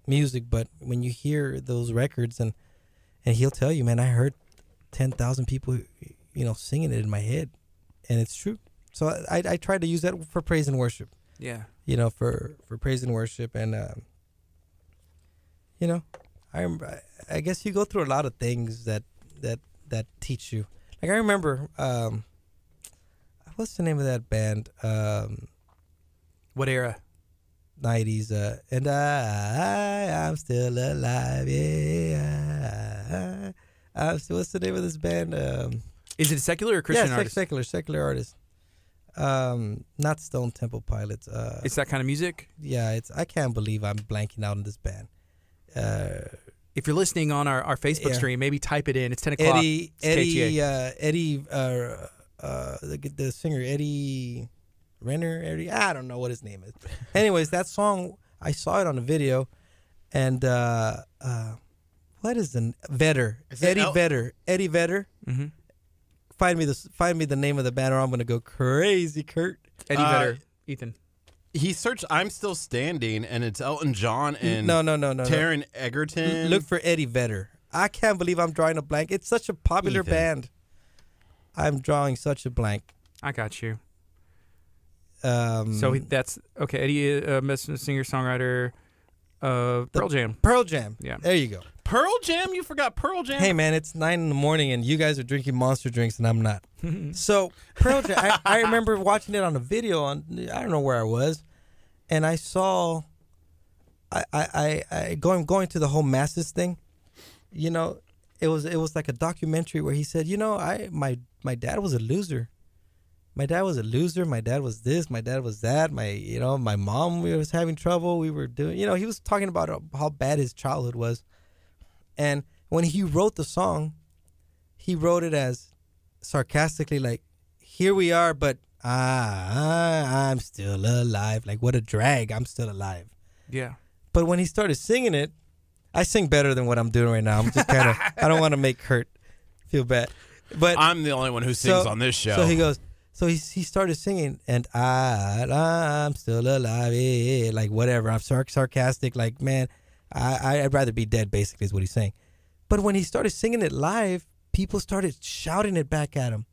Speaker 3: music, but when you hear those records and and he'll tell you, man, I heard ten thousand people you know singing it in my head, and it's true. So I I try to use that for praise and worship
Speaker 2: yeah,
Speaker 3: you know, for for praise and worship, and um, you know, I remember. I guess you go through a lot of things that that that teach you. Like I remember, um, what's the name of that band? Um,
Speaker 2: What era?
Speaker 3: 90s uh and I I'm still alive yeah I'm still, what's the name of this band um
Speaker 2: Is it secular or Christian
Speaker 3: yeah, sec- secular secular artist um not Stone Temple Pilots uh
Speaker 2: It's that kind of music.
Speaker 3: yeah it's I can't believe I'm blanking out on this band uh
Speaker 2: If you're listening on our, our Facebook
Speaker 3: Yeah.
Speaker 2: stream, maybe type it in. It's 10 o'clock.
Speaker 3: Eddie
Speaker 2: It's
Speaker 3: Eddie uh Eddie uh uh the, the singer Eddie Renner Eddie I don't know what his name is. [LAUGHS] Anyways, that song I saw it on a video, and uh uh what is the
Speaker 1: Vedder
Speaker 3: Eddie Vedder Eddie Vedder.
Speaker 2: hmm
Speaker 3: Find me the find me the name of the band, or I'm gonna go crazy, Kurt.
Speaker 2: Eddie
Speaker 1: Uh,
Speaker 2: Vedder. Ethan.
Speaker 1: He searched "I'm Still Standing" and it's Elton John and
Speaker 3: no, no, no, no, no.
Speaker 1: Taron Egerton.
Speaker 3: Look for Eddie Vedder. I can't believe I'm drawing a blank. It's such a popular
Speaker 1: Ethan.
Speaker 3: band. I'm drawing such a blank.
Speaker 2: I got you.
Speaker 3: Um,
Speaker 2: So that's okay. Eddie, uh, singer songwriter, uh, Pearl Jam.
Speaker 3: Pearl Jam.
Speaker 2: Yeah.
Speaker 3: There you go.
Speaker 1: Pearl Jam. You forgot Pearl Jam.
Speaker 3: Hey man, it's nine in the morning and you guys are drinking monster drinks and I'm not. [LAUGHS] So Pearl Jam, I, I remember watching it on a video on I don't know where I was, and I saw, I I, I, I going going to the whole masses thing, you know, it was it was like a documentary where he said, you know, I my my dad was a loser. My dad was a loser. My dad was this. My dad was that. My, you know, my mom was having trouble. We were doing, you know, he was talking about how bad his childhood was. And when he wrote the song, he wrote it as sarcastically, like, "Here we are, but ah, I'm still alive. Like, what a drag! I'm still alive."
Speaker 2: yeah.
Speaker 3: But when he started singing it, I sing better than what I'm doing right now. I'm just kind of, I don't want to make Kurt feel bad, but
Speaker 1: I'm the only one who sings
Speaker 3: So-
Speaker 1: on this show.
Speaker 3: so he goes. So he he started singing, and I I'm still alive, eh, like whatever. I'm sar- sarcastic, like man, I I'd rather be dead. Basically, is what he's saying. But when he started singing it live, people started shouting it back at him,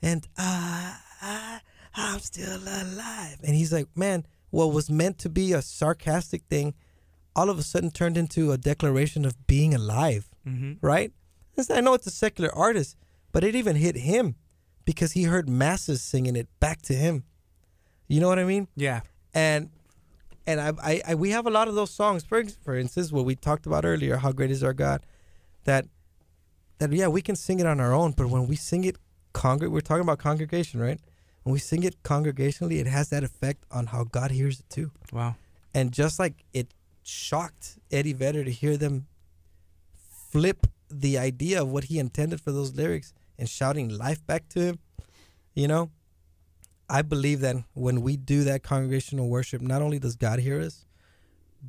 Speaker 3: and I, I I'm still alive. And he's like, man, what was meant to be a sarcastic thing, all of a sudden turned into a declaration of being alive
Speaker 2: Mm-hmm.
Speaker 3: right? I know it's a secular artist, but it even hit him because he heard masses singing it back to him. You know what I mean?
Speaker 2: Yeah.
Speaker 3: And and I, I, I we have a lot of those songs. For for instance, what we talked about earlier, "How Great Is Our God," that that yeah, we can sing it on our own, but when we sing it, congr- we're talking about congregation, right? When we sing it congregationally, it has that effect on how God hears it too.
Speaker 2: Wow.
Speaker 3: And just like it shocked Eddie Vedder to hear them flip the idea of what he intended for those lyrics and shouting life back to him, you know, I believe that when we do that congregational worship, not only does God hear us,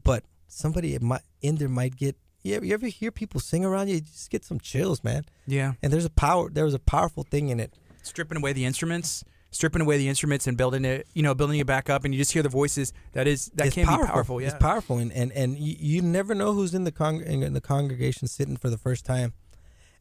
Speaker 3: but somebody might, in there might get. You ever, you ever hear people sing around you? You just get some chills, man.
Speaker 2: Yeah.
Speaker 3: And there's a power. There was a powerful thing in it.
Speaker 2: Stripping away the instruments, stripping away the instruments and building it, you know, building it back up, and you just hear the voices. That is that
Speaker 3: it's
Speaker 2: can
Speaker 3: powerful.
Speaker 2: be powerful. Yeah.
Speaker 3: It's powerful, and and, and you, you never know who's in the con in the congregation sitting for the first time,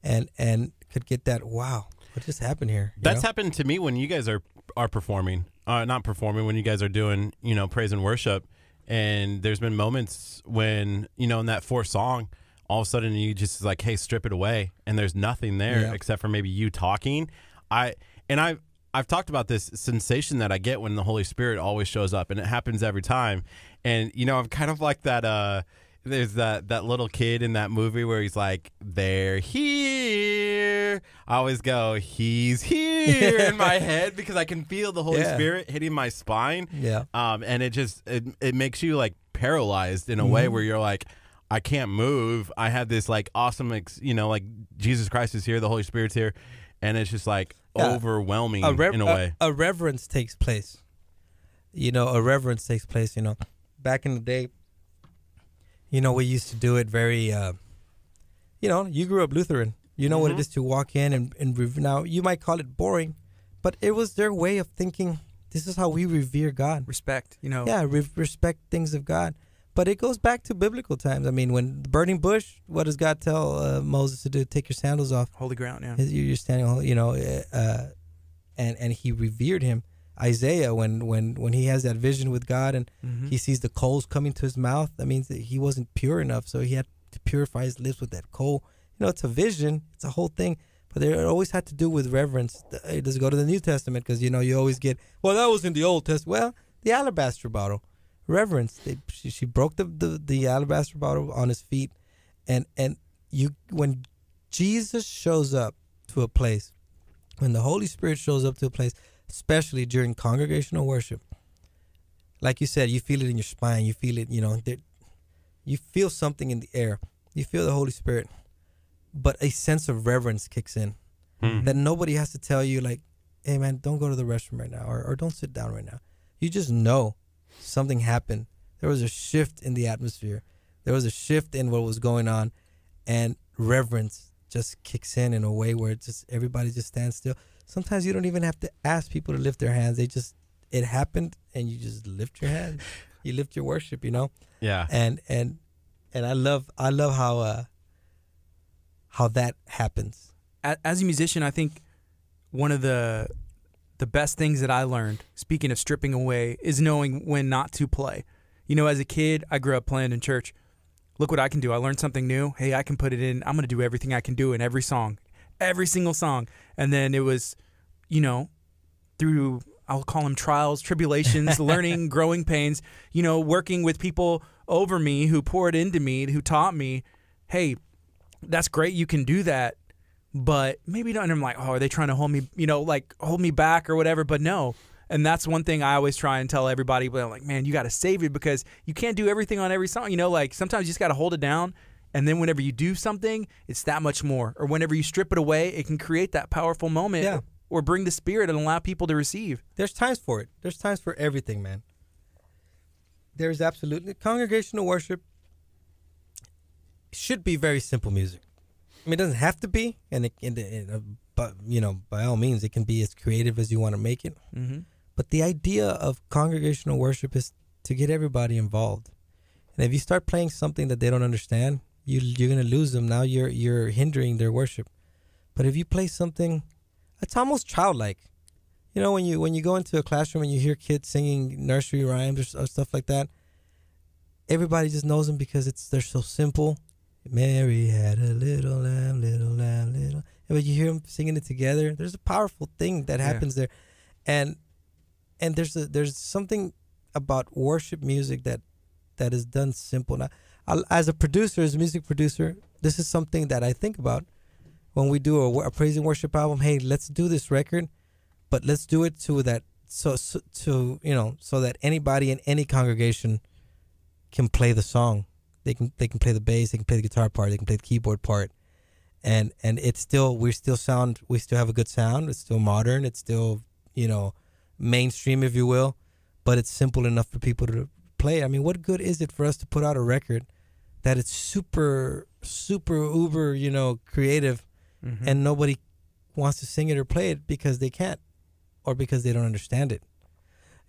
Speaker 3: and and could get that. Wow, what just happened here?
Speaker 1: That's
Speaker 3: know?
Speaker 1: happened to me when you guys are are performing, uh, not performing when you guys are doing you know praise and worship, and there's been moments when you know in that fourth song, all of a sudden you just like hey strip it away, and there's nothing there
Speaker 3: Yeah.
Speaker 1: except for maybe you talking. I and I I've talked about this sensation that I get when the Holy Spirit always shows up, and it happens every time. And you know I'm kind of like that. uh there's that that little kid in that movie where he's like, "They're here." I always go, "He's here" in my [LAUGHS] head because I can feel the Holy
Speaker 3: Yeah.
Speaker 1: Spirit hitting my spine.
Speaker 3: Yeah.
Speaker 1: Um, and it just it, it makes you like paralyzed in a way
Speaker 3: Mm-hmm.
Speaker 1: where you're like, I can't move. I had this like awesome, ex- you know, like Jesus Christ is here, the Holy Spirit's here, and it's just like
Speaker 3: Yeah.
Speaker 1: overwhelming
Speaker 3: a, rev-
Speaker 1: in a way.
Speaker 3: a reverence takes place. You know, a reverence takes place. You know, back in the day, you know, we used to do it very. Uh, you know, you grew up Lutheran. You know what it
Speaker 1: Mhm.
Speaker 3: is to walk in and and rev- now you might call it boring, but it was their way of thinking. This is how we revere God.
Speaker 2: Respect. You know.
Speaker 3: Yeah, re- respect things of God. But it goes back to biblical times. I mean, when the burning bush, what does God tell uh, Moses to do? Take your sandals off.
Speaker 2: Holy ground. Yeah.
Speaker 3: You're standing, you know, uh, and and he revered him. Isaiah when when when he has that vision with God and
Speaker 2: Mhm.
Speaker 3: he sees the coals coming to his mouth. That means that he wasn't pure enough, so he had to purify his lips with that coal. You know, it's a vision, it's a whole thing, but they it always had to do with reverence. It does go to the New Testament because you know you always get well that was in the Old Testament. Well, the alabaster bottle, reverence. They, she, she broke the, the the alabaster bottle on his feet, and and you when Jesus shows up to a place, when the Holy Spirit shows up to a place, especially during congregational worship, like you said, you feel it in your spine. You feel it, you know, there, you feel something in the air. You feel the Holy Spirit, but a sense of reverence kicks in
Speaker 1: Hmm.
Speaker 3: that nobody has to tell you, like, hey man, don't go to the restroom right now, or, or don't sit down right now. You just know something happened. There was a shift in the atmosphere. There was a shift in what was going on, and reverence just kicks in in a way where it just everybody just stands still. Sometimes you don't even have to ask people to lift their hands. They just it happened, and you just lift your hand. [LAUGHS] You lift your worship, you know
Speaker 1: Yeah.
Speaker 3: and and and I love I love how uh how that happens.
Speaker 2: As a musician, I think one of the the best things that I learned, speaking of stripping away, is knowing when not to play. You know, as a kid, I grew up playing in church. Look what I can do. I learned something new. Hey, I can put it in. I'm going to do everything I can do in every song, every single song. And then it was, you know, through I'll call them trials, tribulations, [LAUGHS] learning, growing pains, you know, working with people over me who poured into me, who taught me, hey, that's great. You can do that. But maybe not. And I'm like, oh, are they trying to hold me, you know, like hold me back or whatever? But no. And that's one thing I always try and tell everybody. But I'm like, man, you got to save it because you can't do everything on every song. You know, like sometimes you just got to hold it down. And then whenever you do something, it's that much more. Or whenever you strip it away, it can create that powerful moment
Speaker 3: Yeah.
Speaker 2: or bring the spirit and allow people to receive.
Speaker 3: There's times for it. There's times for everything, man. There's absolutely congregational worship should be very simple music. I mean, it doesn't have to be, and it, and, it- uh, but you know, by all means, it can be as creative as you want to make it.
Speaker 2: Mm-hmm.
Speaker 3: But the idea of congregational worship is to get everybody involved. And if you start playing something that they don't understand, you you're gonna lose them. Now you're you're hindering their worship. But if you play something, it's almost childlike. You know, when you when you go into a classroom and you hear kids singing nursery rhymes or, or stuff like that, everybody just knows them because it's they're so simple. Mary had a little lamb, little lamb, little. And when you hear them singing it together, there's a powerful thing that
Speaker 2: Yeah.
Speaker 3: happens there, and and there's a there's something about worship music that that is done simple. Now, as a producer, as a music producer, this is something that I think about when we do a, a praise and worship album. Hey, let's do this record, but let's do it to that so, so to you know so that anybody in any congregation can play the song. They can they can play the bass, they can play the guitar part, they can play the keyboard part, and and it's still we still sound we still have a good sound. It's still modern. It's still you know mainstream, if you will, but it's simple enough for people to play. I mean, what good is it for us to put out a record that it's super super uber you know creative
Speaker 2: Mm-hmm.
Speaker 3: and nobody wants to sing it or play it because they can't or because they don't understand it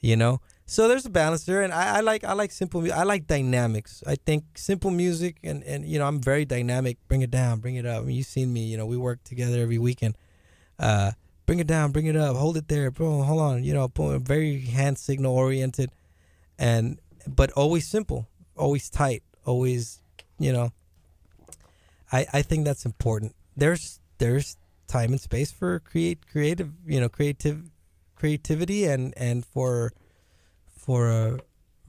Speaker 3: you know? So there's a balance there and i, I like i like simple mu- i like dynamics. I think simple music and and you know i'm very dynamic. Bring it down bring it up. I mean, you've seen me you know we work together every weekend. Uh bring it down bring it up hold it there bro hold on you know boom, very hand signal oriented. And but always simple always tight always you know i i think that's important there's there's time and space for create creative you know creative creativity and and for for uh,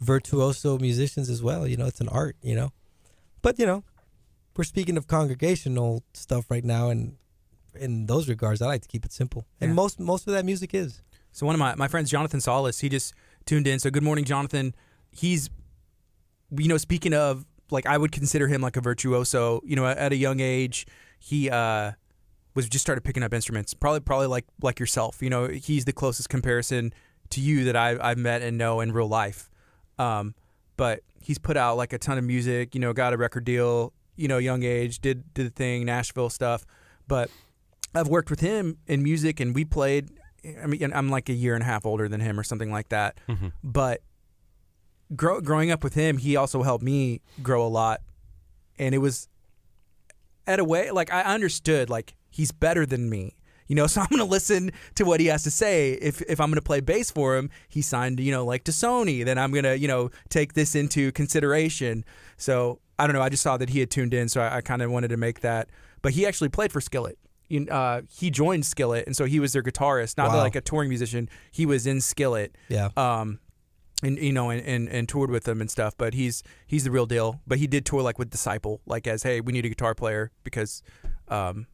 Speaker 3: virtuoso musicians as well you know it's an art you know but you know we're speaking of congregational stuff right now and in those regards i like to keep it simple and
Speaker 2: Yeah.
Speaker 3: most most of that music is
Speaker 2: So one of my, my friends, Jonathan Solis, he just tuned in. So good morning, Jonathan. He's, you know, speaking of like I would consider him like a virtuoso. You know, at a young age, he uh, was just started picking up instruments. Probably probably like like yourself. You know, he's the closest comparison to you that I I've met and know in real life. Um, but he's put out like a ton of music. You know, got a record deal. You know, young age, did did the thing, Nashville stuff. But I've worked with him in music, and we played. I mean, I'm like a year and a half older than him, or something like that.
Speaker 1: Mhm.
Speaker 2: But grow, growing up with him, he also helped me grow a lot, and it was at a way like I understood like he's better than me. You know, [LAUGHS] so I'm gonna listen to what he has to say. If if I'm gonna play bass for him, he signed, you know, like to Sony, then I'm gonna, you know, take this into consideration. So I don't know. I just saw that he had tuned in, so I, I kind of wanted to make that. But he actually played for Skillet. You- Uh, he joined Skillet, and so he was their guitarist, not
Speaker 3: Wow.
Speaker 2: like a touring musician. He was in Skillet
Speaker 3: Yeah.
Speaker 2: um, and you know, and, and, and toured with them and stuff. But he's he's the real deal. But he did tour like with Disciple, like as hey, we need a guitar player because, um,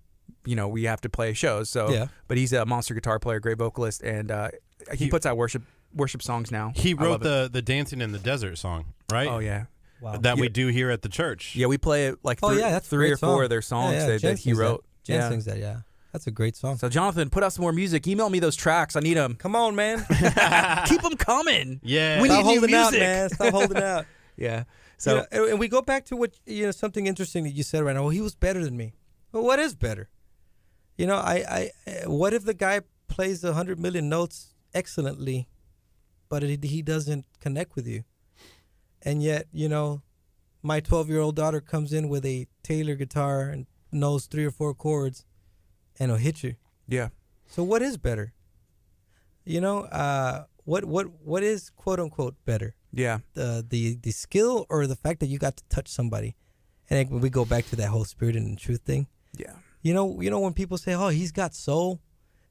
Speaker 2: you know, we have to play shows. So,
Speaker 3: Yeah.
Speaker 2: but he's a monster guitar player, great vocalist, and uh, he,
Speaker 1: He-
Speaker 2: puts out worship worship songs now.
Speaker 1: He wrote
Speaker 2: love it.
Speaker 1: the the Dancing in the Desert song, right?
Speaker 2: Oh yeah,
Speaker 3: Wow.
Speaker 1: That we do here at the church.
Speaker 2: yeah. We play it like
Speaker 3: Oh
Speaker 2: three,
Speaker 3: yeah, that's
Speaker 2: three
Speaker 3: great
Speaker 2: or four of their songs
Speaker 3: Yeah, yeah,
Speaker 2: that, that he
Speaker 3: sings
Speaker 2: wrote.
Speaker 3: Jen
Speaker 2: yeah.
Speaker 3: sings that. Yeah, that's a great song.
Speaker 2: So Jonathan, put out some more music. Email me those tracks. I need them.
Speaker 3: Come on, man. [LAUGHS]
Speaker 2: Keep them coming.
Speaker 1: Yeah.
Speaker 2: We
Speaker 3: Stop
Speaker 2: need new
Speaker 3: holding out,
Speaker 2: music.
Speaker 3: man. Stop holding [LAUGHS] out.
Speaker 2: Yeah.
Speaker 3: So,
Speaker 2: So
Speaker 3: and, and we go back to what you know something interesting that you said right now. Well, he was better than me. Well, what is better? You know, I, I, uh, what if the guy plays a hundred million notes excellently, but it, he doesn't connect with you, and yet you know, my twelve-year-old daughter comes in with a Taylor guitar and knows three or four chords, and it'll hit you.
Speaker 2: yeah,
Speaker 3: So what is better? You know, uh, what what what is quote unquote better?
Speaker 2: yeah,
Speaker 3: the the the skill or the fact that you got to touch somebody? And then we go back to that whole spirit and truth thing.
Speaker 2: Yeah,
Speaker 3: you know you know when people say oh he's got soul.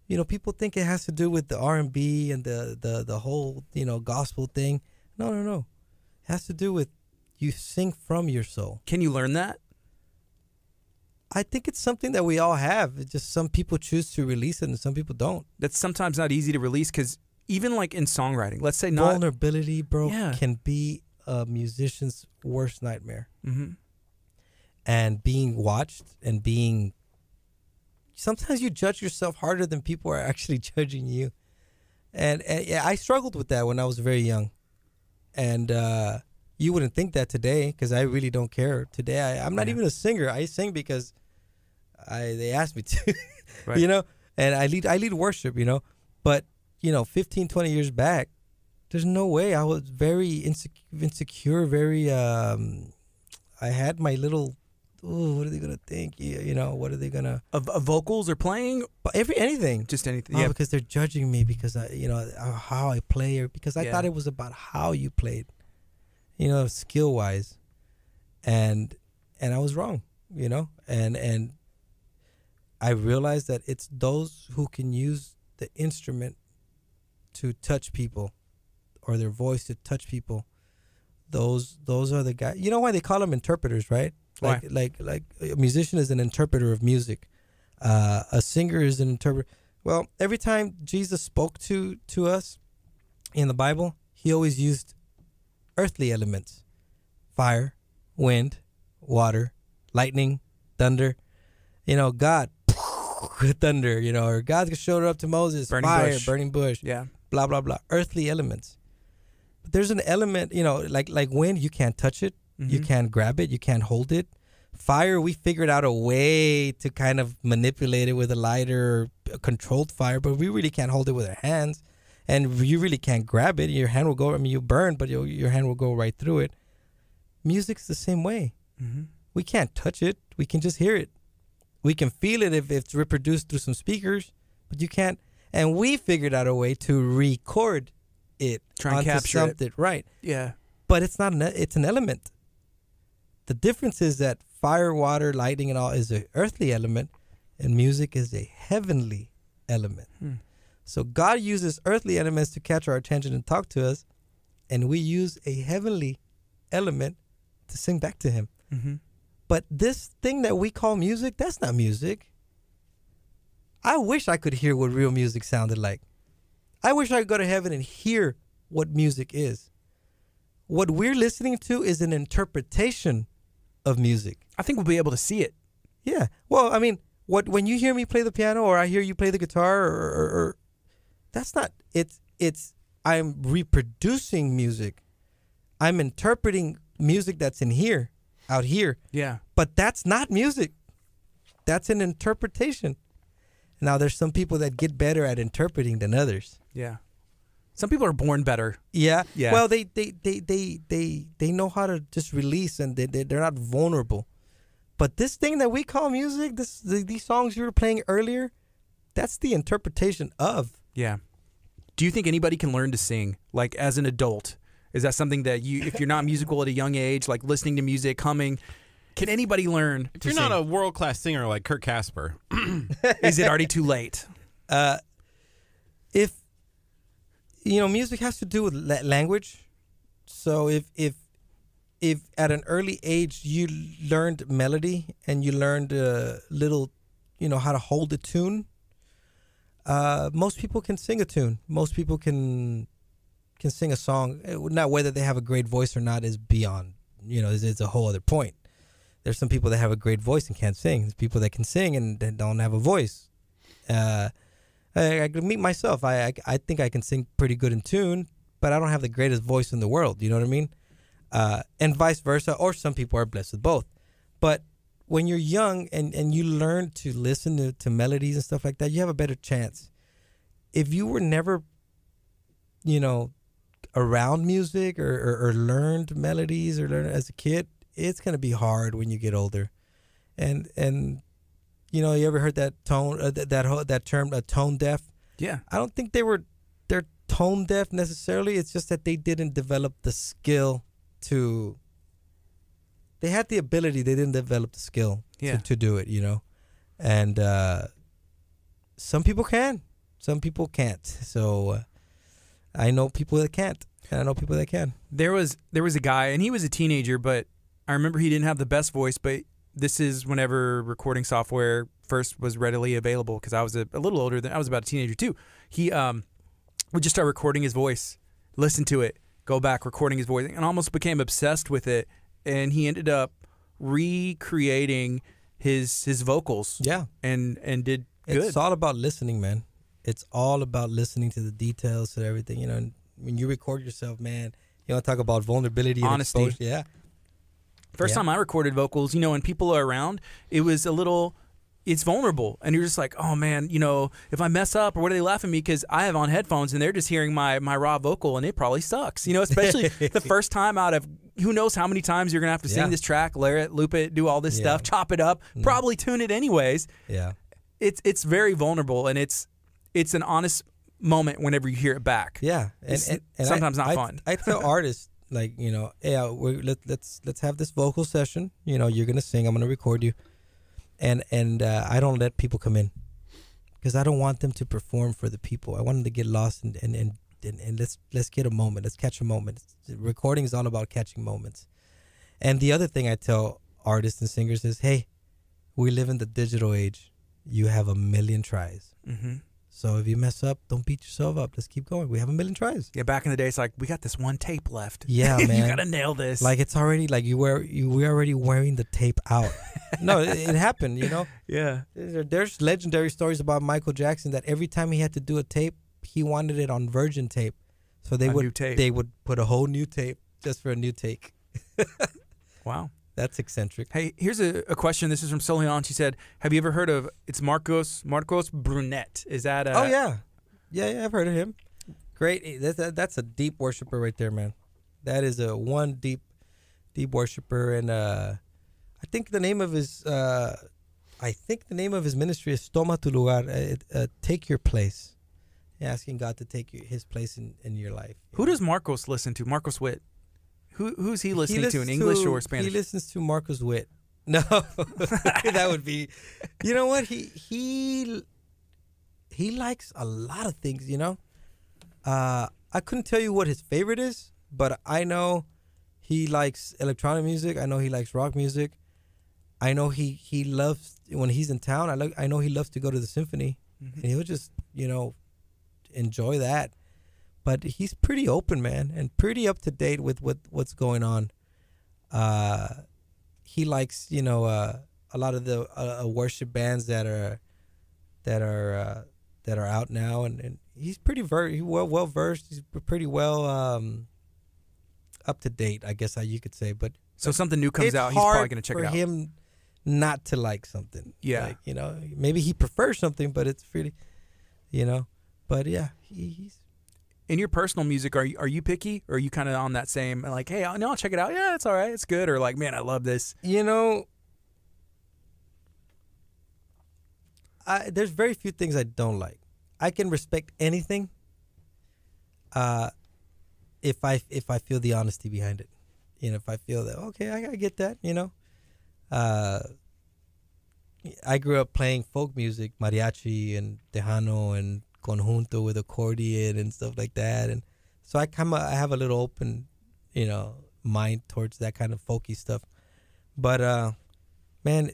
Speaker 3: You know people think it has to do with the r&b and the the the whole you know gospel thing. No no no. It has to do with you sing from your soul.
Speaker 2: Can you learn that?
Speaker 3: I think it's something that we all have. It's just some people choose to release it and some people don't.
Speaker 2: That's sometimes not easy to release because even like in songwriting, let's say not.
Speaker 3: vulnerability bro
Speaker 2: Yeah.
Speaker 3: can be a musician's worst nightmare.
Speaker 2: Hmm
Speaker 3: and being watched and being sometimes you judge yourself harder than people are actually [LAUGHS] judging you. And, and yeah i struggled with that when i was very young. And uh you wouldn't think that today because i really don't care today I, i'm not
Speaker 2: Yeah.
Speaker 3: even a singer i sing because i they asked me to [LAUGHS]
Speaker 2: Right.
Speaker 3: you know and i lead i lead worship you know but you know 15 20 years back there's no way i was very insecure, insecure very um i had my little oh what are they gonna think you, you know what are they gonna
Speaker 2: Of, of vocals or playing,
Speaker 3: every anything
Speaker 2: just anything.
Speaker 3: oh,
Speaker 2: yeah,
Speaker 3: because they're judging me because i you know uh, how i play or because i
Speaker 2: Yeah.
Speaker 3: thought it was about how you played you know skill wise and and i was wrong you know? And and i realized that it's those who can use the instrument to touch people or their voice to touch people. Those those are the guys you know why they call them interpreters right? Like like like a musician is an interpreter of music. Uh, a singer is an interpreter well every time jesus spoke to to us in the bible he always used earthly elements. Fire wind water lightning thunder. You know god [LAUGHS] thunder you know or god showed up to moses
Speaker 2: Burning
Speaker 3: fire
Speaker 2: bush.
Speaker 3: burning bush
Speaker 2: yeah,
Speaker 3: blah blah blah. Earthly elements. But there's an element you know like like wind you can't touch it. You
Speaker 2: Mhm.
Speaker 3: can't grab it. You can't hold it. Fire we figured out a way to kind of manipulate it with a lighter controlled fire but we really can't hold it with our hands and you really can't grab it. Your hand will go i mean you burn but your, your hand will go right through it. Music's the same way.
Speaker 2: Hmm
Speaker 3: we can't touch it. We can just hear it. We can feel it if it's reproduced through some speakers but you can't. And we figured out a way to record it
Speaker 2: Try and capture it.
Speaker 3: right.
Speaker 2: Yeah,
Speaker 3: but it's not an it's an element. The difference is that fire water lightning and all is an earthly element and music is a heavenly element.
Speaker 2: Hmm.
Speaker 3: So god uses earthly elements to catch our attention and talk to us and we use a heavenly element to sing back to him
Speaker 2: hmm
Speaker 3: but this thing that we call music, that's not music. I wish I could hear what real music sounded like. I wish I could go to heaven and hear what music is. What we're listening to is an interpretation of music.
Speaker 2: I think we'll be able to see it.
Speaker 3: Yeah. Well, I mean, what when you hear me play the piano or I hear you play the guitar or, or, or that's not it's it's I'm reproducing music. I'm interpreting music that's in here, out here.
Speaker 2: Yeah,
Speaker 3: But that's not music. That's an interpretation. Now there's some people that get better at interpreting than others.
Speaker 2: yeah. Some people are born better.
Speaker 3: Yeah.
Speaker 2: Yeah.
Speaker 3: Well, they they they they they, they know how to just release and they, they they're not vulnerable. But this thing that we call music, this the, these songs you were playing earlier, that's the interpretation of
Speaker 2: Yeah. Do you think anybody can learn to sing like as an adult? Is that something that you if you're not musical at a young age, like listening to music, humming, can anybody learn
Speaker 1: If
Speaker 2: to
Speaker 1: you're
Speaker 2: sing?
Speaker 1: not a world class singer like Kurt Casper, [CLEARS THROAT] [CLEARS THROAT]
Speaker 2: Is it already too late?
Speaker 3: uh, if you know music has to do with language so if if if at an early age you learned melody and you learned a little you know how to hold a tune uh, most people can sing a tune most people can can sing a song not whether they have a great voice or not is beyond you know it's, a whole other point there's some people that have a great voice and can't sing there's people that can sing and, don't have a voice uh, I, I meet myself. I, I I think I can sing pretty good in tune, but I don't have the greatest voice in the world. You know what I mean? Uh, and vice versa. Or some people are blessed with both. But when you're young and, and you learn to listen to, to melodies and stuff like that, you have a better chance. If you were never, you know, around music or, or, or learned melodies or learned as a kid, it's gonna be hard when you get older. And and you know, you ever heard that tone uh, that that, whole, that term uh, tone deaf?
Speaker 2: Yeah.
Speaker 3: I don't think they were they're tone deaf necessarily. It's just that they didn't develop the skill to. They had the ability, they didn't develop the skill
Speaker 2: Yeah.
Speaker 3: to, to do it. You know, and uh, some people can, some people can't. So uh, I know people that can't, and I know people that can.
Speaker 2: There was there was a guy and he was a teenager, but I remember he didn't have the best voice, but this is whenever recording software first was readily available because I was a, a little older than I was about a teenager too. He um would just start recording his voice, listen to it, go back recording his voice, and almost became obsessed with it. And he ended up recreating his his vocals
Speaker 3: Yeah,
Speaker 2: and and did good.
Speaker 3: It's all about listening, man. It's all about listening to the details and everything. You know, and when you record yourself, man, you want to talk about vulnerability and
Speaker 2: Honesty.
Speaker 3: exposure. Yeah,
Speaker 2: First
Speaker 3: Yeah.
Speaker 2: time I recorded vocals, you know, when people are around, it was a little, it's vulnerable. And you're just like, oh man, you know, if I mess up or what are they laughing at me? Because I have on headphones and they're just hearing my, my raw vocal and it probably sucks. You know, especially [LAUGHS] the first time out of who knows how many times you're going to have to sing
Speaker 3: Yeah.
Speaker 2: this track, layer it, loop it, do all this
Speaker 3: Yeah.
Speaker 2: stuff, chop it up, probably tune it anyways.
Speaker 3: yeah,
Speaker 2: It's, it's very vulnerable and it's, it's an honest moment whenever you hear it back.
Speaker 3: yeah. And,
Speaker 2: It's
Speaker 3: and, and
Speaker 2: sometimes
Speaker 3: I,
Speaker 2: not fun.
Speaker 3: I tell [LAUGHS] artists like, you know, hey, uh, we're, let, let's let's have this vocal session. You know, you're gonna sing. I'm gonna record you, and and uh, I don't let people come in because I don't want them to perform for the people. I want them to get lost and and, and and, and let's let's get a moment. Let's catch a moment. Recording is all about catching moments. And the other thing I tell artists and singers is, hey, we live in the digital age. You have a million tries.
Speaker 2: hmm
Speaker 3: So if you mess up, don't beat yourself up. Let's keep going. We have a million tries.
Speaker 2: Yeah. Back in the day, it's like, we got this one tape left.
Speaker 3: Yeah, [LAUGHS] man, you
Speaker 2: got to nail this.
Speaker 3: Like it's already like you were you we're already wearing the tape out. [LAUGHS] no, it, it happened. You know,
Speaker 2: yeah.
Speaker 3: There's legendary stories about Michael Jackson that every time he had to do a tape, he wanted it on virgin tape. So they
Speaker 2: A
Speaker 3: would they would put a whole new tape just for a new take. [LAUGHS]
Speaker 2: Wow.
Speaker 3: That's eccentric.
Speaker 2: Hey, here's a, a question. This is from Solian. She said, "Have you ever heard of it's Marcos Marcos Brunet? Is that uh,
Speaker 3: oh yeah, yeah, yeah. I've heard of him. Great. Eh, That, that, that's a deep worshiper right there, man. That is a one deep, deep worshiper, and uh, I think the name of his, uh, I think the name of his ministry is Toma tu lugar. Uh, uh, take your place. Asking God to take your, His place in, in your life.
Speaker 2: Who does Marcos listen to? Marcos Witt. Who who's he listening to in English
Speaker 3: to-
Speaker 2: or Spanish?
Speaker 3: He listens to Marcos Witt. [LAUGHS] No, [LAUGHS] that would be. You know what? He he he likes a lot of things. You know, uh, I couldn't tell you what his favorite is, but I know he likes electronic music. I know he likes rock music. I know he he loves when he's in town. I like I know he loves to go to the symphony,
Speaker 2: Mm-hmm.
Speaker 3: and he'll just you know enjoy that. But he's pretty open, man, and pretty up to date with what what's going on. Uh, he likes you know uh, a lot of the uh, uh, worship bands that are that are uh, that are out now, and, and he's pretty ver- he well well versed. He's pretty well um, up to date, I guess how you could say. But
Speaker 2: so something new comes out, he's probably gonna check it out.
Speaker 3: him not to like something.
Speaker 2: Yeah.
Speaker 3: like, you know, maybe he prefers something, but it's really, you know. But yeah, he, he's
Speaker 2: In your personal music, are you are you picky, or are you kind of on that same like, hey, I'll, no, I'll check it out. Yeah, it's all right, it's good, or like, man, I love this.
Speaker 3: you know I, there's very few things I don't like. I can respect anything. Uh, if I if I feel the honesty behind it, you know, if I feel that okay, I, I get that, you know. Uh, I grew up playing folk music, mariachi and tejano and conjunto with accordion and stuff like that, and so I kind of I have a little open, you know, mind towards that kind of folky stuff. But uh, man,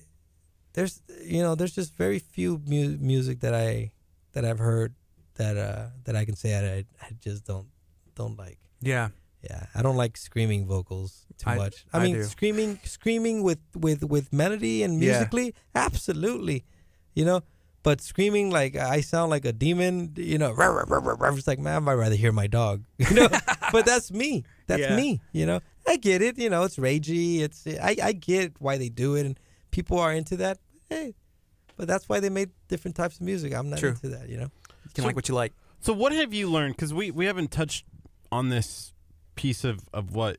Speaker 3: there's you know there's just very few mu- music that I that I've heard that uh that I can say I I just don't don't like.
Speaker 2: Yeah.
Speaker 3: Yeah, I don't like screaming vocals too
Speaker 2: I-
Speaker 3: much. I,
Speaker 2: I
Speaker 3: mean,
Speaker 2: do.
Speaker 3: screaming, screaming with with with melody and
Speaker 2: Yeah.
Speaker 3: musically, absolutely, you know. But screaming like I sound like a demon, you know. Rah, rah, rah, rah, rah. It's like, man, I'd rather hear my dog, [LAUGHS] you know. but that's me. That's
Speaker 2: Yeah.
Speaker 3: me, you know. I get it, you know. It's ragey. It's I I get why they do it, and people are into that. Hey, but that's why they made different types of music. I'm not
Speaker 2: True.
Speaker 3: into that, you know.
Speaker 2: You can
Speaker 1: So-
Speaker 2: like what you like.
Speaker 1: So what have you learned? Because we, we haven't touched on this piece of, of what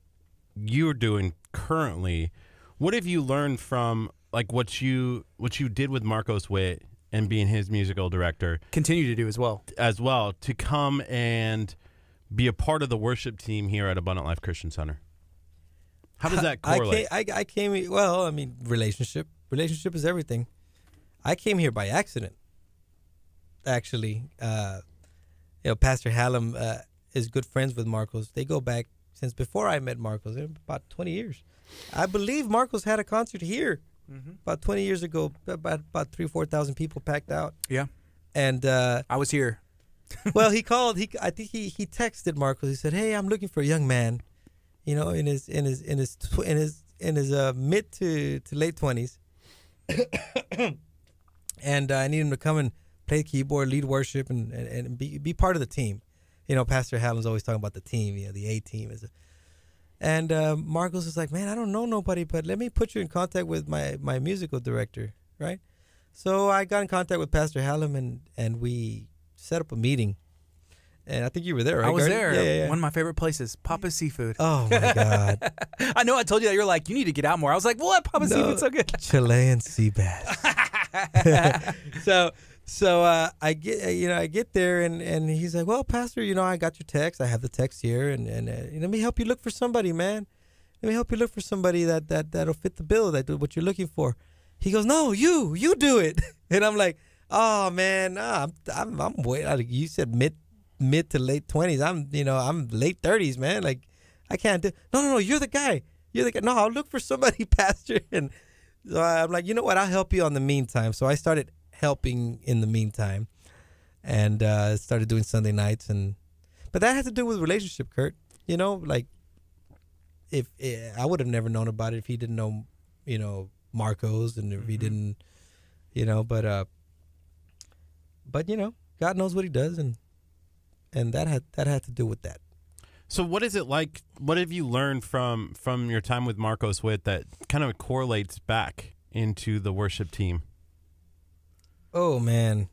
Speaker 1: you're doing currently. What have you learned from like what you what you did with Marcos Witt and being his musical director
Speaker 2: Continue to do as well.
Speaker 1: as well to come and be a part of the worship team here at Abundant Life Christian Center? How does that
Speaker 3: I
Speaker 1: correlate?
Speaker 3: came, I, I came. Well, I mean, relationship. Relationship is everything. I came here by accident. Actually, uh, you know, Pastor Hallam uh, is good friends with Marcos. They go back since before I met Marcos, about twenty years. I believe Marcos had a concert here about twenty years ago. About about three four thousand people packed out.
Speaker 2: Yeah.
Speaker 3: And uh,
Speaker 2: I was here. [LAUGHS]
Speaker 3: well, he [LAUGHS] called. He I think he he texted Marcos. He said, "Hey, I'm looking for a young man, you know, in his in his in his tw- in his in his uh, mid to to late twenties, [COUGHS] and uh, I need him to come and play keyboard, lead worship, and and, and be be part of the team. You know, Pastor Hallam's always talking about the team. You know, the A team is." A, and uh, Marcos is like, "Man, I don't know nobody, but let me put you in contact with my my musical director, right?" So I got in contact with Pastor Hallam, and and we set up a meeting. And I think you were there, right?
Speaker 2: I was
Speaker 3: Garden?
Speaker 2: there.
Speaker 3: Yeah, yeah, yeah.
Speaker 2: One of my favorite places, Pappas Seafood.
Speaker 3: Oh my God, [LAUGHS]
Speaker 2: I know I told you that. You're like, you need to get out more. I was like, what? Papa
Speaker 3: No.
Speaker 2: Seafood's so good.
Speaker 3: Chilean sea bass. [LAUGHS] [LAUGHS] so so uh, I get uh, you know I get there and and he's like, well, Pastor, you know I got your text. I have the text here, and and uh, let me help you look for somebody, man. Let me help you look for somebody that that that'll fit the bill. That what you're looking for. He goes, no, you you do it, [LAUGHS] and I'm like, oh man, nah, I'm I'm, I'm way like you said mid mid to late twenties. I'm you know I'm late thirties, man. Like I can't do. No, no, no. You're the guy. You're the guy. No, I'll look for somebody, [LAUGHS] Pastor. And so I'm like, you know what? I'll help you on the meantime. So I started helping in the meantime, and uh, started doing Sunday nights. And but that had to do with relationship, Kurt. You know, like if eh, I would have never known about it if he didn't know, you know, Marcos, and if he
Speaker 2: Mhm.
Speaker 3: didn't, you know. But uh, but you know, God knows what He does, and and that had that had to do with that.
Speaker 1: So what is it like? What have you learned from from your time with Marcos Witt that kind of correlates back into the worship team?
Speaker 3: Oh man,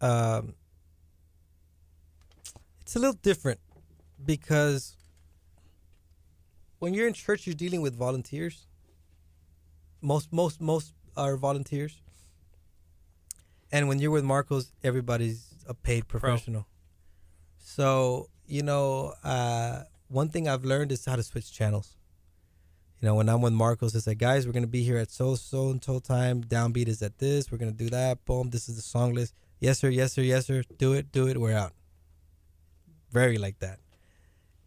Speaker 3: um, it's a little different because when you're in church, you're dealing with volunteers. Most most most are volunteers, and when you're with Marcos, everybody's a paid professional. So you know, uh, one thing I've learned is how to switch channels. You know, when I'm with Marcos, it's like, guys, we're gonna be here at so so so time. Downbeat is at this. We're gonna do that. Boom. This is the song list. Yes sir. Yes sir. Yes sir. Do it. Do it. We're out. Very like that.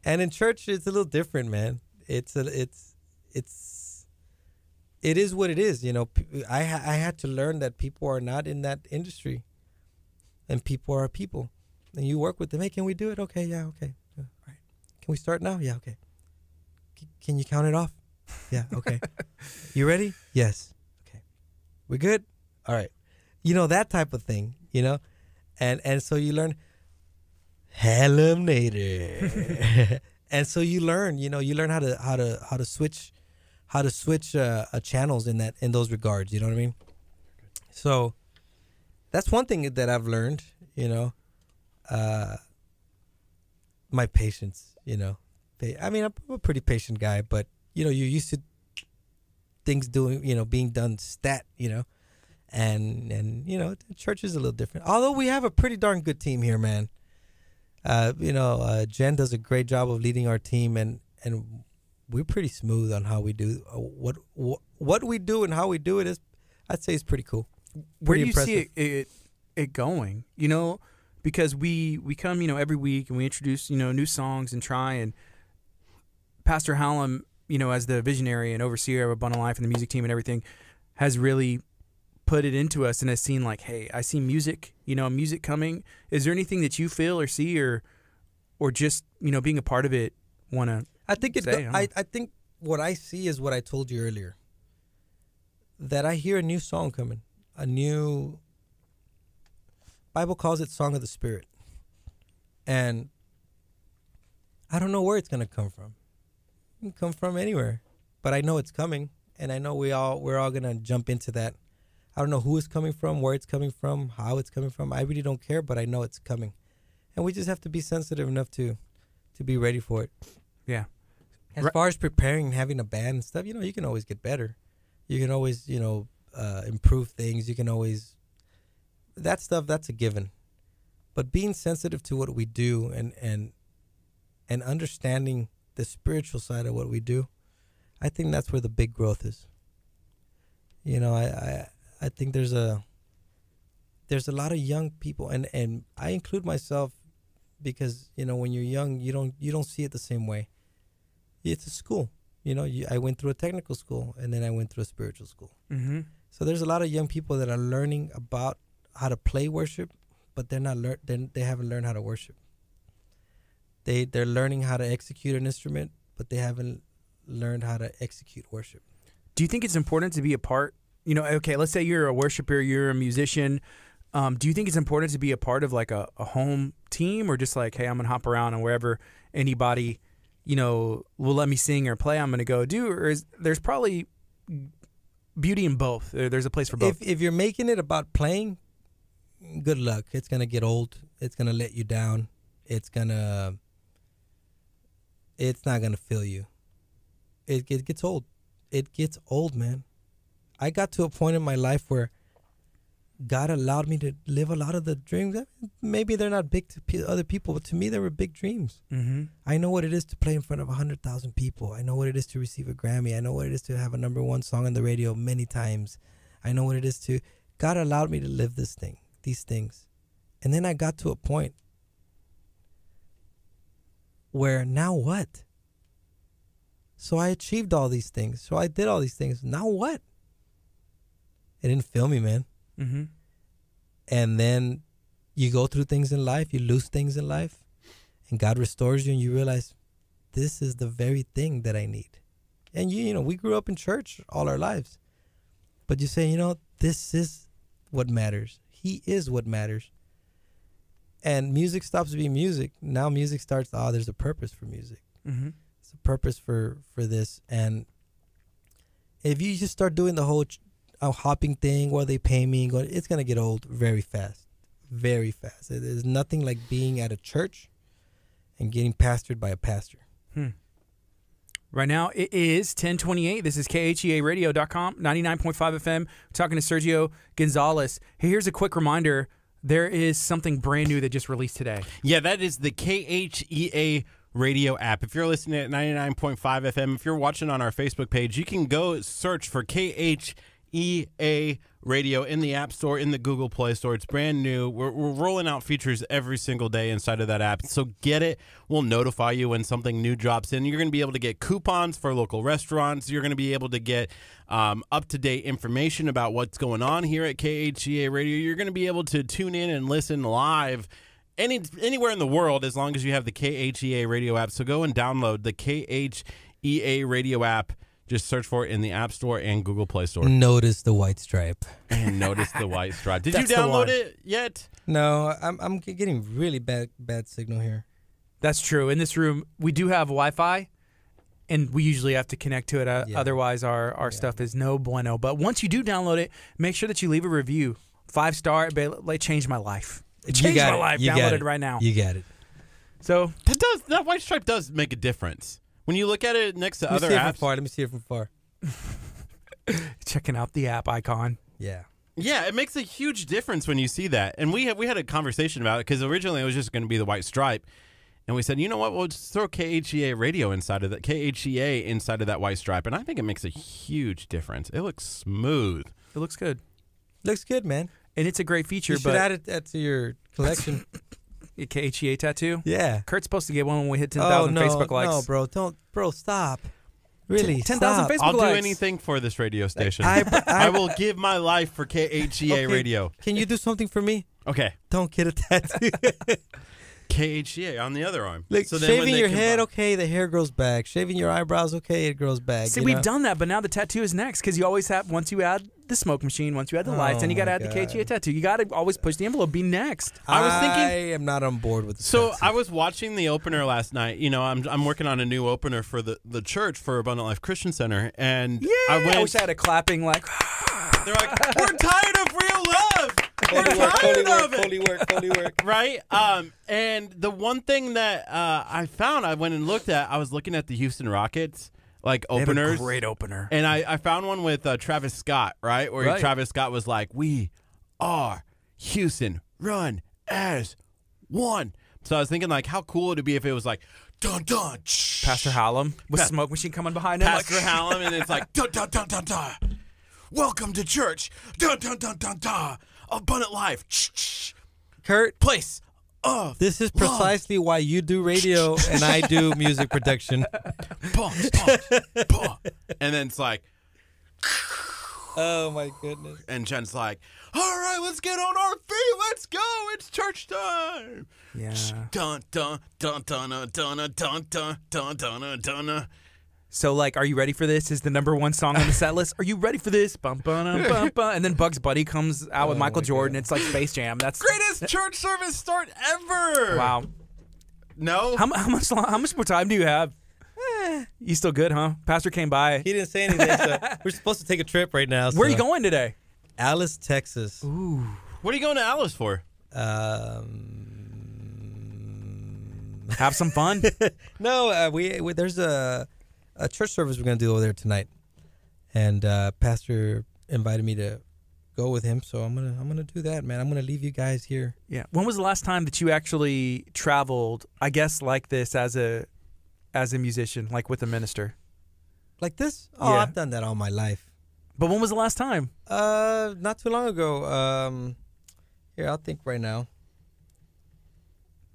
Speaker 3: And in church, it's a little different, man. It's a it's it's it is what it is. You know, I I had to learn that people are not in that industry, and people are people, and you work with them. Hey, can we do it? Okay, yeah, okay, all right. Can we start now? Yeah, okay. C- can you count it off? Yeah, [LAUGHS] okay. you ready? Yes. Okay. We good? All right. You know that type of thing. You know, and and so you learn. Eliminator. [LAUGHS] and so you learn. You know, you learn how to how to how to switch, how to switch uh, uh, channels in that in those regards. You know what I mean? So that's one thing that I've learned. You know, uh, my patience. You know, I mean, I'm a pretty patient guy, but you know, you're used to things doing, you know, being done stat, you know, and and you know, the church is a little different. Although we have a pretty darn good team here, man. Uh, you know, uh, Jen does a great job of leading our team, and and we're pretty smooth on how we do uh, what what what we do and how we do it is, I'd say, it's pretty cool.
Speaker 2: Where
Speaker 3: Pretty
Speaker 2: do you see it, it it going? You know, because we we come you know every week and we introduce you know new songs and try and Pastor Hallam, you know, as the visionary and overseer of Abundant Life and the music team and everything, has really put it into us and has seen like, hey, I see music, you know, music coming. Is there anything that you feel or see or or just you know being a part of it want to?
Speaker 3: I think it.
Speaker 2: say,
Speaker 3: go-? I I think what I see is what I told you earlier. That I hear a new song coming, a new. Bible calls it song of the spirit, and I don't know where it's gonna come from. It can come from anywhere, but I know it's coming, and I know we all we're all gonna jump into that. I don't know who it's coming from, where it's coming from, how it's coming from. I really don't care, but I know it's coming, and we just have to be sensitive enough to, to be ready for it.
Speaker 2: Yeah.
Speaker 3: As far as preparing and having a band and stuff, you know, you can always get better. You can always, you know, uh, improve things. You can always that stuff. That's a given. But being sensitive to what we do and and and understanding the spiritual side of what we do, I think that's where the big growth is. You know, I I, I think there's a there's a lot of young people, and and I include myself because you know when you're young, you don't you don't see it the same way it's a school. You know, you, I went through a technical school and then I went through a spiritual school.
Speaker 2: Mm-hmm.
Speaker 3: So there's a lot of young people that are learning about how to play worship, but they're not learn. They they haven't learned how to worship. They they're learning how to execute an instrument, but they haven't learned how to execute worship.
Speaker 2: Do you think it's important to be a part? You know, okay, let's say you're a worshiper, you're a musician. Um, do you think it's important to be a part of like a, a home team or just like, hey, I'm gonna hop around and wherever anybody, you know, will let me sing or play, I'm gonna go do? Or is there's probably beauty in both. There's a place for both.
Speaker 3: If if you're making it about playing, good luck. It's gonna get old. It's gonna let you down. It's gonna. It's not gonna fill you. It, it gets old. It gets old, man. I got to a point in my life where God allowed me to live a lot of the dreams. Maybe they're not big to other people, but to me, they were big dreams.
Speaker 2: mm-hmm.
Speaker 3: I know what it is to play in front of 100,000 people. I know what it is to receive a Grammy. I know what it is to have a number one song on the radio many times. I know what it is to. God allowed me to live this thing, these things. And then I got to a point where now what? So I achieved all these things. So I did all these things. Now what? It didn't fill me, man.
Speaker 2: Mm-hmm.
Speaker 3: And then you go through things in life, you lose things in life, and God restores you, and you realize this is the very thing that I need. And you, you know, we grew up in church all our lives, but you say, you know, this is what matters. He is what matters. And music stops being music. Now music starts. Oh, there's a purpose for music.
Speaker 2: Mm-hmm.
Speaker 3: It's a purpose for for this. And if you just start doing the whole ch- uh, hopping thing, what they pay me, it's gonna get old very fast, very fast. It- There's nothing like being at a church and getting pastored by a pastor.
Speaker 2: Right now it is 1028. This is KHEAradio.com, 99.5 FM. We're talking to Sergio Gonzalez. Hey, here's a quick reminder. There is something brand new that just released today.
Speaker 1: Yeah, that is the KHEA radio app. If you're listening at 99.5 FM, if you're watching on our Facebook page, you can go search for KHEA radio in the App Store, in the Google Play Store. It's brand new. We're, we're rolling out features every single day inside of that app. So get it. We'll notify you when something new drops in. You're going to be able to get coupons for local restaurants. You're going to be able to get um, up to date information about what's going on here at KHEA radio. You're going to be able to tune in and listen live any anywhere in the world as long as you have the KHEA radio app. So go and download the KHEA radio app. Just search for it in the App Store and Google Play Store.
Speaker 3: Notice the white stripe.
Speaker 1: And [LAUGHS] notice the white stripe. Did
Speaker 2: That's
Speaker 1: you
Speaker 2: the
Speaker 1: download
Speaker 2: one.
Speaker 1: it yet?
Speaker 3: No, I'm I'm getting really bad bad signal here.
Speaker 2: That's true. In this room, we do have Wi Fi, and we usually have to connect to it. Uh,
Speaker 3: Yeah.
Speaker 2: Otherwise, our, our stuff is no bueno. But once you do download it, make sure that you leave a review. Five star, it ba- changed my life. It
Speaker 3: You
Speaker 2: changed
Speaker 3: got
Speaker 2: my
Speaker 3: it.
Speaker 2: life.
Speaker 3: You got
Speaker 2: Download
Speaker 3: it.
Speaker 2: it right now.
Speaker 3: You got it.
Speaker 2: So,
Speaker 1: That does that white stripe does make a difference. When you look at it next to
Speaker 3: Let me
Speaker 1: other
Speaker 3: see it from
Speaker 1: apps,
Speaker 3: far. Let me see it from far. [LAUGHS]
Speaker 2: checking out the app icon.
Speaker 3: Yeah.
Speaker 1: Yeah, it makes a huge difference when you see that. And we had, we had a conversation about it because originally it was just going to be the white stripe, and we said, you know what, we'll just throw KHEA radio inside of that KHEA inside of that white stripe, and I think it makes a huge difference. It looks smooth.
Speaker 2: It looks good,
Speaker 3: Looks good, man.
Speaker 2: and it's a great feature.
Speaker 3: You should
Speaker 2: but
Speaker 3: add it that to your collection. [COUGHS] [COUGHS]
Speaker 2: a KHEA tattoo.
Speaker 3: yeah.
Speaker 2: Kurt's supposed to get one when we hit oh, ten
Speaker 3: Oh
Speaker 2: thousand
Speaker 3: no,
Speaker 2: Facebook likes.
Speaker 3: no, bro, don't, bro, stop. Really,
Speaker 2: 10,000
Speaker 3: stop.
Speaker 2: Facebook
Speaker 1: I'll do anything for this radio station.
Speaker 3: I- [LAUGHS] I-
Speaker 1: I will give my life for KHEA
Speaker 3: Okay,
Speaker 1: radio.
Speaker 3: Can you do something for me?
Speaker 1: Okay.
Speaker 3: Don't get a tattoo. [LAUGHS]
Speaker 1: KHEA on the other arm.
Speaker 3: Like
Speaker 1: So then
Speaker 3: shaving your
Speaker 1: combine-
Speaker 3: head, okay, the hair grows back. Shaving your eyebrows, okay, it grows back.
Speaker 2: See,
Speaker 3: you
Speaker 2: we've
Speaker 3: know?
Speaker 2: done that, but now the tattoo is next because you always have once you add the smoke machine, once you add the oh lights,
Speaker 3: Oh
Speaker 2: then you got to
Speaker 3: my
Speaker 2: add the
Speaker 3: God.
Speaker 2: KHEA tattoo. You got to always push the envelope. Be next.
Speaker 1: I was thinking-
Speaker 3: I am not on board with. The
Speaker 1: So
Speaker 3: tattoo.
Speaker 1: I was watching the opener last night. You know, I'm I'm working on a new opener for the, the church for Abundant Life Christian Center, and
Speaker 2: Yeah,
Speaker 1: I
Speaker 2: I, wish I had a clapping like. [SIGHS]
Speaker 1: they're like, we're tired of real love. We're
Speaker 3: work,
Speaker 1: tired
Speaker 3: work, fully work, fully work. [LAUGHS]
Speaker 1: right? Um, and the one thing that uh, I found, I went and looked at, I was looking at the Houston Rockets like
Speaker 2: They have a
Speaker 1: openers,
Speaker 2: great opener.
Speaker 1: and I, I found one with uh, Travis Scott, right? Where
Speaker 2: Right.
Speaker 1: Travis Scott was like, "We are Houston, run as one." So I was thinking, like, how cool would it be if it was like, dun dun, shh,
Speaker 2: Pastor Hallam with
Speaker 1: Pa-
Speaker 2: smoke machine coming behind him.
Speaker 1: Pastor
Speaker 2: like,
Speaker 1: Hallam, and it's like [LAUGHS] dun dun dun dun dun. Welcome to church, dun dun dun dun dun. Abundant life.
Speaker 3: Kurt,
Speaker 1: place of
Speaker 3: this is
Speaker 1: love.
Speaker 3: precisely why you do radio and I do music production.
Speaker 1: Punch, punch, punch. and then it's like,
Speaker 3: Oh my goodness.
Speaker 1: and Jen's like, all right, let's get on our feet. Let's go. It's church time.
Speaker 2: Yeah.
Speaker 1: Dun dun dun dun dun dun dun dun dun dun dun.
Speaker 2: So, like, are you ready for this? Is the number one song on the set list? Are you ready for this? Bum, bum, bum, [LAUGHS] bum. And then Bugs Bunny comes out with
Speaker 3: Oh
Speaker 2: Michael
Speaker 3: my
Speaker 2: Jordan. It's like Space Jam. That's
Speaker 1: Greatest church service start ever.
Speaker 2: wow.
Speaker 1: No.
Speaker 2: How, how much long, how much more time do you have? You still good, huh? Pastor came by.
Speaker 3: He didn't say anything. So [LAUGHS] we're supposed to take a trip right now.
Speaker 2: Where are you going today?
Speaker 3: Alice, Texas. Ooh.
Speaker 1: what are you going to Alice for?
Speaker 3: Um,
Speaker 2: Have some fun. [LAUGHS]
Speaker 3: no, uh, we, we there's a a church service we're gonna do over there tonight, and uh, Pastor invited me to go with him. So I'm gonna I'm gonna do that, man. I'm gonna leave you guys here.
Speaker 2: yeah. When was the last time that you actually traveled? I guess like this as a as a musician, like with a minister.
Speaker 3: Like this? Oh,
Speaker 2: Yeah.
Speaker 3: I've done that all my life.
Speaker 2: But when was the last time?
Speaker 3: Uh, not too long ago. Um, here I'll think right now.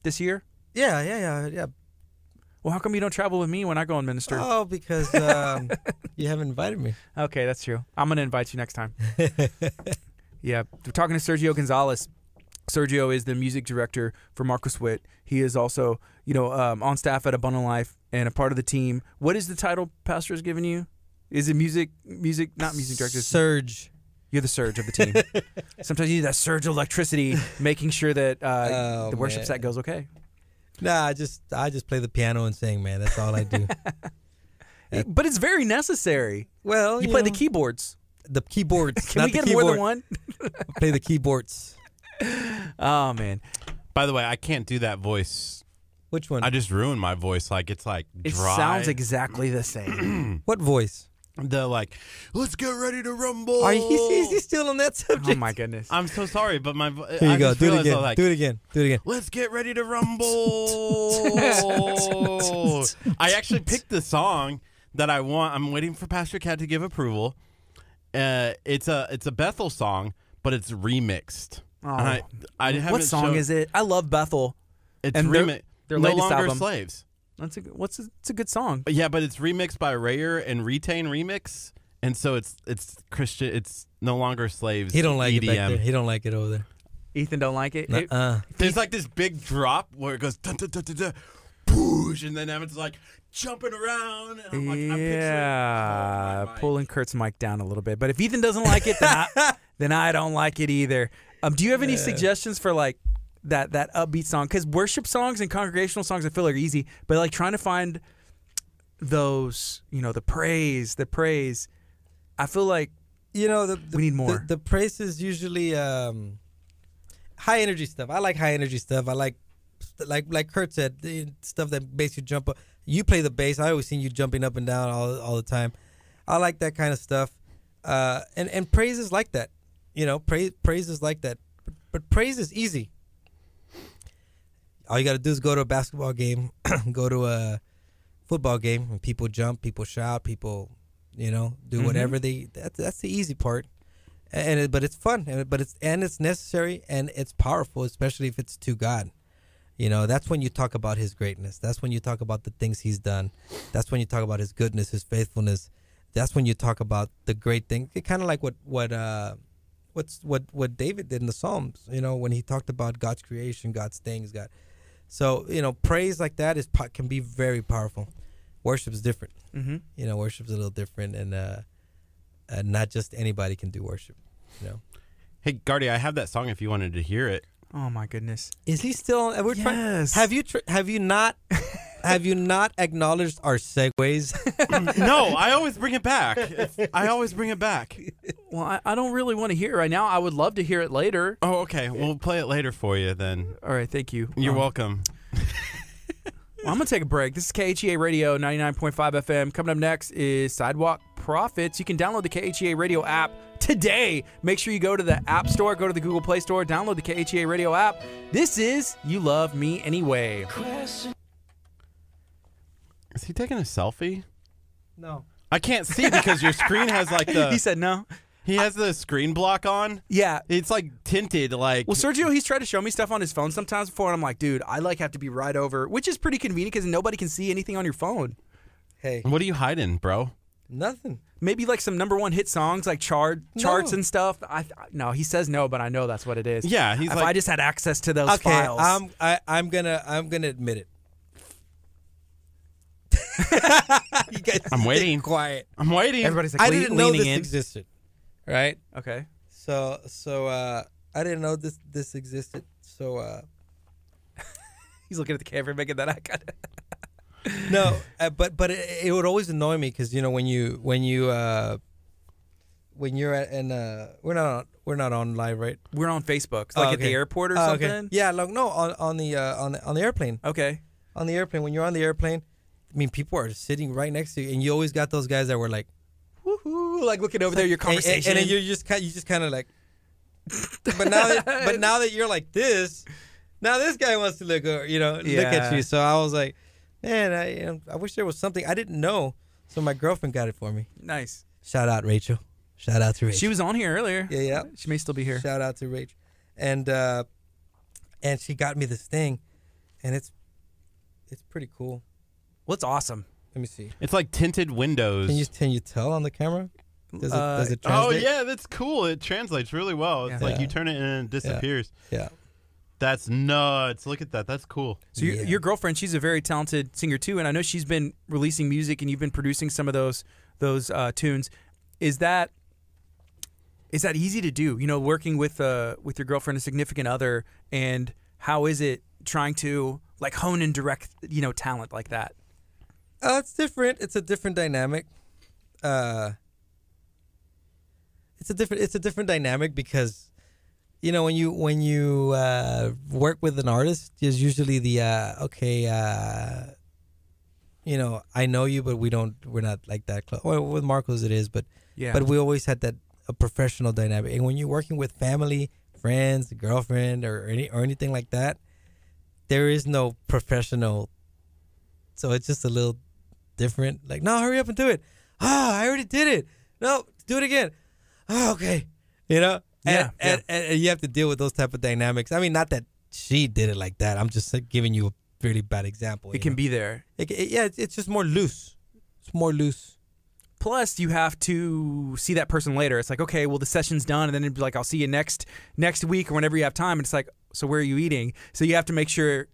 Speaker 2: This year?
Speaker 3: Yeah, yeah, yeah, yeah.
Speaker 2: Well, how come you don't travel with me when I go and minister?
Speaker 3: Oh, because um, [LAUGHS] you haven't invited me.
Speaker 2: Okay, that's true. I'm gonna invite you next time. [LAUGHS] yeah, we're talking to Sergio Gonzalez. Sergio is the music director for Marcos Witt. He is also, you know, um, on staff at Abundant Life and a part of the team. What is the title Pastor has given you? Is it music, music, not music director?
Speaker 3: Surge.
Speaker 2: You're the surge of the team. [LAUGHS] Sometimes you need that surge of electricity, making sure that uh,
Speaker 3: Oh,
Speaker 2: the worship
Speaker 3: man.
Speaker 2: set goes okay.
Speaker 3: Nah, I just I just play the piano and sing, man. That's all I do. [LAUGHS]
Speaker 2: But it's very necessary.
Speaker 3: well,
Speaker 2: You,
Speaker 3: you,
Speaker 2: play the keyboards.
Speaker 3: the keyboards. [LAUGHS]
Speaker 2: Can
Speaker 3: not
Speaker 2: we
Speaker 3: the
Speaker 2: get more than one? [LAUGHS]
Speaker 3: Play the keyboards.
Speaker 2: Oh man,
Speaker 1: By the way, I can't do that voice.
Speaker 3: Which one?
Speaker 1: I just ruined my voice. Like it's like
Speaker 2: it sounds exactly the same. [CLEARS THROAT]
Speaker 3: what voice?
Speaker 1: The like. Let's get ready to rumble.
Speaker 3: Are you is he still on that subject?
Speaker 2: oh my goodness.
Speaker 1: I'm so sorry, but my vo-
Speaker 3: Here you
Speaker 1: I
Speaker 3: go. Do it again.
Speaker 1: like,
Speaker 3: do it again. Do it again.
Speaker 1: Let's get ready to rumble. [LAUGHS] I actually picked the song that I want. I'm waiting for Pastor Cat to give approval. Uh, it's a it's a Bethel song, but it's remixed.
Speaker 2: Oh.
Speaker 1: I, I
Speaker 2: what song
Speaker 1: shown-
Speaker 2: is it? I love Bethel.
Speaker 1: It's
Speaker 2: and their-
Speaker 1: remixed.
Speaker 2: their
Speaker 1: no longer
Speaker 2: album.
Speaker 1: slaves.
Speaker 2: That's a what's a, it's a good song.
Speaker 1: Yeah, but it's remixed by Rayer and Retain Remix, and so it's it's Christian. It's no longer slaves.
Speaker 3: He don't like
Speaker 1: EDM.
Speaker 3: it back there. He don't like it over there.
Speaker 2: Ethan don't like it. It-
Speaker 3: Uh.
Speaker 1: There's like this big drop where it goes dun dun dun dun dun, boosh, and then Evan's like jumping around, and I'm like, I'm picturing.
Speaker 2: yeah,
Speaker 1: Oh,
Speaker 2: pulling Kurt's mic down a little bit. But if Ethan doesn't like it, then I, [LAUGHS] then I don't like it either. Um, do you have any suggestions for like that that upbeat song? Because worship songs and congregational songs I feel like are easy, but like trying to find those, you know, the praise, the praise. I feel like
Speaker 3: You know the, the
Speaker 2: We need
Speaker 3: the-
Speaker 2: more.
Speaker 3: The, praise is usually um, high energy stuff. I like high energy stuff. I like like like Kurt said, the stuff that makes you jump up. You play the bass. I always seen you jumping up and down all all the time. I like that kind of stuff. Uh, and and praise is like that. you know, praise praise is like that. But, but praise is easy. All you got to do is go to a basketball game, [CLEARS THROAT] go to a football game, and people jump, people shout, people, you know, do
Speaker 2: Mhm.
Speaker 3: whatever they. That's that's the easy part, and it, but it's fun, and but it's and it's necessary and it's powerful, especially if it's to God. You know, that's when you talk about His greatness. That's when you talk about the things He's done. That's when you talk about His goodness, His faithfulness. That's when you talk about the great thing. Kind of like what what uh, what's what what David did in the Psalms. You know, when he talked about God's creation, God's things, God. So you know, praise like that is can be very powerful. Worship is different.
Speaker 2: Mm-hmm.
Speaker 3: You know, worship is a little different, and uh, uh, not just anybody can do worship. You know,
Speaker 1: Hey, Gardy, I have that song if you wanted to hear it.
Speaker 2: Oh my goodness.
Speaker 3: is he still? We're trying.
Speaker 2: Yes.
Speaker 3: Have you tr- have you not [LAUGHS] have you not acknowledged our segues? [LAUGHS]
Speaker 1: no, I always bring it back. I always bring it back.
Speaker 2: Well, I, I don't really want to hear it right now. I would love to hear it later.
Speaker 1: Oh, okay. We'll play it later for you then.
Speaker 2: All right, thank you.
Speaker 1: You're
Speaker 2: Um,
Speaker 1: welcome. [LAUGHS]
Speaker 2: Well, I'm gonna take a break. This is KHEA Radio 99.5 FM. Coming up next is Sidewalk Profits. You can download the KHEA Radio app today. Make sure you go to the App Store, go to the Google Play Store, download the KHEA Radio app. This is You Love Me Anyway.
Speaker 1: Is he taking a selfie?
Speaker 3: no.
Speaker 1: I can't see because your screen has like [LAUGHS] the.
Speaker 2: he said no.
Speaker 1: He has the screen block on.
Speaker 2: Yeah.
Speaker 1: It's like tinted like
Speaker 2: Well, Sergio, he's tried to show me stuff on his phone sometimes before, and I'm like, dude, I like have to be right over, which is pretty convenient because nobody can see anything on your phone.
Speaker 3: Hey,
Speaker 1: What are you hiding, bro?
Speaker 3: nothing.
Speaker 2: Maybe like some number one hit songs, like chart charts and stuff. I I- no, he says no, but I know that's what it is.
Speaker 1: Yeah, he's
Speaker 2: if
Speaker 1: like
Speaker 2: I just had access to those
Speaker 3: Okay,
Speaker 2: files.
Speaker 3: I'm I, I'm gonna I'm gonna admit it. [LAUGHS] you guys
Speaker 1: I'm
Speaker 3: stay [LAUGHS]
Speaker 1: waiting.
Speaker 3: Quiet.
Speaker 1: I'm waiting.
Speaker 2: Everybody's like
Speaker 3: I
Speaker 2: le-
Speaker 3: didn't know
Speaker 2: leaning
Speaker 3: this
Speaker 2: in.
Speaker 3: existed. Right.
Speaker 2: okay.
Speaker 3: So so uh I didn't know this this existed. So uh [LAUGHS]
Speaker 2: He's looking at the camera, making that eye contact.
Speaker 3: no, uh, but but it, it would always annoy me because you know when you when you uh when you're at and uh we're not on, we're not on live right
Speaker 2: We're on Facebook, It's
Speaker 3: Oh,
Speaker 2: like at the airport or
Speaker 3: Oh,
Speaker 2: something.
Speaker 3: okay. yeah like no on on the uh on the, on the airplane
Speaker 2: Okay.
Speaker 3: on the airplane when you're on the airplane I mean people are sitting right next to you and you always got those guys that were like
Speaker 2: Woohoo! Like looking over there, your
Speaker 3: and- and-
Speaker 2: conversation.
Speaker 3: and, you're just kind you just kind of like but now that but now that you're like this now this guy wants to look over, you know look at you so I was like man I you know, I wish there was something I didn't know so my girlfriend got it for me
Speaker 2: nice.
Speaker 3: shout out Rachel shout out to Rachel
Speaker 2: She was on here earlier.
Speaker 3: yeah yeah
Speaker 2: She may still be here.
Speaker 3: shout out to Rachel and uh and she got me this thing and it's it's pretty cool
Speaker 2: What's awesome?
Speaker 3: let me see
Speaker 1: It's like tinted windows.
Speaker 3: can you can you tell on the camera does it
Speaker 2: Uh,
Speaker 3: does it
Speaker 1: oh yeah, that's cool. It translates really well. It's
Speaker 2: Yeah.
Speaker 1: like you turn it and it disappears.
Speaker 3: yeah
Speaker 1: That's nuts. Look at that. That's cool.
Speaker 2: So your,
Speaker 3: Yeah.
Speaker 2: your girlfriend, she's a very talented singer too, and I know she's been releasing music, and you've been producing some of those those uh, tunes. Is that is that easy to do? You know, working with uh with your girlfriend, a significant other, and how is it trying to like hone and direct you know talent like that?
Speaker 3: Oh, it's different. It's a different dynamic. Uh, it's a different. It's a different dynamic because, you know, when you when you uh, work with an artist, there's usually the uh, okay. Uh, you know, I know you, but we don't. We're not like that close. Well, with Marcos, it is, but
Speaker 2: Yeah,
Speaker 3: but we always had that a professional dynamic. And when you're working with family, friends, girlfriend, or any or anything like that, there is no professional. So it's just a little different. Like, no, hurry up and do it. Ah, I already did it. No, do it again. Oh, okay. You know. And,
Speaker 2: Yeah, yeah.
Speaker 3: And, and, and you have to deal with those type of dynamics. I mean, not that she did it like that. I'm just like, giving you a really bad example.
Speaker 2: it can
Speaker 3: know?
Speaker 2: be there.
Speaker 3: It, ca- yeah, it's, it's just more loose. It's more loose.
Speaker 2: Plus, you have to see that person later. It's like, okay, well, the session's done, and then it'd be like, I'll see you next next week or whenever you have time. And it's like, so where are you eating? So you have to make sure,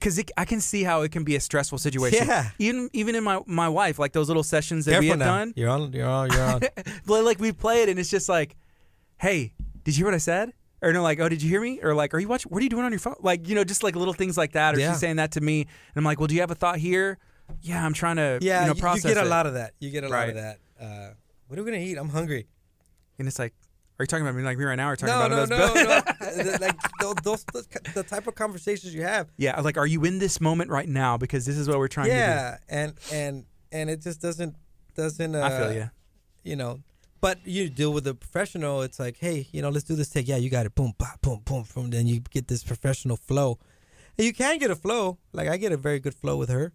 Speaker 2: because I can see how it can be a stressful situation.
Speaker 3: Yeah.
Speaker 2: Even even in my my wife, like those little sessions that
Speaker 3: Careful
Speaker 2: we have
Speaker 3: now.
Speaker 2: done,
Speaker 3: You're on. You're on. You're on. [LAUGHS]
Speaker 2: but like we play it, and it's just like, hey, did you hear what I said? Or no, like, oh, did you hear me? Or like, are you watching? What are you doing on your phone? Like, you know, just like little things like that. Or
Speaker 3: Yeah.
Speaker 2: she's saying that to me, and I'm like, well, do you have a thought here? Yeah, I'm trying to,
Speaker 3: Yeah,
Speaker 2: you know,
Speaker 3: you,
Speaker 2: process
Speaker 3: get a
Speaker 2: it.
Speaker 3: lot of that. You get a lot of that. Uh, what are we gonna eat? I'm hungry.
Speaker 2: And it's like, are you talking about me like me right now? Or talking
Speaker 3: No,
Speaker 2: about
Speaker 3: no,
Speaker 2: those
Speaker 3: no, [LAUGHS] like those, those, the type of conversations you have.
Speaker 2: Yeah, like, are you in this moment right now? Because this is what we're trying
Speaker 3: Yeah, to do. Yeah, and and and it just doesn't doesn't. Uh.
Speaker 2: I feel you.
Speaker 3: You know, But you deal with a professional. It's like, hey, you know, let's do this take. Yeah, you got it. Boom, bah, boom, boom, boom. Then you get this professional flow, and you can get a flow. Like I get a very good flow with her,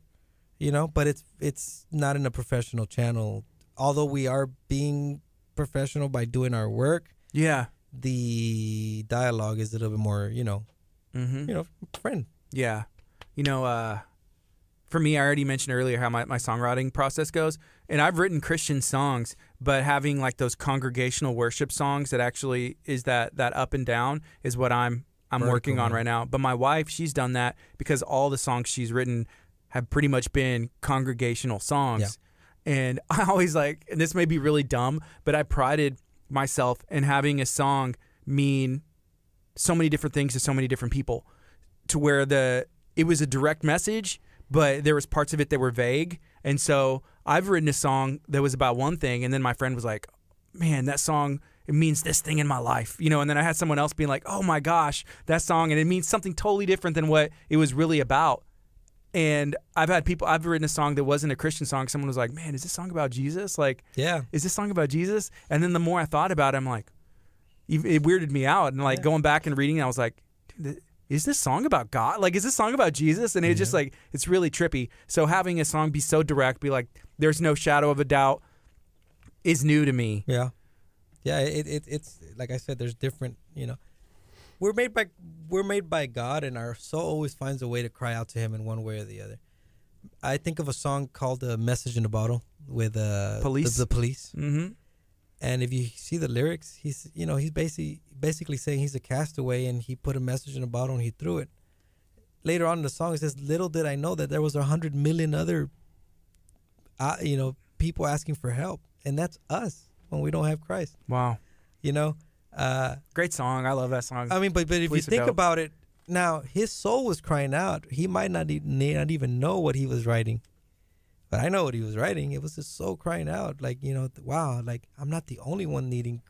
Speaker 3: you know. But it's it's not in a professional channel. Although we are being professional by doing our work,
Speaker 2: Yeah.
Speaker 3: The dialogue is a little bit more, you know,
Speaker 2: Mm-hmm.
Speaker 3: you know, friend.
Speaker 2: Yeah. You know, uh, for me, I already mentioned earlier how my, my songwriting process goes. And I've written Christian songs, but having like those congregational worship songs that actually is that that up and down is what I'm I'm
Speaker 3: Vertical,
Speaker 2: working on right now. But my wife, she's done that because all the songs she's written have pretty much been congregational songs. And [LAUGHS] I always like, and this may be really dumb, but I prided myself and having a song mean so many different things to so many different people. To where the it was a direct message but there was parts of it that were vague. And so i've written a song that was about one thing and then my friend was like man that song it means this thing in my life you know? And then i had someone else being like oh my gosh that song and it means something totally different than what it was really about and i've had people i've written a song that wasn't a christian song someone was like man is this song about jesus like
Speaker 3: Yeah.
Speaker 2: is this song about Jesus? And then the more I thought about it, I'm like, it weirded me out. And like going back and reading, I was like, dude, is this song about God? Like, is this song about Jesus? And it's just like, it's really trippy. So having a song be so direct, be like, there's no shadow of a doubt, is new to me.
Speaker 3: Yeah, yeah. It, it it's like I said. There's different. You know, we're made by we're made by God, and our soul always finds a way to cry out to Him in one way or the other. I think of a song called "A Message in a Bottle" with uh,
Speaker 2: Police?
Speaker 3: The, the police,
Speaker 2: Mm-hmm.
Speaker 3: and if you see the lyrics, he's you know he's basically basically saying he's a castaway, and he put a message in a bottle and he threw it. Later on in the song, it says, "Little did I know that there was a hundred million other, uh, you know, people asking for help, and that's us when we don't have Christ."
Speaker 2: Wow.
Speaker 3: you know uh
Speaker 2: Great song. I love that song.
Speaker 3: i mean but but if
Speaker 2: Police
Speaker 3: you think
Speaker 2: dope.
Speaker 3: about it now his soul was crying out he might not even not even know what he was writing but i know what he was writing it was his soul crying out like you know wow like i'm not the only one needing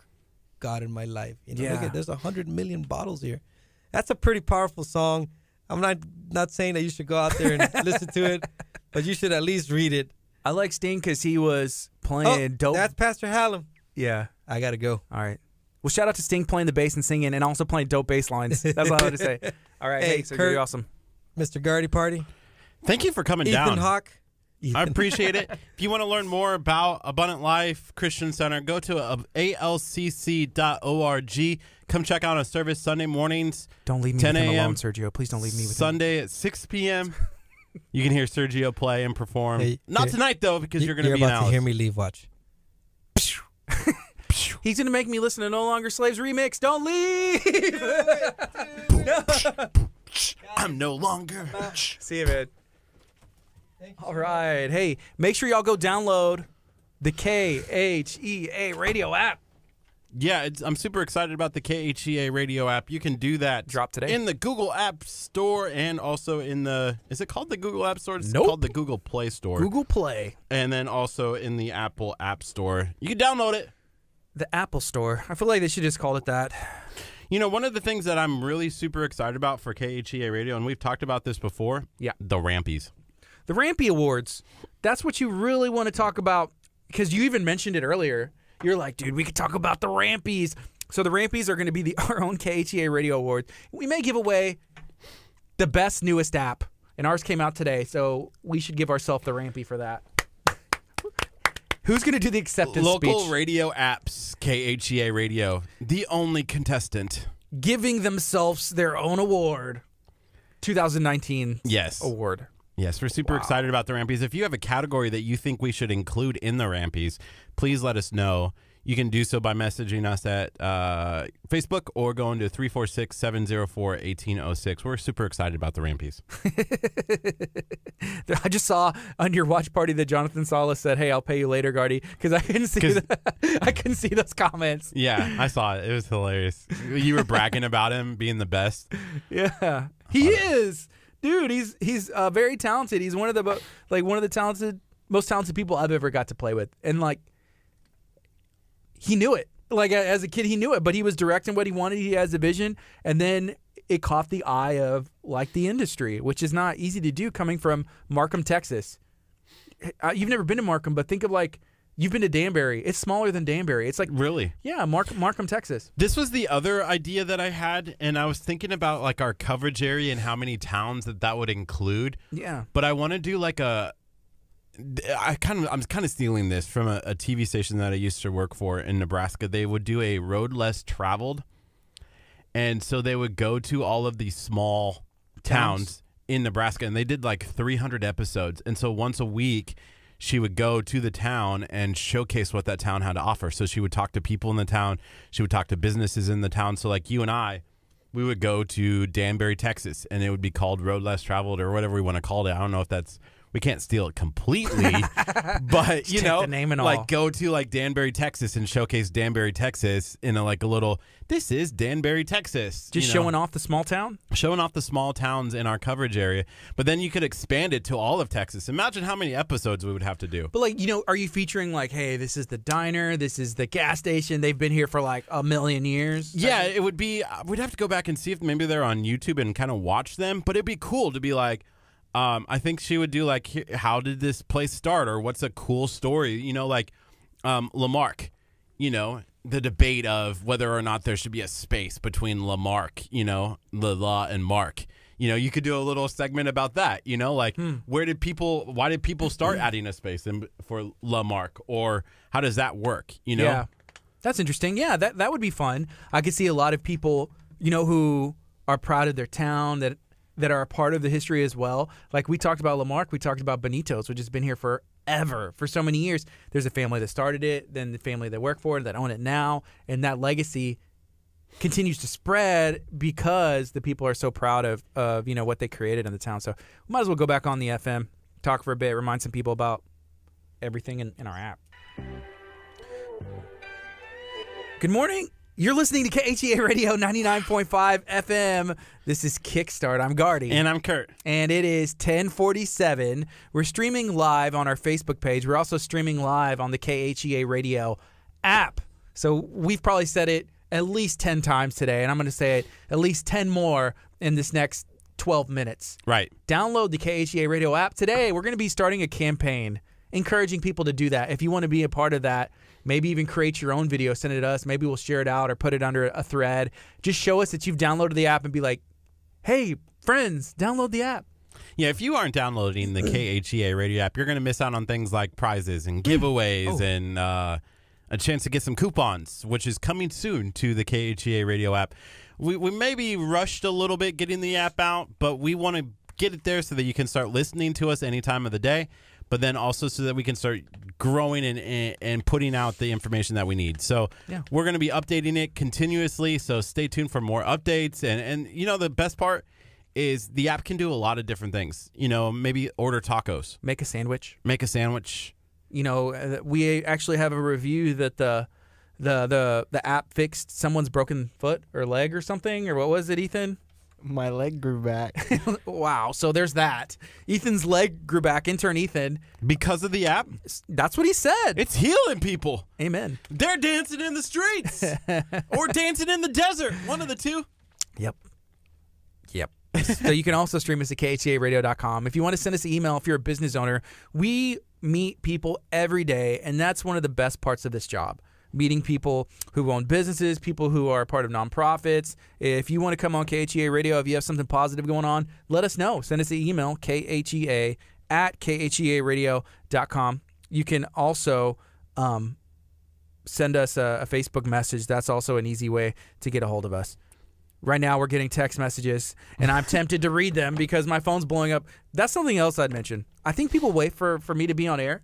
Speaker 3: god in my life you know look
Speaker 2: Yeah.
Speaker 3: at there's a hundred million bottles here that's a pretty powerful song i'm not not saying that you should go out there and [LAUGHS] listen to it but you should at least read it
Speaker 2: I like Sting because he was
Speaker 3: oh
Speaker 2: playing dope.
Speaker 3: that's pastor hallam
Speaker 2: yeah.
Speaker 3: i gotta go
Speaker 2: All right. Well, shout out to Sting playing the bass and singing and also playing dope bass lines. That's all I had to say. [LAUGHS] All right. Hey,
Speaker 3: Hey,
Speaker 2: so
Speaker 3: Kurt.
Speaker 2: you're awesome.
Speaker 3: mr gardy party
Speaker 1: Thank you for coming
Speaker 3: ethan
Speaker 1: down.
Speaker 3: hawk
Speaker 1: I appreciate it. If you want to learn more about Abundant Life Christian Center, go to uh, alcc.org. Come check out our service Sunday mornings,
Speaker 2: Don't leave me
Speaker 1: 10
Speaker 2: with him alone, Sergio. Please don't leave me with him.
Speaker 1: Sunday at 6 p.m. You can hear Sergio play and perform.
Speaker 3: Hey,
Speaker 1: Not
Speaker 3: hey,
Speaker 1: tonight though, because you're going to
Speaker 3: You're
Speaker 1: be in
Speaker 3: about to hear me leave. Watch. [LAUGHS]
Speaker 2: He's gonna make me listen to No Longer Slaves remix. Don't leave. [LAUGHS]
Speaker 1: I'm no longer.
Speaker 2: See you, man. All right. Hey, make sure y'all go download the KHEA radio app.
Speaker 1: Yeah, it's, I'm super excited about the KHEA radio app. You can do that
Speaker 2: Drop today.
Speaker 1: in the Google App Store and also in the is it called the Google App Store? It's
Speaker 2: Nope.
Speaker 1: called the Google Play Store.
Speaker 2: Google Play,
Speaker 1: and then also in the Apple App Store. You can download it.
Speaker 2: The Apple Store. I feel like they should just call it that.
Speaker 1: You know, one of the things that I'm really super excited about for KHEA Radio, and we've talked about this before,
Speaker 2: Yeah.
Speaker 1: the Rampies.
Speaker 2: The Rampy Awards. That's what you really want to talk about because you even mentioned it earlier. You're like, dude, we could talk about the Rampies. So the Rampies are going to be the [LAUGHS] our own KHEA Radio Awards. We may give away the best newest app, and ours came out today, so we should give ourselves the Rampy for that. Who's going to do the acceptance
Speaker 1: Local
Speaker 2: speech?
Speaker 1: radio apps, KHEA Radio, the only contestant.
Speaker 2: giving themselves their own award. 2019
Speaker 1: Yes.
Speaker 2: award.
Speaker 1: Yes, we're super excited about the Rampies. If you have a category that you think we should include in the Rampies, please let us know. You can do so by messaging us at uh, Facebook or going to 346 704 1806. We're super excited about the Rampies. [LAUGHS]
Speaker 2: I just saw on your watch party that Jonathan Salas said, "Hey, I'll pay you later, Gardy, because I couldn't see the, [LAUGHS] I couldn't see those comments.
Speaker 1: Yeah, I saw it. It was hilarious. You were bragging [LAUGHS] about him being the best.
Speaker 2: Yeah, he is, dude. He's he's uh, very talented. He's one of the like one of the talented, most talented people I've ever got to play with, and like he knew it. Like as a kid, he knew it, but he was directing what he wanted. He has a vision, and then it caught the eye of like the industry, which is not easy to do coming from Markham, Texas. Uh, You've never been to Markham, but think of like You've been to Danbury. It's smaller than Danbury. It's like
Speaker 1: Really?
Speaker 2: yeah, Mark, Markham, Texas.
Speaker 1: This was the other idea that I had, and I was thinking about like our coverage area and how many towns that that would include.
Speaker 2: Yeah.
Speaker 1: But I want to do like a. I kind of I'm kind of stealing this from a, a TV station that I used to work for in Nebraska. They would do a road less traveled, and so they would go to all of these small towns,
Speaker 2: Towns.
Speaker 1: in Nebraska, and they did like 300 episodes. And so once a week, she would go to the town and showcase what that town had to offer. So she would talk to people in the town. She would talk to businesses in the town. So like you and I, we would go to Danbury, Texas, and it would be called Road Less Traveled or whatever we want to call it. I don't know if that's we can't steal it completely, [LAUGHS] but you know,
Speaker 2: the name and
Speaker 1: like
Speaker 2: all.
Speaker 1: go to like Danbury, Texas, and showcase Danbury, Texas in a like a little. This is Danbury, Texas.
Speaker 2: Just
Speaker 1: you know?
Speaker 2: showing off the small town.
Speaker 1: showing off the small towns in our coverage area. But then you could expand it to all of Texas. Imagine how many episodes we would have to do.
Speaker 2: But like, you know, are you featuring like, hey, this is the diner, this is the gas station. They've been here for like a million years.
Speaker 1: Yeah, it would be. We'd have to go back and see if maybe they're on YouTube and kind of watch them. But it'd be cool to be like, um, I think she would do like, how did this place start, or what's a cool story? You know, like um, La Marque. You know, the debate of whether or not there should be a space between La Marque, you know, the law and Mark. You know, you could do a little segment about that. You know, like where did people, why did people start [CLEARS THROAT] adding a space in, for La Marque, or how does that work? You know,
Speaker 2: Yeah. That's interesting. Yeah, that that would be fun. I could see a lot of people, you know, who are proud of their town that that are a part of the history as well. Like we talked about La Marque, we talked about Benito's, which has been here forever, for so many years. There's a family that started it, then the family that work for it, that own it now, and that legacy continues to spread because the people are so proud of of you know what they created in the town. So we might as well go back on the FM, talk for a bit, remind some people about everything in, in our app. Good morning. You're listening to KHEA Radio 99.5 FM. This is Kickstart. I'm Gardy.
Speaker 1: and I'm Kurt.
Speaker 2: and it is 1047. We're streaming live on our Facebook page. We're also streaming live on the KHEA Radio app. So we've probably said it at least 10 times today, and I'm going to say it at least 10 more in this next 12 minutes.
Speaker 1: Right.
Speaker 2: Download the KHEA Radio app today. We're going to be starting a campaign encouraging people to do that. If you want to be a part of that, maybe even create your own video, send it to us. Maybe we'll share it out or put it under a thread. Just show us that you've downloaded the app and be like, hey, friends, download the app.
Speaker 1: Yeah, if you aren't downloading the KHEA radio app, you're going to miss out on things like prizes and giveaways
Speaker 2: Oh.
Speaker 1: and uh, a chance to get some coupons, which is coming soon to the KHEA radio app. We, we maybe rushed a little bit getting the app out, but we want to get it there so that you can start listening to us any time of the day, but then also so that we can start growing and, and, and putting out the information that we need. So
Speaker 2: Yeah.
Speaker 1: we're going to be updating it continuously, so stay tuned for more updates. And, and you know, the best part is the app can do a lot of different things. You know, maybe order tacos,
Speaker 2: Make a sandwich.
Speaker 1: make a sandwich.
Speaker 2: You know, uh, we actually have a review that the the the the app fixed someone's broken foot or leg or something or what was it, Ethan?
Speaker 4: My leg grew back. [LAUGHS]
Speaker 2: wow. So there's that. Ethan's leg grew back. Intern Ethan.
Speaker 1: Because of the app,
Speaker 2: That's what he said.
Speaker 1: it's healing people.
Speaker 2: Amen.
Speaker 1: They're dancing in the streets [LAUGHS] or dancing in the desert. One of the two.
Speaker 2: Yep. Yep. so you can also stream us at khearadio.com. If you want to send us an email, if you're a business owner, we meet people every day, and that's one of the best parts of this job. Meeting people who own businesses, people who are part of nonprofits. If you want to come on KHEA Radio, if you have something positive going on, let us know. Send us an email, khea at khearadio.com. You can also um, send us a, a Facebook message. That's also an easy way to get a hold of us. Right now, we're getting text messages, and I'm tempted to read them because my phone's blowing up. That's something else I'd mention. I think people wait for, for me to be on air,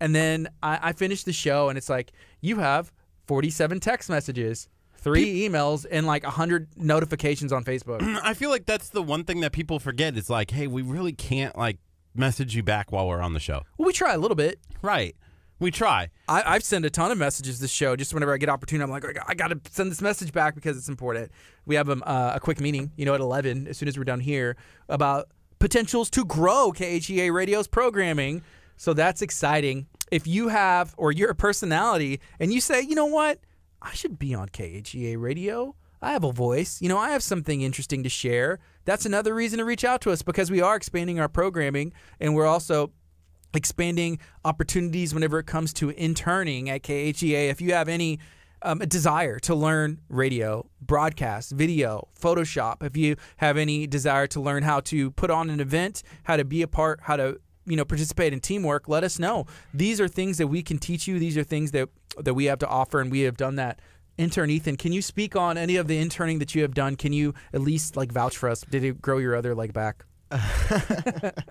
Speaker 2: and then I, I finish the show, and it's like, you have 47 text messages, three emails, and like 100 notifications on Facebook. [CLEARS THROAT]
Speaker 1: I feel like that's the one thing that people forget. It's like, hey, we really can't like message you back while we're on the show.
Speaker 2: well, we try a little bit.
Speaker 1: Right. We try.
Speaker 2: I, I've sent a ton of messages this show. Just whenever I get opportunity, I'm like, I got, I got to send this message back because it's important. We have um, uh, a quick meeting, you know, at 11 as soon as we're done here about potentials to grow KHEA Radio's programming. So that's exciting. If you have or you're a personality and you say, you know what, I should be on KHEA Radio. I have a voice. You know, I have something interesting to share. That's another reason to reach out to us because we are expanding our programming and we're also expanding opportunities whenever it comes to interning at KHEA. If you have any um, a desire to learn radio, broadcast, video, Photoshop, if you have any desire to learn how to put on an event, how to be a part, how to you know participate in teamwork, let us know. These are things that we can teach you. These are things that that we have to offer, and we have done that. Intern Ethan, can you speak on any of the interning that you have done? Can you at least like vouch for us? Did it grow your other leg back? [LAUGHS]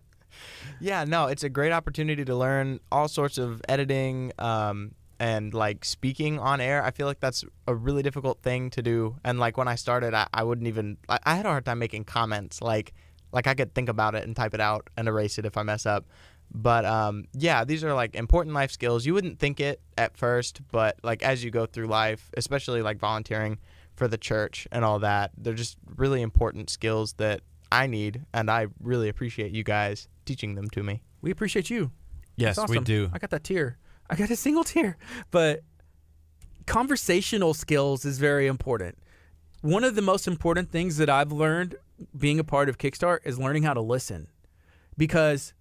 Speaker 4: Yeah, no, it's a great opportunity to learn all sorts of editing um, and like speaking on air. I feel like that's a really difficult thing to do. And like when I started, I, I wouldn't even. I, I had a hard time making comments. Like, like I could think about it and type it out and erase it if I mess up. But um, yeah, these are like important life skills. You wouldn't think it at first, but like as you go through life, especially like volunteering for the church and all that, they're just really important skills that I need, and I really appreciate you guys teaching them to me.
Speaker 2: We appreciate you.
Speaker 1: Yes,
Speaker 2: That's
Speaker 1: we do.
Speaker 2: I got that tear. I got a single tear. But conversational skills is very important. One of the most important things that I've learned being a part of Kickstart is learning how to listen. Because,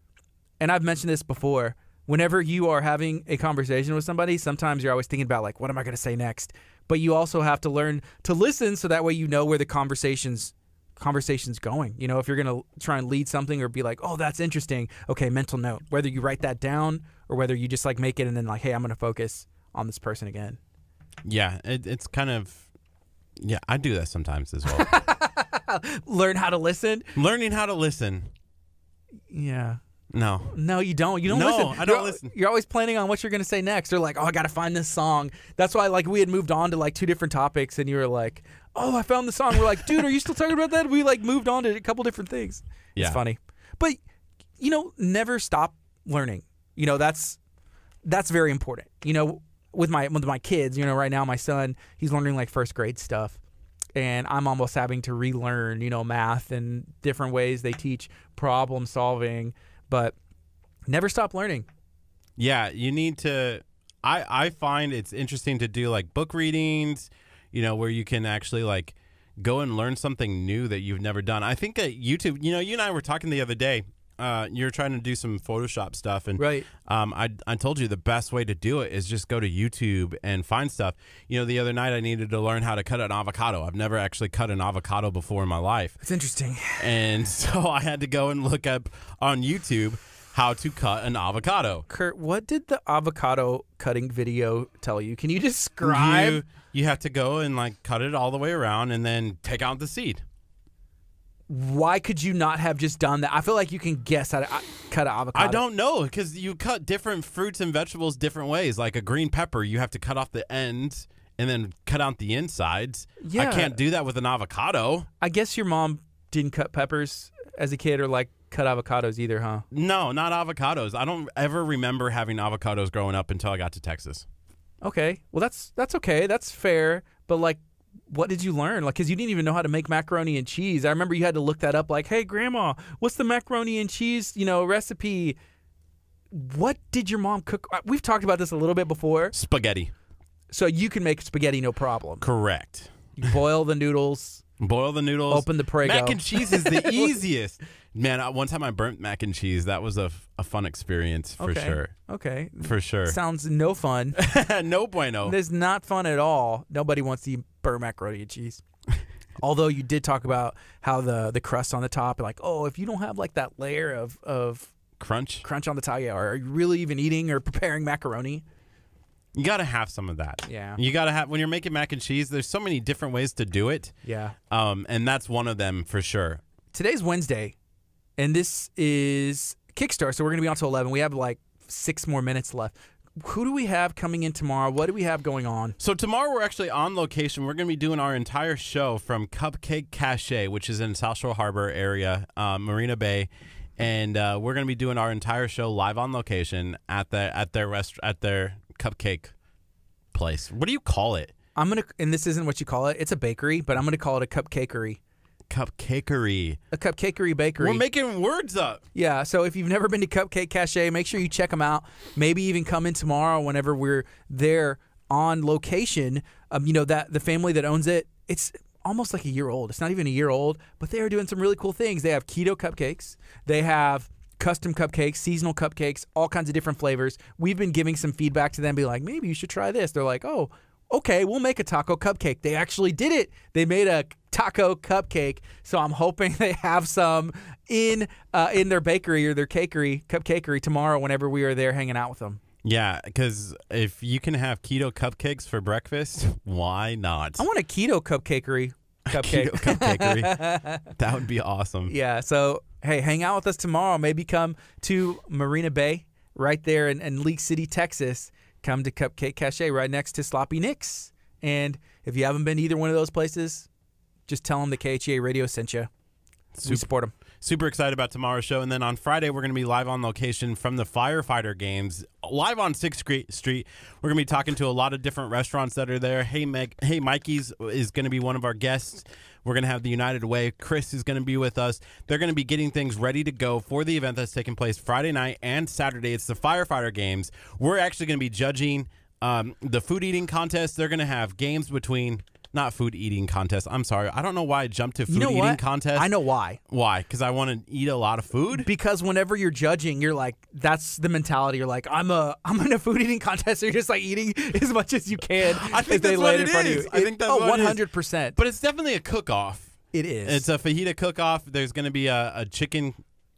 Speaker 2: and I've mentioned this before, whenever you are having a conversation with somebody, sometimes you're always thinking about, like, what am I going to say next? But you also have to learn to listen so that way you know where the conversation's conversation's going. You know, if you're going to try and lead something or be like, "Oh, that's interesting." Okay, mental note. Whether you write that down or whether you just like make it and then like, "Hey, I'm going to focus on this person again."
Speaker 1: Yeah, it, it's kind of. Yeah, I do that sometimes as well. [LAUGHS] [LAUGHS]
Speaker 2: Learn how to listen.
Speaker 1: Learning how to listen.
Speaker 2: Yeah.
Speaker 1: No.
Speaker 2: No, you don't. You don't
Speaker 1: No,
Speaker 2: listen.
Speaker 1: I don't
Speaker 2: You're-
Speaker 1: listen.
Speaker 2: You're always planning on what you're going to say next. Or like, "Oh, I got to find this song." That's why like we had moved on to like two different topics and you were like, "Oh, I found the song." We're like, "Dude, are you still talking about that?" We like moved on to a couple different things.
Speaker 1: Yeah.
Speaker 2: It's funny. But you know, never stop learning. You know, that's that's very important. You know, with my with my kids, you know, right now my son, he's learning like first grade stuff. And I'm almost having to relearn, you know, math and different ways they teach problem solving, but never stop learning.
Speaker 1: Yeah, you need to. I I find it's interesting to do like book readings, you know, where you can actually like go and learn something new that you've never done. I think that YouTube, you know, you and I were talking the other day. Uh, you're trying to do some Photoshop stuff, and
Speaker 2: Right.
Speaker 1: um, I I told you the best way to do it is just go to YouTube and find stuff. You know, the other night I needed to learn how to cut an avocado. I've never actually cut an avocado before in my life.
Speaker 2: It's interesting.
Speaker 1: And [LAUGHS] so I had to go and look up on YouTube how to cut an avocado.
Speaker 2: Kurt, what did the avocado cutting video tell you? Can you describe?
Speaker 1: You, you have to go and like cut it all the way around and then take out the seed.
Speaker 2: Why could you not have just done that? I feel like you can guess how to uh, cut an avocado.
Speaker 1: I don't know because you cut different fruits and vegetables different ways. Like a green pepper, you have to cut off the ends and then cut out the insides.
Speaker 2: Yeah.
Speaker 1: I can't do that with an avocado.
Speaker 2: I guess your mom didn't cut peppers as a kid or like cut avocados either, huh?
Speaker 1: No, not avocados. I don't ever remember having avocados growing up until I got to Texas.
Speaker 2: Okay. Well, that's that's okay. That's fair. But like, what did you learn? Like, because you didn't even know how to make macaroni and cheese. I remember you had to look that up. Like, hey, grandma, what's the macaroni and cheese, you know, recipe? What did your mom cook? Uh, We've talked about this a little bit before.
Speaker 1: Spaghetti.
Speaker 2: So you can make spaghetti no problem.
Speaker 1: Correct.
Speaker 2: You boil the noodles,
Speaker 1: Boil the noodles.
Speaker 2: open the Prego.
Speaker 1: Mac and cheese is the [LAUGHS] easiest. Man, I- one time I burnt mac and cheese. That was a, a fun experience for
Speaker 2: okay.
Speaker 1: sure.
Speaker 2: Okay.
Speaker 1: For sure.
Speaker 2: Sounds no fun. [LAUGHS]
Speaker 1: no bueno.
Speaker 2: Is not fun at all. Nobody wants to eat burnt macaroni and cheese. Although you did talk about how the the crust on the top, like, oh, if you don't have like that layer of of
Speaker 1: Crunch.
Speaker 2: crunch on the top, yeah, are you really even eating or preparing macaroni?
Speaker 1: You got to have some of that.
Speaker 2: Yeah.
Speaker 1: You got to have, when you're making mac and cheese, there's so many different ways to do it.
Speaker 2: Yeah.
Speaker 1: Um, and that's one of them for sure.
Speaker 2: Today's Wednesday, and this is Kickstarter. so we're gonna be on till eleven. We have like six more minutes left. Who do we have coming in tomorrow? What do we have going on?
Speaker 1: So tomorrow we're actually on location. We're going to be doing our entire show from Cupcake Cache, which is in South Shore Harbor area, um, Marina Bay, and uh, we're going to be doing our entire show live on location at the at their rest at their cupcake place. What do you call it?
Speaker 2: I'm gonna, and this isn't what you call it. It's a bakery, but I'm gonna call it a cupcakery.
Speaker 1: Cupcakery.
Speaker 2: A cupcakery bakery.
Speaker 1: We're making words up.
Speaker 2: Yeah, so if you've never been to Cupcake Cache, make sure you check them out. Maybe even come in tomorrow whenever we're there on location. Um, you know that the family that owns it, it's almost like a year old. It's not even a year old, but they are doing some really cool things. They have keto cupcakes. They have custom cupcakes, seasonal cupcakes, all kinds of different flavors. We've been giving some feedback to them, be like, maybe you should try this. They're like, oh, okay, we'll make a taco cupcake. They actually did it. They made a taco cupcake. So I'm hoping [LAUGHS] they have some in uh, in their bakery or their cakery, cupcakery tomorrow whenever we are there hanging out with them.
Speaker 1: Yeah, because if you can have keto cupcakes for breakfast, why not?
Speaker 2: I want a keto cupcakery [LAUGHS] cupcake.
Speaker 1: Keto cupcakery. [LAUGHS] that would be awesome.
Speaker 2: Yeah. So hey, hang out with us tomorrow. Maybe come to Marina Bay, right there in, in League City, Texas. Come to Cupcake Cache, right next to Sloppy Nicks. And if you haven't been to either one of those places, just tell them the KHEA radio sent you. We
Speaker 1: Super-
Speaker 2: support them.
Speaker 1: Super excited about tomorrow's show. And then on Friday, we're going to be live on location from the firefighter games, live on 6th Street. Street. We're going to be talking to a lot of different restaurants that are there. Hey, Meg, hey, Mikey's is going to be one of our guests. We're going to have the United Way. Chris is going to be with us. They're going to be getting things ready to go for the event that's taking place Friday night and Saturday. It's the firefighter games. We're actually going to be judging um, the food eating contest. They're going to have games between. Not food eating contest. I'm sorry. I don't know why I jumped to food
Speaker 2: You know
Speaker 1: eating
Speaker 2: what?
Speaker 1: contest.
Speaker 2: I know why.
Speaker 1: Why? Because I want to eat a lot of food.
Speaker 2: Because whenever you're judging, you're like, that's the mentality. You're like, I'm a, [LAUGHS] I'm in a food eating contest. So you're just like eating [LAUGHS] as much as you can. [LAUGHS]
Speaker 1: I think that's
Speaker 2: lay
Speaker 1: what
Speaker 2: it in
Speaker 1: it
Speaker 2: front of you.
Speaker 1: I think that's
Speaker 2: oh,
Speaker 1: what it is.
Speaker 2: 100. percent
Speaker 1: But it's definitely a cook-off.
Speaker 2: It is.
Speaker 1: It's a fajita cook-off. There's going to be a, a chicken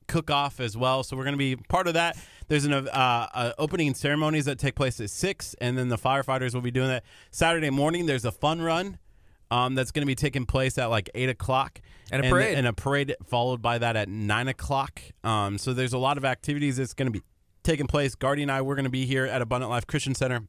Speaker 1: cook-off as well. So we're going to be part of that. There's an uh, uh, opening ceremonies that take place at six, and then the firefighters will be doing that Saturday morning. There's a fun run. Um, that's going to be taking place at like eight o'clock,
Speaker 2: And a parade.
Speaker 1: and a parade followed by that at nine o'clock. Um, so there's a lot of activities that's going to be taking place. Gardy and I, we're going to be here at Abundant Life Christian Center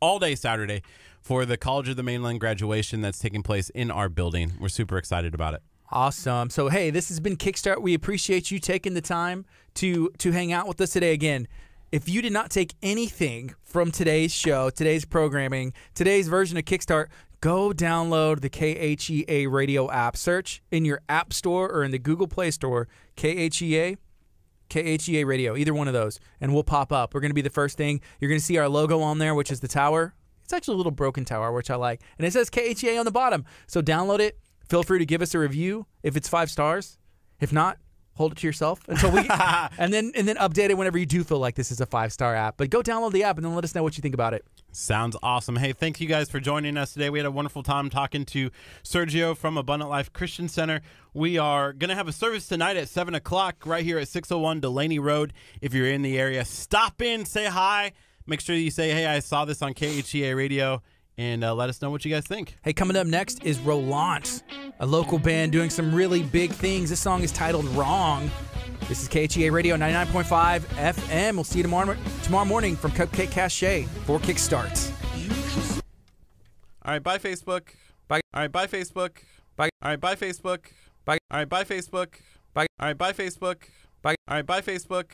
Speaker 1: all day Saturday for the College of the Mainland graduation that's taking place in our building. We're super excited about it.
Speaker 2: Awesome. So hey, this has been Kickstart. We appreciate you taking the time to to hang out with us today again. If you did not take anything from today's show, today's programming, today's version of Kickstart, go download the KHEA radio app. Search in your App Store or in the Google Play Store KHEA KHEA radio, either one of those, and we'll pop up. We're going to be the first thing. You're going to see our logo on there, which is the tower. It's actually a little broken tower, which I like. And it says KHEA on the bottom. So download it. Feel free to give us a review if it's five stars. If not, hold it to yourself until we [LAUGHS] and then and then update it whenever you do feel like this is a five star app. But go download the app and then let us know what you think about it.
Speaker 1: Sounds awesome. Hey, thank you guys for joining us today. We had a wonderful time talking to Sergio from Abundant Life Christian Center. We are going to have a service tonight at 7 o'clock right here at 601 Delaney Road. If you're in the area, stop in, say hi. Make sure you say, hey, I saw this on KHEA radio, and uh, let us know what you guys think.
Speaker 2: Hey, coming up next is Rolant, a local band doing some really big things. This song is titled Wrong. This is KHEA Radio 99.5 FM. We'll see you tomorrow, tomorrow morning from Cupcake Cache for Kickstart.
Speaker 1: All right, bye, Facebook.
Speaker 2: Bye.
Speaker 1: All right, bye, Facebook.
Speaker 2: Bye.
Speaker 1: All right, bye, Facebook.
Speaker 2: Bye.
Speaker 1: All right, bye, Facebook.
Speaker 2: Bye.
Speaker 1: All right, bye, Facebook.
Speaker 2: Bye.
Speaker 1: All right, bye, Facebook.